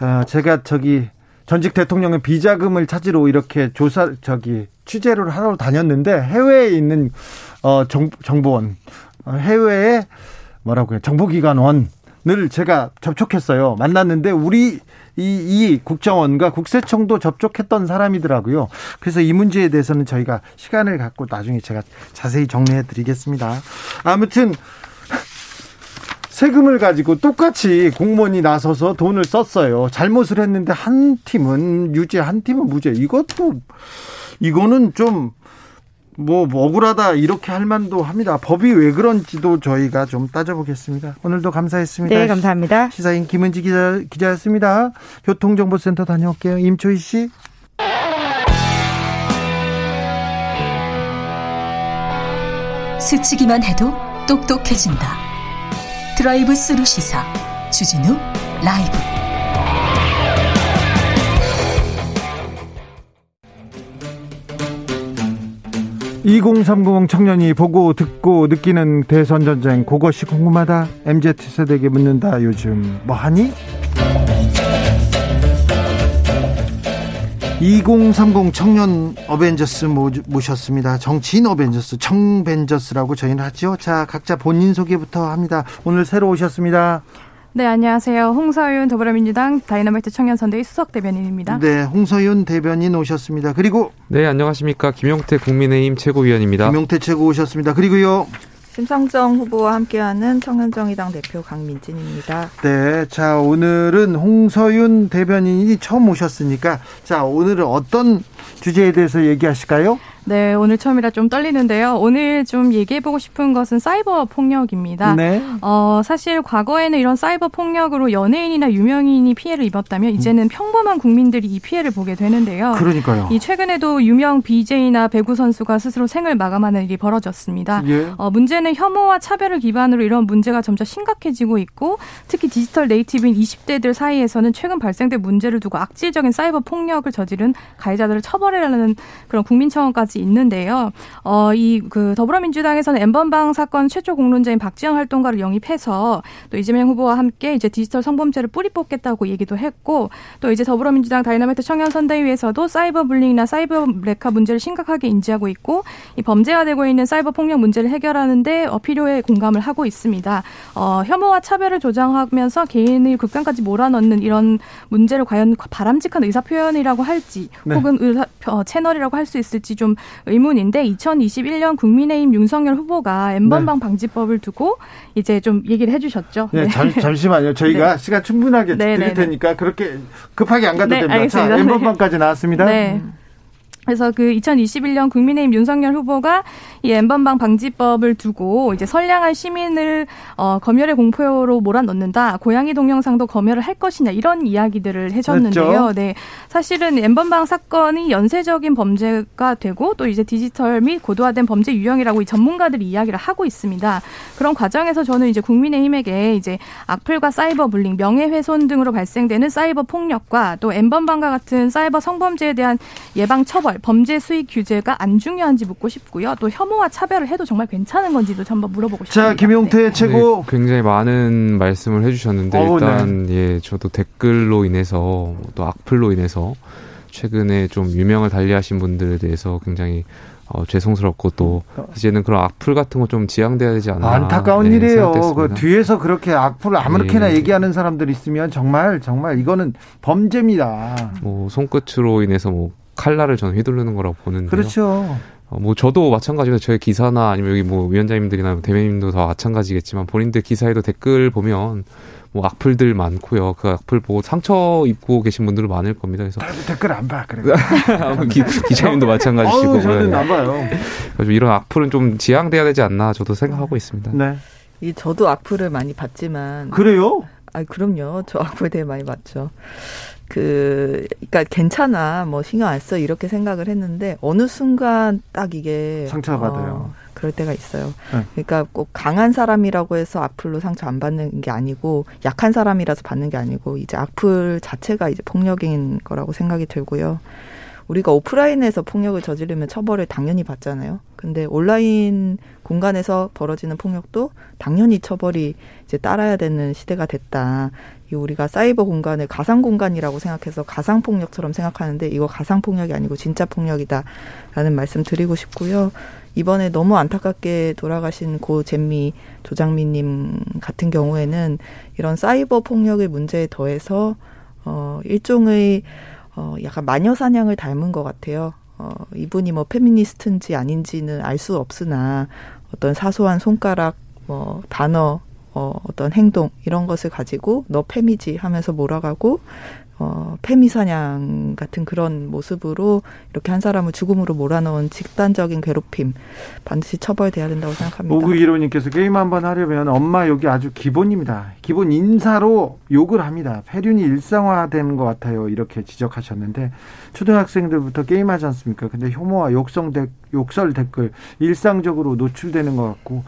S1: 어, 제가 저기 전직 대통령의 비자금을 찾으러 이렇게 조사 저기 취재를 하러 다녔는데 해외에 있는 어 정, 정보원 어, 해외에 뭐라고 요 정보기관원 늘 제가 접촉했어요. 만났는데 우리 이, 이 국정원과 국세청도 접촉했던 사람이더라고요. 그래서 이 문제에 대해서는 저희가 시간을 갖고 나중에 제가 자세히 정리해 드리겠습니다. 아무튼 세금을 가지고 똑같이 공무원이 나서서 돈을 썼어요. 잘못을 했는데 한 팀은 유죄, 한 팀은 무죄. 이것도 이거는 좀 뭐 억울하다 이렇게 할 만도 합니다. 법이 왜 그런지도 저희가 좀 따져보겠습니다. 오늘도 감사했습니다.
S11: 네, 감사합니다.
S1: 시사인 김은지 기자, 기자였습니다. 교통정보센터 다녀올게요. 임초희 씨.
S7: 스치기만 해도 똑똑해진다. 드라이브 스루 시사 주진우 라이브.
S1: 2030 청년이 보고 듣고 느끼는 대선 전쟁 그것이 궁금하다. MZ 세대에게 묻는다. 요즘 뭐 하니? 2030 청년 어벤져스 모셨습니다. 정치인 어벤져스, 청벤져스라고 저희는 하죠. 자, 각자 본인 소개부터 합니다. 오늘 새로 오셨습니다.
S12: 네, 안녕하세요. 홍서윤 더불어민주당 다이너마이트 청년선대위 수석 대변인입니다.
S1: 네, 홍서윤 대변인 오셨습니다. 그리고
S13: 네, 안녕하십니까. 김용태 국민의힘 최고위원입니다.
S1: 김용태 최고 오셨습니다. 그리고요.
S14: 심상정 후보와 함께하는 청년정의당 대표 강민진입니다.
S1: 네, 자 오늘은 홍서윤 대변인이 처음 오셨으니까 자 오늘은 어떤 주제에 대해서 얘기하실까요?
S12: 네, 오늘 처음이라 좀 떨리는데요. 오늘 좀 얘기해보고 싶은 것은 사이버 폭력입니다. 네. 어, 사실 과거에는 이런 사이버 폭력으로 연예인이나 유명인이 피해를 입었다면 이제는 평범한 국민들이 이 피해를 보게 되는데요.
S1: 그러니까요.
S12: 이 최근에도 유명 BJ나 배구 선수가 스스로 생을 마감하는 일이 벌어졌습니다. 예. 어, 문제는 혐오와 차별을 기반으로 이런 문제가 점점 심각해지고 있고 특히 digital native인 20대들 사이에서는 최근 발생된 문제를 두고 악질적인 사이버 폭력을 저지른 가해자들을 처벌해라는 그런 국민 청원까지 있는데요. 어, 이 그 더불어민주당에서는 n번방 사건 최초 공론자인 박지현 활동가를 영입해서 또 이재명 후보와 함께 이제 디지털 성범죄를 뿌리 뽑겠다고 얘기도 했고 또 이제 더불어민주당 다이나마이트 청년 선대위에서도 cyber bullying이나 사이버 wrecker 문제를 심각하게 인지하고 있고 이 범죄화되고 있는 사이버 폭력 문제를 해결하는데 어, 필요에 공감을 하고 있습니다. 어, 혐오와 차별을 조장하면서 개인의 극단까지 몰아넣는 이런 문제를 과연 바람직한 의사 표현이라고 할지 네. 혹은 의사, 어, 채널이라고 할 수 있을지 좀 의문인데 2021년 국민의힘 윤석열 후보가 엠번방 네. 방지법을 두고 이제 좀 얘기를 해주셨죠.
S1: 네, 네. 잠, 잠시만요. 저희가 네. 시간 충분하게 네, 드릴 네, 테니까 그렇게 급하게 안 가도 됩니다. 알겠습니다. 자, 엠번방까지 나왔습니다. 네.
S12: 그래서 그 2021년 국민의힘 윤석열 후보가 이 엠번방 방지법을 두고 이제 선량한 시민을 어, 검열의 공포로 몰아넣는다. 고양이 동영상도 검열을 할 것이냐 이런 이야기들을 해줬는데요. 그렇죠. 네, 사실은 엠번방 사건이 연쇄적인 범죄가 되고 또 이제 디지털 및 고도화된 범죄 유형이라고 이 전문가들이 이야기를 하고 있습니다. 그런 과정에서 저는 이제 국민의힘에게 이제 악플과 사이버 불링, 명예훼손 등으로 발생되는 사이버 폭력과 또 엠번방과 같은 사이버 성범죄에 대한 예방 처벌 범죄 수익 규제가 안 중요한지 묻고 싶고요. 또 혐오와 차별을 해도 정말 괜찮은 건지도 한번 물어보고 싶습니다.
S1: 자, 김용태 네. 최고
S13: 네, 굉장히 많은 말씀을 해주셨는데 오, 어, 일단 네. 예, 저도 댓글로 인해서 또 악플로 인해서 최근에 좀 유명을 달리하신 분들에 대해서 굉장히 어, 죄송스럽고 또 이제는 그런 악플 같은 거 좀 지양돼야 되지 않나.
S1: 안타까운 네, 일이에요. 그 뒤에서 그렇게 악플을 아무렇게나 네. 얘기하는 사람들 있으면 정말 정말 이거는 범죄입니다.
S13: 뭐 손끝으로 인해서 뭐 칼날을 저는 휘두르는 거라고 보는데
S1: 그렇죠.
S13: 어, 뭐 저도 마찬가지로 저희 기사나 아니면 여기 뭐 위원장님들이나 대변인도 다 마찬가지겠지만 본인들 기사에도 댓글 보면 뭐 악플들 많고요. 그 악플 보고 상처 입고 계신 분들 많을 겁니다. 그래서
S1: 댓글 안 봐. 그래.
S13: 기, 기자님도 마찬가지시고.
S1: 어우, 저는 안 봐요.
S13: 그래서 이런 악플은 좀 지양돼야 되지 않나 저도 생각하고 있습니다.
S1: 네.
S14: 이 저도 악플을 많이 받지만
S1: 그래요?
S14: 아, 그럼요. 저 악플 되게 많이 받죠. 그, 그니까 괜찮아, 뭐 신경 안 써, 이렇게 생각을 했는데, 어느 순간 딱 이게.
S1: 상처받아요.
S14: 어, 그럴 때가 있어요. 네. 그러니까 꼭 강한 사람이라고 해서 악플로 상처 안 받는 게 아니고, 약한 사람이라서 받는 게 아니고, 이제 악플 자체가 이제 폭력인 거라고 생각이 들고요. 우리가 오프라인에서 폭력을 저지르면 처벌을 당연히 받잖아요. 근데 온라인 공간에서 벌어지는 폭력도 당연히 처벌이 이제 따라야 되는 시대가 됐다. 이 우리가 사이버 공간을 가상 공간이라고 생각해서 가상 폭력처럼 생각하는데 이거 가상 폭력이 아니고 진짜 폭력이다라는 말씀 드리고 싶고요. 이번에 너무 안타깝게 돌아가신 고 잼미 조장미님 같은 경우에는 이런 사이버 폭력의 문제에 더해서 어 일종의 어 약간 마녀 사냥을 닮은 것 같아요. 어 이분이 뭐 페미니스트인지 아닌지는 알 수 없으나 어떤 사소한 손가락 뭐 단어 어, 어떤 행동 이런 것을 가지고 너 페미지 하면서 몰아가고 어, 페미 사냥 같은 그런 모습으로 이렇게 한 사람을 죽음으로 몰아넣은 집단적인 괴롭힘 반드시 처벌돼야 된다고 생각합니다.
S1: 오구이로님께서 게임 한번 하려면 엄마 욕이 아주 기본입니다. 기본 인사로 욕을 합니다. 폐륜이 일상화되는 것 같아요. 이렇게 지적하셨는데 초등학생들부터 게임하지 않습니까? 근데 혐오와 욕성 대, 욕설 댓글 일상적으로 노출되는 것 같고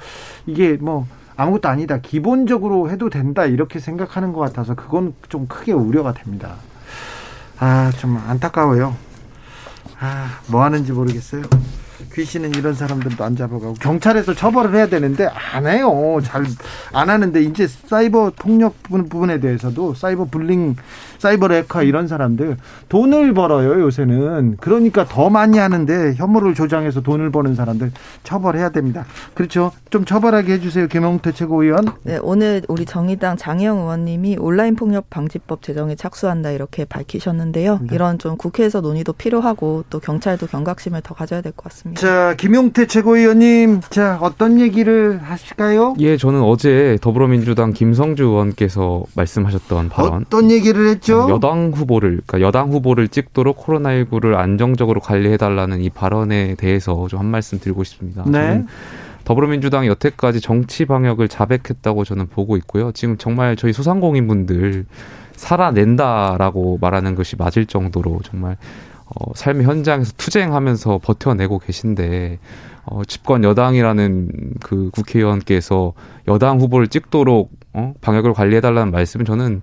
S1: 이게 뭐 아무것도 아니다. 기본적으로 해도 된다. 이렇게 생각하는 것 같아서 그건 좀 크게 우려가 됩니다. 아, 좀 안타까워요. 아, 뭐 하는지 모르겠어요. 귀신은 이런 사람들도 안 잡아가고 경찰에서 처벌을 해야 되는데 안 해요. 잘 안 하는데 이제 사이버 폭력 부분에 대해서도 사이버 불링, 사이버 레카 이런 사람들 돈을 벌어요 요새는. 그러니까 더 많이 하는데 혐오를 조장해서 돈을 버는 사람들 처벌해야 됩니다. 그렇죠. 좀 처벌하게 해주세요 김영태 최고위원.
S14: 네 오늘 우리 정의당 장혜영 의원님이 온라인 폭력 방지법 제정에 착수한다 이렇게 밝히셨는데요. 네. 이런 좀 국회에서 논의도 필요하고 또 경찰도 경각심을 더 가져야 될 것 같습니다.
S1: 자, 김용태 최고위원님, 자, 어떤 얘기를 하실까요?
S13: 예, 저는 어제 더불어민주당 김성주 의원께서 말씀하셨던 발언.
S1: 어떤 얘기를 했죠?
S13: 여당 후보를, 그러니까 여당 후보를 찍도록 코로나19를 안정적으로 관리해 달라는 이 발언에 대해서 좀 한 말씀 드리고 싶습니다. 네. 더불어민주당이 여태까지 정치 방역을 자백했다고 저는 보고 있고요. 지금 정말 저희 소상공인분들 살아낸다라고 말하는 것이 맞을 정도로 정말 어, 삶의 현장에서 투쟁하면서 버텨내고 계신데 어, 집권 여당이라는 그 국회의원께서 여당 후보를 찍도록 어, 방역을 관리해달라는 말씀은 저는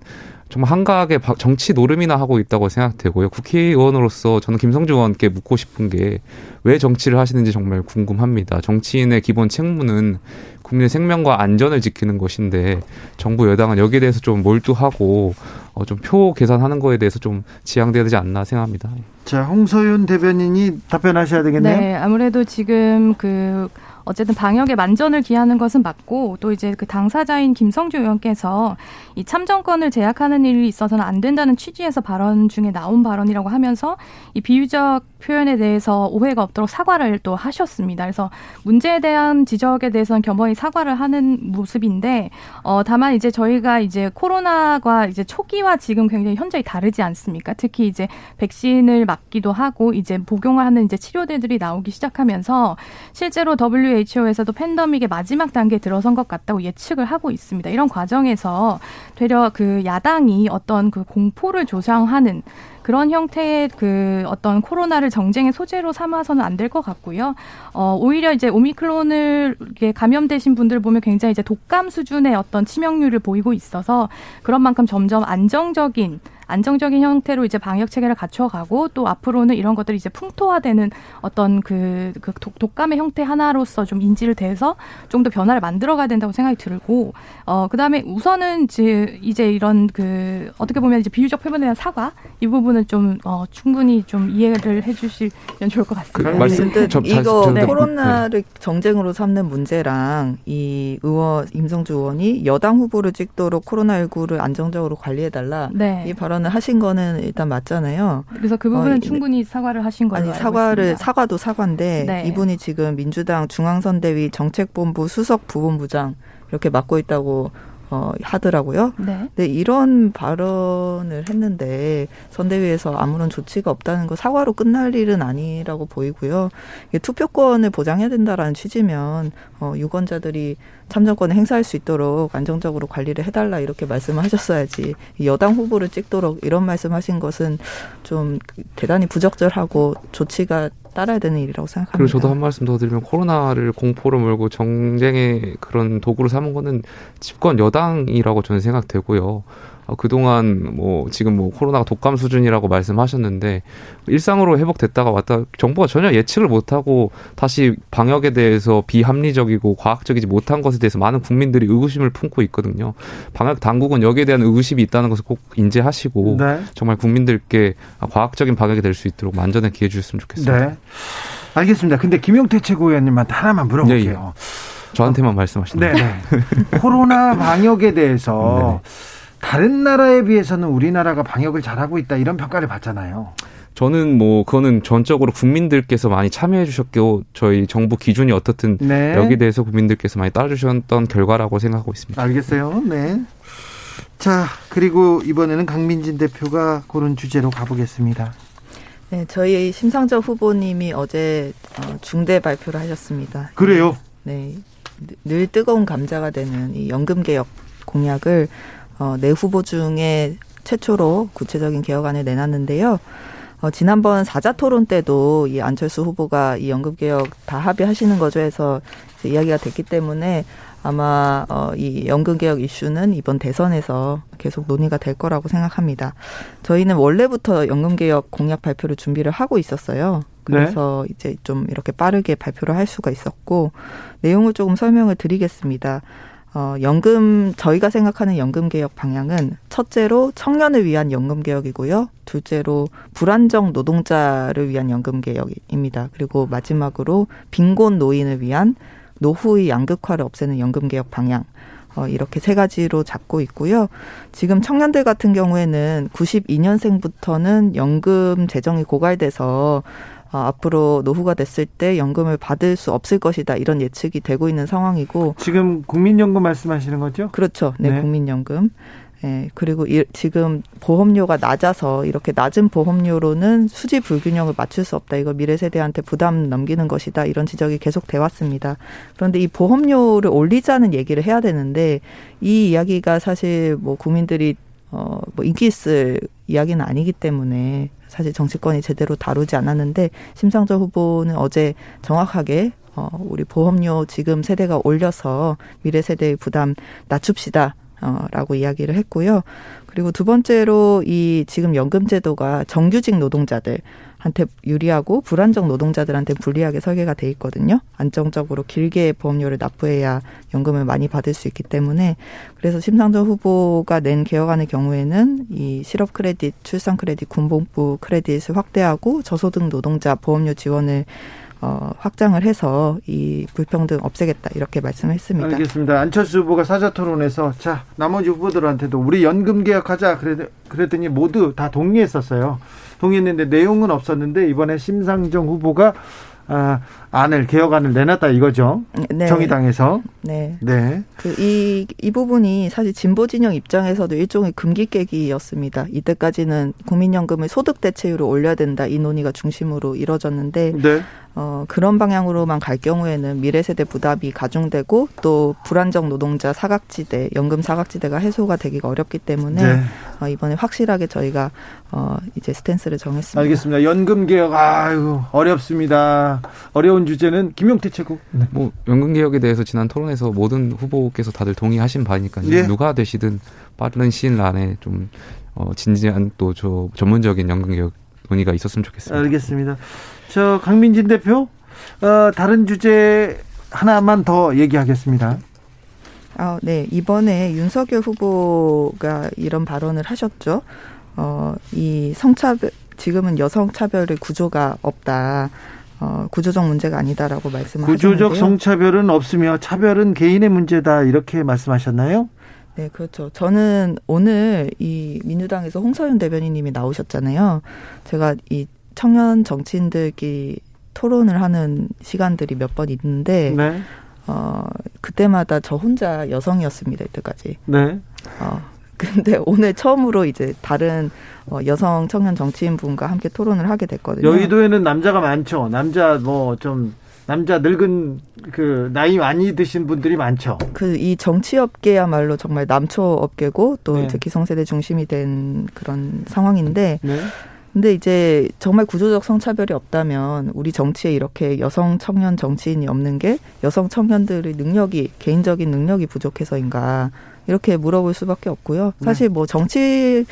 S13: 정말 한가하게 정치 노름이나 하고 있다고 생각되고요. 국회의원으로서 저는 김성주 의원께 묻고 싶은 게 왜 정치를 하시는지 정말 궁금합니다. 정치인의 기본 책무는 국민의 생명과 안전을 지키는 것인데 정부 여당은 여기에 대해서 좀 몰두하고 어, 좀 표 계산하는 거에 대해서 좀 지양돼야 되지 않나 생각합니다.
S1: 자, 홍서윤 대변인이 답변하셔야 되겠네요.
S12: 네, 아무래도 지금 그 어쨌든 방역에 만전을 기하는 것은 맞고 또 이제 그 당사자인 김성주 의원께서 이 참정권을 제약하는 일이 있어서는 안 된다는 취지에서 발언 중에 나온 발언이라고 하면서 이 비유적 표현에 대해서 오해가 없도록 사과를 또 하셨습니다. 그래서 문제에 대한 지적에 대해서는 겸허히 사과를 하는 모습인데 어 다만 이제 저희가 이제 코로나가 이제 초기와 지금 굉장히 현저히 다르지 않습니까? 특히 이제 백신을 맞기도 하고 이제 복용을 하는 이제 치료제들이 나오기 시작하면서 실제로 WHO 에서도 팬더믹의 마지막 단계에 들어선 것 같다고 예측을 하고 있습니다. 이런 과정에서 되려 그 야당이 어떤 그 공포를 조장하는 그런 형태의 그 어떤 코로나를 정쟁의 소재로 삼아서는 안 될 것 같고요. 어, 오히려 이제 오미크론을 감염되신 분들 보면 굉장히 이제 독감 수준의 어떤 치명률을 보이고 있어서 그런 만큼 점점 안정적인 안정적인 형태로 이제 방역 체계를 갖춰가고 또 앞으로는 이런 것들이 이제 풍토화되는 어떤 그, 그 독 감의 형태 하나로서 좀 인지를 대해서 좀 더 변화를 만들어가야 된다고 생각이 들고 어 그다음에 우선은 이제 이제 이런 그 어떻게 보면 이제 비유적 표현에 대한 사과 이 부분 은 좀 어, 충분히 좀 이해를 해주시면 좋을 것 같습니다.
S14: 말씀 네. 이거 네. 코로나를 정쟁으로 삼는 문제랑 이 의원 임성주 의원이 여당 후보를 찍도록 코로나19를 안정적으로 관리해달라 네. 이 발언 발언을 하신 거는 일단 맞잖아요.
S12: 그래서 그 부분은 어, 충분히 사과를 하신 거예요. 아니
S14: 사과를
S12: 있습니다.
S14: 사과도 사과인데 네. 이분이 지금 민주당 중앙선대위 정책본부 수석 부본부장 이렇게 맡고 있다고 어, 하더라고요. 네. 근데 이런 발언을 했는데 선대위에서 아무런 조치가 없다는 거 사과로 끝날 일은 아니라고 보이고요. 이게 투표권을 보장해야 된다라는 취지면 어, 유권자들이 참정권을 행사할 수 있도록 안정적으로 관리를 해달라 이렇게 말씀을 하셨어야지 여당 후보를 찍도록 이런 말씀하신 것은 좀 대단히 부적절하고 조치가 따라야 되는 일이라고 생각합니다.
S13: 그리고 저도 한 말씀 더 드리면 코로나를 공포로 몰고 정쟁의 그런 도구로 삼은 거는 집권 여당이라고 저는 생각되고요. 어, 그동안 뭐 지금 뭐 코로나가 독감 수준이라고 말씀하셨는데 일상으로 회복됐다가 왔다 정부가 전혀 예측을 못하고 다시 방역에 대해서 비합리적이고 과학적이지 못한 것에 대해서 많은 국민들이 의구심을 품고 있거든요. 방역 당국은 여기에 대한 의구심이 있다는 것을 꼭 인지하시고 네. 정말 국민들께 과학적인 방역이 될 수 있도록 만전의 기회 주셨으면 좋겠습니다. 네.
S1: 알겠습니다. 근데 김용태 최고위원님한테 하나만 물어볼게요. 네, 예.
S13: 저한테만 말씀하시는
S1: 네. 코로나 방역에 대해서 네. 다른 나라에 비해서는 우리나라가 방역을 잘하고 있다 이런 평가를 받잖아요.
S13: 저는 뭐 그거는 전적으로 국민들께서 많이 참여해 주셨고 저희 정부 기준이 어떻든 네. 여기 대해서 국민들께서 많이 따라주셨던 결과라고 생각하고 있습니다.
S1: 알겠어요. 네. 자 그리고 이번에는 강민진 대표가 고른 주제로 가보겠습니다.
S14: 네, 저희 심상정 후보님이 어제 어, 중대 발표를 하셨습니다.
S1: 그래요?
S14: 네, 늘 뜨거운 감자가 되는 이 연금 개혁 공약을 어, 내 후보 중에 최초로 구체적인 개혁안을 내놨는데요. 어, 지난번 사자 토론 때도 이 안철수 후보가 이 연금 개혁 다 합의하시는 거죠 해서 이야기가 됐기 때문에 아마 어, 이 연금 개혁 이슈는 이번 대선에서 계속 논의가 될 거라고 생각합니다. 저희는 원래부터 연금 개혁 공약 발표를 준비를 하고 있었어요. 그래서 네. 이제 좀 이렇게 빠르게 발표를 할 수가 있었고 내용을 조금 설명을 드리겠습니다. 어, 연금, 저희가 생각하는 연금 개혁 방향은 첫째로 청년을 위한 연금 개혁이고요. 둘째로 불안정 노동자를 위한 연금 개혁입니다. 그리고 마지막으로 빈곤 노인을 위한 노후의 양극화를 없애는 연금 개혁 방향. 어, 이렇게 세 가지로 잡고 있고요. 지금 청년들 같은 경우에는 92년생부터는 연금 재정이 고갈돼서 어, 앞으로 노후가 됐을 때 연금을 받을 수 없을 것이다 이런 예측이 되고 있는 상황이고
S1: 지금 국민연금 말씀하시는 거죠?
S14: 그렇죠. 네, 네. 국민연금. 예, 그리고 이, 지금 보험료가 낮아서 이렇게 낮은 보험료로는 수지 불균형을 맞출 수 없다. 이거 미래 세대한테 부담 넘기는 것이다. 이런 지적이 계속 돼 왔습니다. 그런데 이 보험료를 올리자는 얘기를 해야 되는데 이 이야기가 사실 뭐 국민들이 어, 뭐 인기 있을 이야기는 아니기 때문에 사실 정치권이 제대로 다루지 않았는데 심상정 후보는 어제 정확하게 어, 우리 보험료 지금 세대가 올려서 미래 세대의 부담 낮춥시다. 어, 라고 이야기를 했고요. 그리고 두 번째로 이 지금 연금 제도가 정규직 노동자들 한테 유리하고 불안정 노동자들한테 불리하게 설계가 돼 있거든요. 안정적으로 길게 보험료를 납부해야 연금을 많이 받을 수 있기 때문에 그래서 심상정 후보가 낸 개혁안의 경우에는 이 실업 크레딧, 출산 크레딧, 군복부 크레딧을 확대하고 저소득 노동자 보험료 지원을 어, 확장을 해서 이 불평등 없애겠다 이렇게 말씀했습니다.
S1: 알겠습니다. 안철수 후보가 사자토론에서 자 나머지 후보들한테도 우리 연금 개혁하자 그랬더니 모두 다 동의했었어요. 동의했는데 내용은 없었는데 이번에 심상정 후보가 아, 안을 개혁안을 내놨다 이거죠. 네. 정의당에서.
S14: 네. 네. 그 이이 이 부분이 사실 진보 진영 입장에서도 일종의 금기 깨기였습니다. 이때까지는 국민연금을 소득 대체율을 올려야 된다 이 논의가 중심으로 이뤄졌는데 네. 어, 그런 방향으로만 갈 경우에는 미래 세대 부담이 가중되고 또 불안정 노동자 사각지대, 연금 사각지대가 해소가 되기가 어렵기 때문에 네. 어, 이번에 확실하게 저희가 어, 이제 스탠스를 정했습니다.
S1: 알겠습니다. 연금 개혁 아유 어렵습니다. 어려운 주제는 김용태 최고.
S13: 네. 뭐 연금 개혁에 대해서 지난 토론에서 모든 후보께서 다들 동의하신 바니까요. 네. 누가 되시든 빠른 시일 안에 좀 어, 진지한 또 저 전문적인 연금 개혁 논의가 있었으면 좋겠습니다.
S1: 알겠습니다. 저 강민진 대표 어, 다른 주제 하나만 더 얘기하겠습니다.
S14: 아, 네. 이번에 윤석열 후보가 이런 발언을 하셨죠. 어, 이 성차별, 지금은 여성 차별의 구조가 없다. 어, 구조적 문제가 아니다라고 말씀하셨는데요.
S1: 구조적 성차별은 없으며 차별은 개인의 문제다 이렇게 말씀하셨나요?
S14: 네, 그렇죠. 저는 오늘 이 민주당에서 홍서윤 대변인님이 나오셨잖아요. 제가 이 청년 정치인들끼리 토론을 하는 시간들이 몇 번 있는데 네. 어 그때마다 저 혼자 여성이었습니다 이때까지. 네. 어 근데 오늘 처음으로 이제 다른 어, 여성 청년 정치인 분과 함께 토론을 하게 됐거든요.
S1: 여의도에는 남자가 많죠. 남자 뭐 좀 남자 늙은 그 나이 많이 드신 분들이 많죠.
S14: 그 이 정치업계야말로 정말 남초 업계고 또 네. 이제 기성세대 중심이 된 그런 상황인데 네. 근데 이제 정말 구조적 성차별이 없다면 우리 정치에 이렇게 여성 청년 정치인이 없는 게 여성 청년들의 능력이 개인적인 능력이 부족해서인가 이렇게 물어볼 수밖에 없고요. 네. 사실 뭐 정치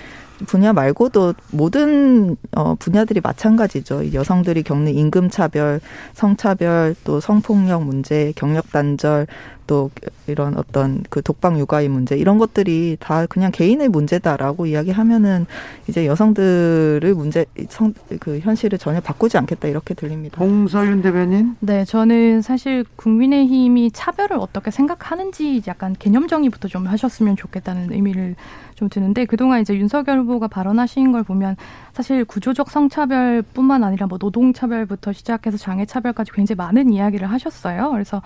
S14: 분야 말고도 모든 어 분야들이 마찬가지죠. 여성들이 겪는 임금 차별, 성차별, 또 성폭력 문제, 경력 단절, 또 이런 어떤 그 독방 육아의 문제 이런 것들이 다 그냥 개인의 문제다라고 이야기하면은 이제 여성들의 문제 성 그 현실을 전혀 바꾸지 않겠다 이렇게 들립니다.
S1: 홍서윤 대변인?
S12: 네, 저는 사실 국민의힘이 차별을 어떻게 생각하는지 약간 개념 정의부터 좀 하셨으면 좋겠다는 의미를 좀 드는데 그동안 이제 윤석열 후보가 발언하신 걸 보면 사실 구조적 성차별뿐만 아니라 뭐 노동차별부터 시작해서 장애차별까지 굉장히 많은 이야기를 하셨어요. 그래서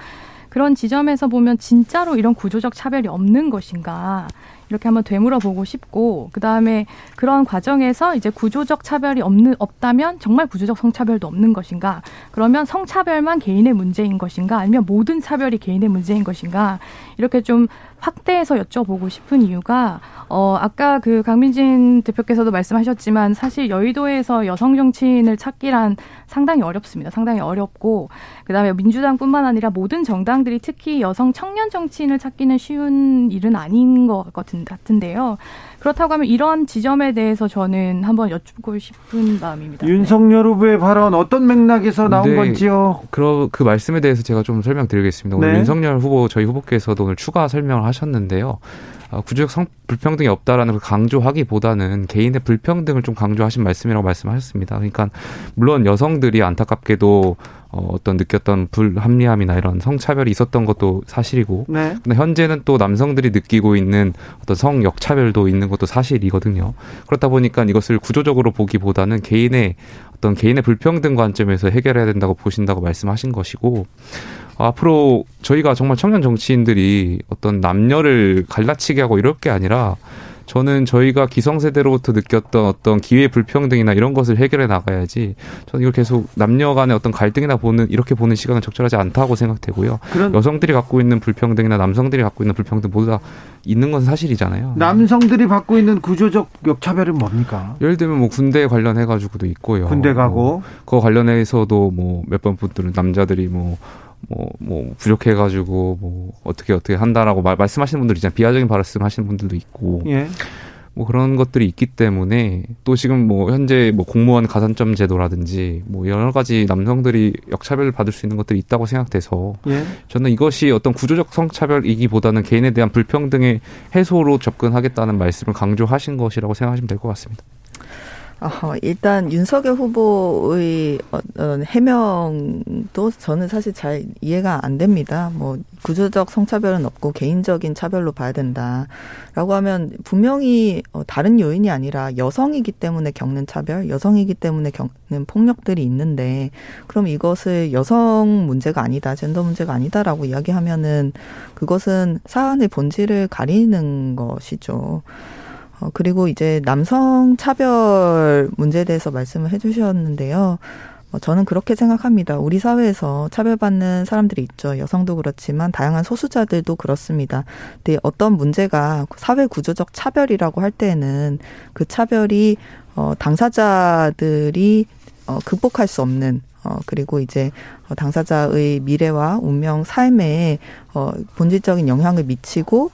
S12: 그런 지점에서 보면 진짜로 이런 구조적 차별이 없는 것인가 이렇게 한번 되물어보고 싶고 그 다음에 그런 과정에서 이제 구조적 차별이 없는 없다면 정말 구조적 성차별도 없는 것인가? 그러면 성차별만 개인의 문제인 것인가? 아니면 모든 차별이 개인의 문제인 것인가 이렇게 좀 확대해서 여쭤보고 싶은 이유가 어 아까 그 강민진 대표께서도 말씀하셨지만 사실 여의도에서 여성 정치인을 찾기란 상당히 어렵습니다. 상당히 어렵고 그다음에 민주당뿐만 아니라 모든 정당들이 특히 여성 청년 정치인을 찾기는 쉬운 일은 아닌 것 같은 같은데요. 그렇다고 하면 이런 지점에 대해서 저는 한번 여쭙고 싶은 마음입니다.
S1: 윤석열 후보의 발언 어떤 맥락에서 나온 네, 건지요?
S13: 그, 그 말씀에 대해서 제가 좀 설명드리겠습니다. 오늘 네. 윤석열 후보 저희 후보께서도 오늘 추가 설명을 하셨는데요. 어, 구조적 성 불평등이 없다라는 걸 강조하기보다는 개인의 불평등을 좀 강조하신 말씀이라고 말씀하셨습니다. 그러니까 물론 여성들이 안타깝게도 어, 어떤 느꼈던 불합리함이나 이런 성차별이 있었던 것도 사실이고 네. 근데 현재는 또 남성들이 느끼고 있는 어떤 성 역차별도 있는 것도 사실이거든요. 그렇다 보니까 이것을 구조적으로 보기보다는 개인의 어떤 개인의 불평등 관점에서 해결해야 된다고 보신다고 말씀하신 것이고 앞으로 저희가 정말 청년 정치인들이 어떤 남녀를 갈라치게 하고 이럴 게 아니라 저는 저희가 기성세대로부터 느꼈던 어떤 기회 불평등이나 이런 것을 해결해 나가야지 저는 이걸 계속 남녀 간의 어떤 갈등이나 보는 이렇게 보는 시간은 적절하지 않다고 생각되고요. 여성들이 갖고 있는 불평등이나 남성들이 갖고 있는 불평등 모두 다 있는 것은 사실이잖아요.
S1: 남성들이 받고 있는 구조적 역차별은 뭡니까?
S13: 예를 들면 뭐 군대 관련해 가지고도 있고요.
S1: 군대 가고
S13: 뭐 그거 관련해서도 뭐 몇 번 분들은 남자들이 뭐 뭐, 뭐, 부족해가지고, 뭐, 어떻게, 어떻게 한다라고 말, 말씀하시는 분들 있잖아요. 비하적인 말씀 하시는 분들도 있고. 예. 뭐 그런 것들이 있기 때문에 또 지금 뭐 현재 뭐 공무원 가산점 제도라든지 뭐 여러 가지 남성들이 역차별을 받을 수 있는 것들이 있다고 생각돼서 예. 저는 이것이 어떤 구조적 성차별이기보다는 개인에 대한 불평등의 해소로 접근하겠다는 말씀을 강조하신 것이라고 생각하시면 될 것 같습니다.
S14: 어, 일단 윤석열 후보의 어, 어, 해명도 저는 사실 잘 이해가 안 됩니다. 뭐 구조적 성차별은 없고 개인적인 차별로 봐야 된다라고 하면 분명히 어, 다른 요인이 아니라 여성이기 때문에 겪는 차별, 여성이기 때문에 겪는 폭력들이 있는데 그럼 이것을 여성 문제가 아니다, 젠더 문제가 아니다라고 이야기하면은 그것은 사안의 본질을 가리는 것이죠. 어, 그리고 이제 남성 차별 문제에 대해서 말씀을 해주셨는데요. 어, 저는 그렇게 생각합니다. 우리 사회에서 차별받는 사람들이 있죠. 여성도 그렇지만 다양한 소수자들도 그렇습니다. 근데 어떤 문제가 사회 구조적 차별이라고 할 때에는 그 차별이 어, 당사자들이 어, 극복할 수 없는 어, 그리고 이제 어, 당사자의 미래와 운명, 삶에 어, 본질적인 영향을 미치고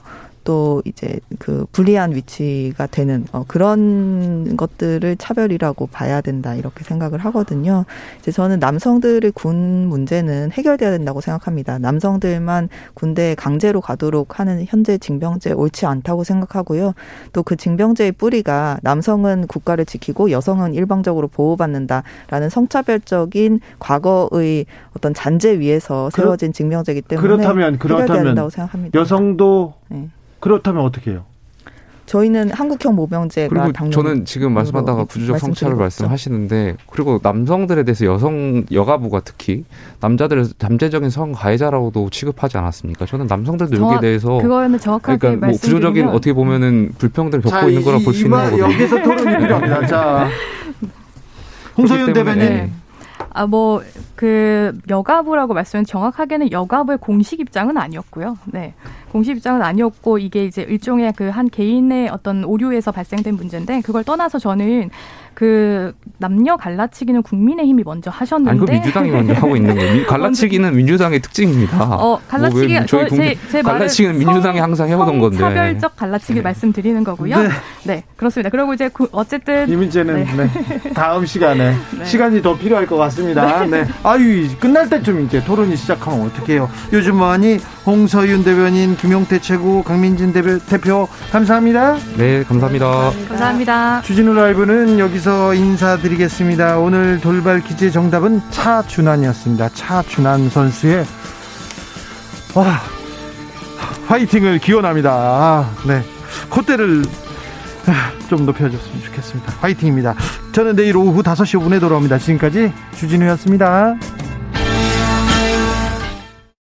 S14: 또 이제 그 불리한 위치가 되는 어, 그런 것들을 차별이라고 봐야 된다 이렇게 생각을 하거든요. 이제 저는 남성들의 군 문제는 해결돼야 된다고 생각합니다. 남성들만 군대에 강제로 가도록 하는 현재 징병제 옳지 않다고 생각하고요. 또 그 징병제의 뿌리가 남성은 국가를 지키고 여성은 일방적으로 보호받는다라는 성차별적인 과거의 어떤 잔재 위에서 세워진 징병제이기 때문에
S1: 그렇다면 그렇다면 여성도 네. 그렇다면 어떻게 해요?
S14: 저희는 한국형 모병제가
S13: 그리고 저는 지금 말씀하다가 구조적 성차별 말씀하시는데 그리고 남성들에 대해서 여성 여가부가 특히 남자들을 잠재적인 성 가해자라고도 취급하지 않았습니까? 저는 남성들도 저, 여기에 대해서
S12: 그거는 정확하게
S13: 그러니까 뭐 구조적인 어떻게 보면은 불평등을 겪고 자, 있는 거라 볼 수 있는 거거든요.
S1: 여기서 토론이 필요합니다. 자 홍소윤 대변인. 네.
S12: 아, 뭐, 그, 여가부라고 말씀은 정확하게는 여가부의 공식 입장은 아니었고요. 네. 공식 입장은 아니었고, 이게 이제 일종의 그 한 개인의 어떤 오류에서 발생된 문제인데, 그걸 떠나서 저는 그 남녀 갈라치기는 국민의힘이 먼저 하셨는데
S13: 아니 그 민주당이 먼저 하고 있는 거예요. 갈라치기는 민주당의 특징입니다.
S12: 어 갈라치기 뭐 저희 제, 제
S13: 갈라치기는 민주당이 항상 해오던 건데
S12: 차별적 갈라치기 네. 말씀드리는 거고요. 네. 네. 그렇습니다. 그리고 이제 그 어쨌든
S1: 이 문제는 네. 네. 다음 시간에 네. 시간이 더 필요할 것 같습니다. 네. 아유 끝날 때쯤 이제 토론이 시작하면 어떡해요. 요즘 뭐하니 홍서윤 대변인, 김용태 최고, 강민진 대표, 대표 감사합니다.
S13: 네 감사합니다.
S12: 감사합니다.
S1: 주진우 라이브는 여기서 여기서 인사드리겠습니다. 오늘 돌발 퀴즈의 정답은 차준환이었습니다. 차준환 선수의 와 화이팅을 기원합니다. 아, 네 콧대를 아, 좀 높여줬으면 좋겠습니다. 화이팅입니다. 저는 내일 오후 5시 5분에 돌아옵니다. 지금까지 주진우였습니다.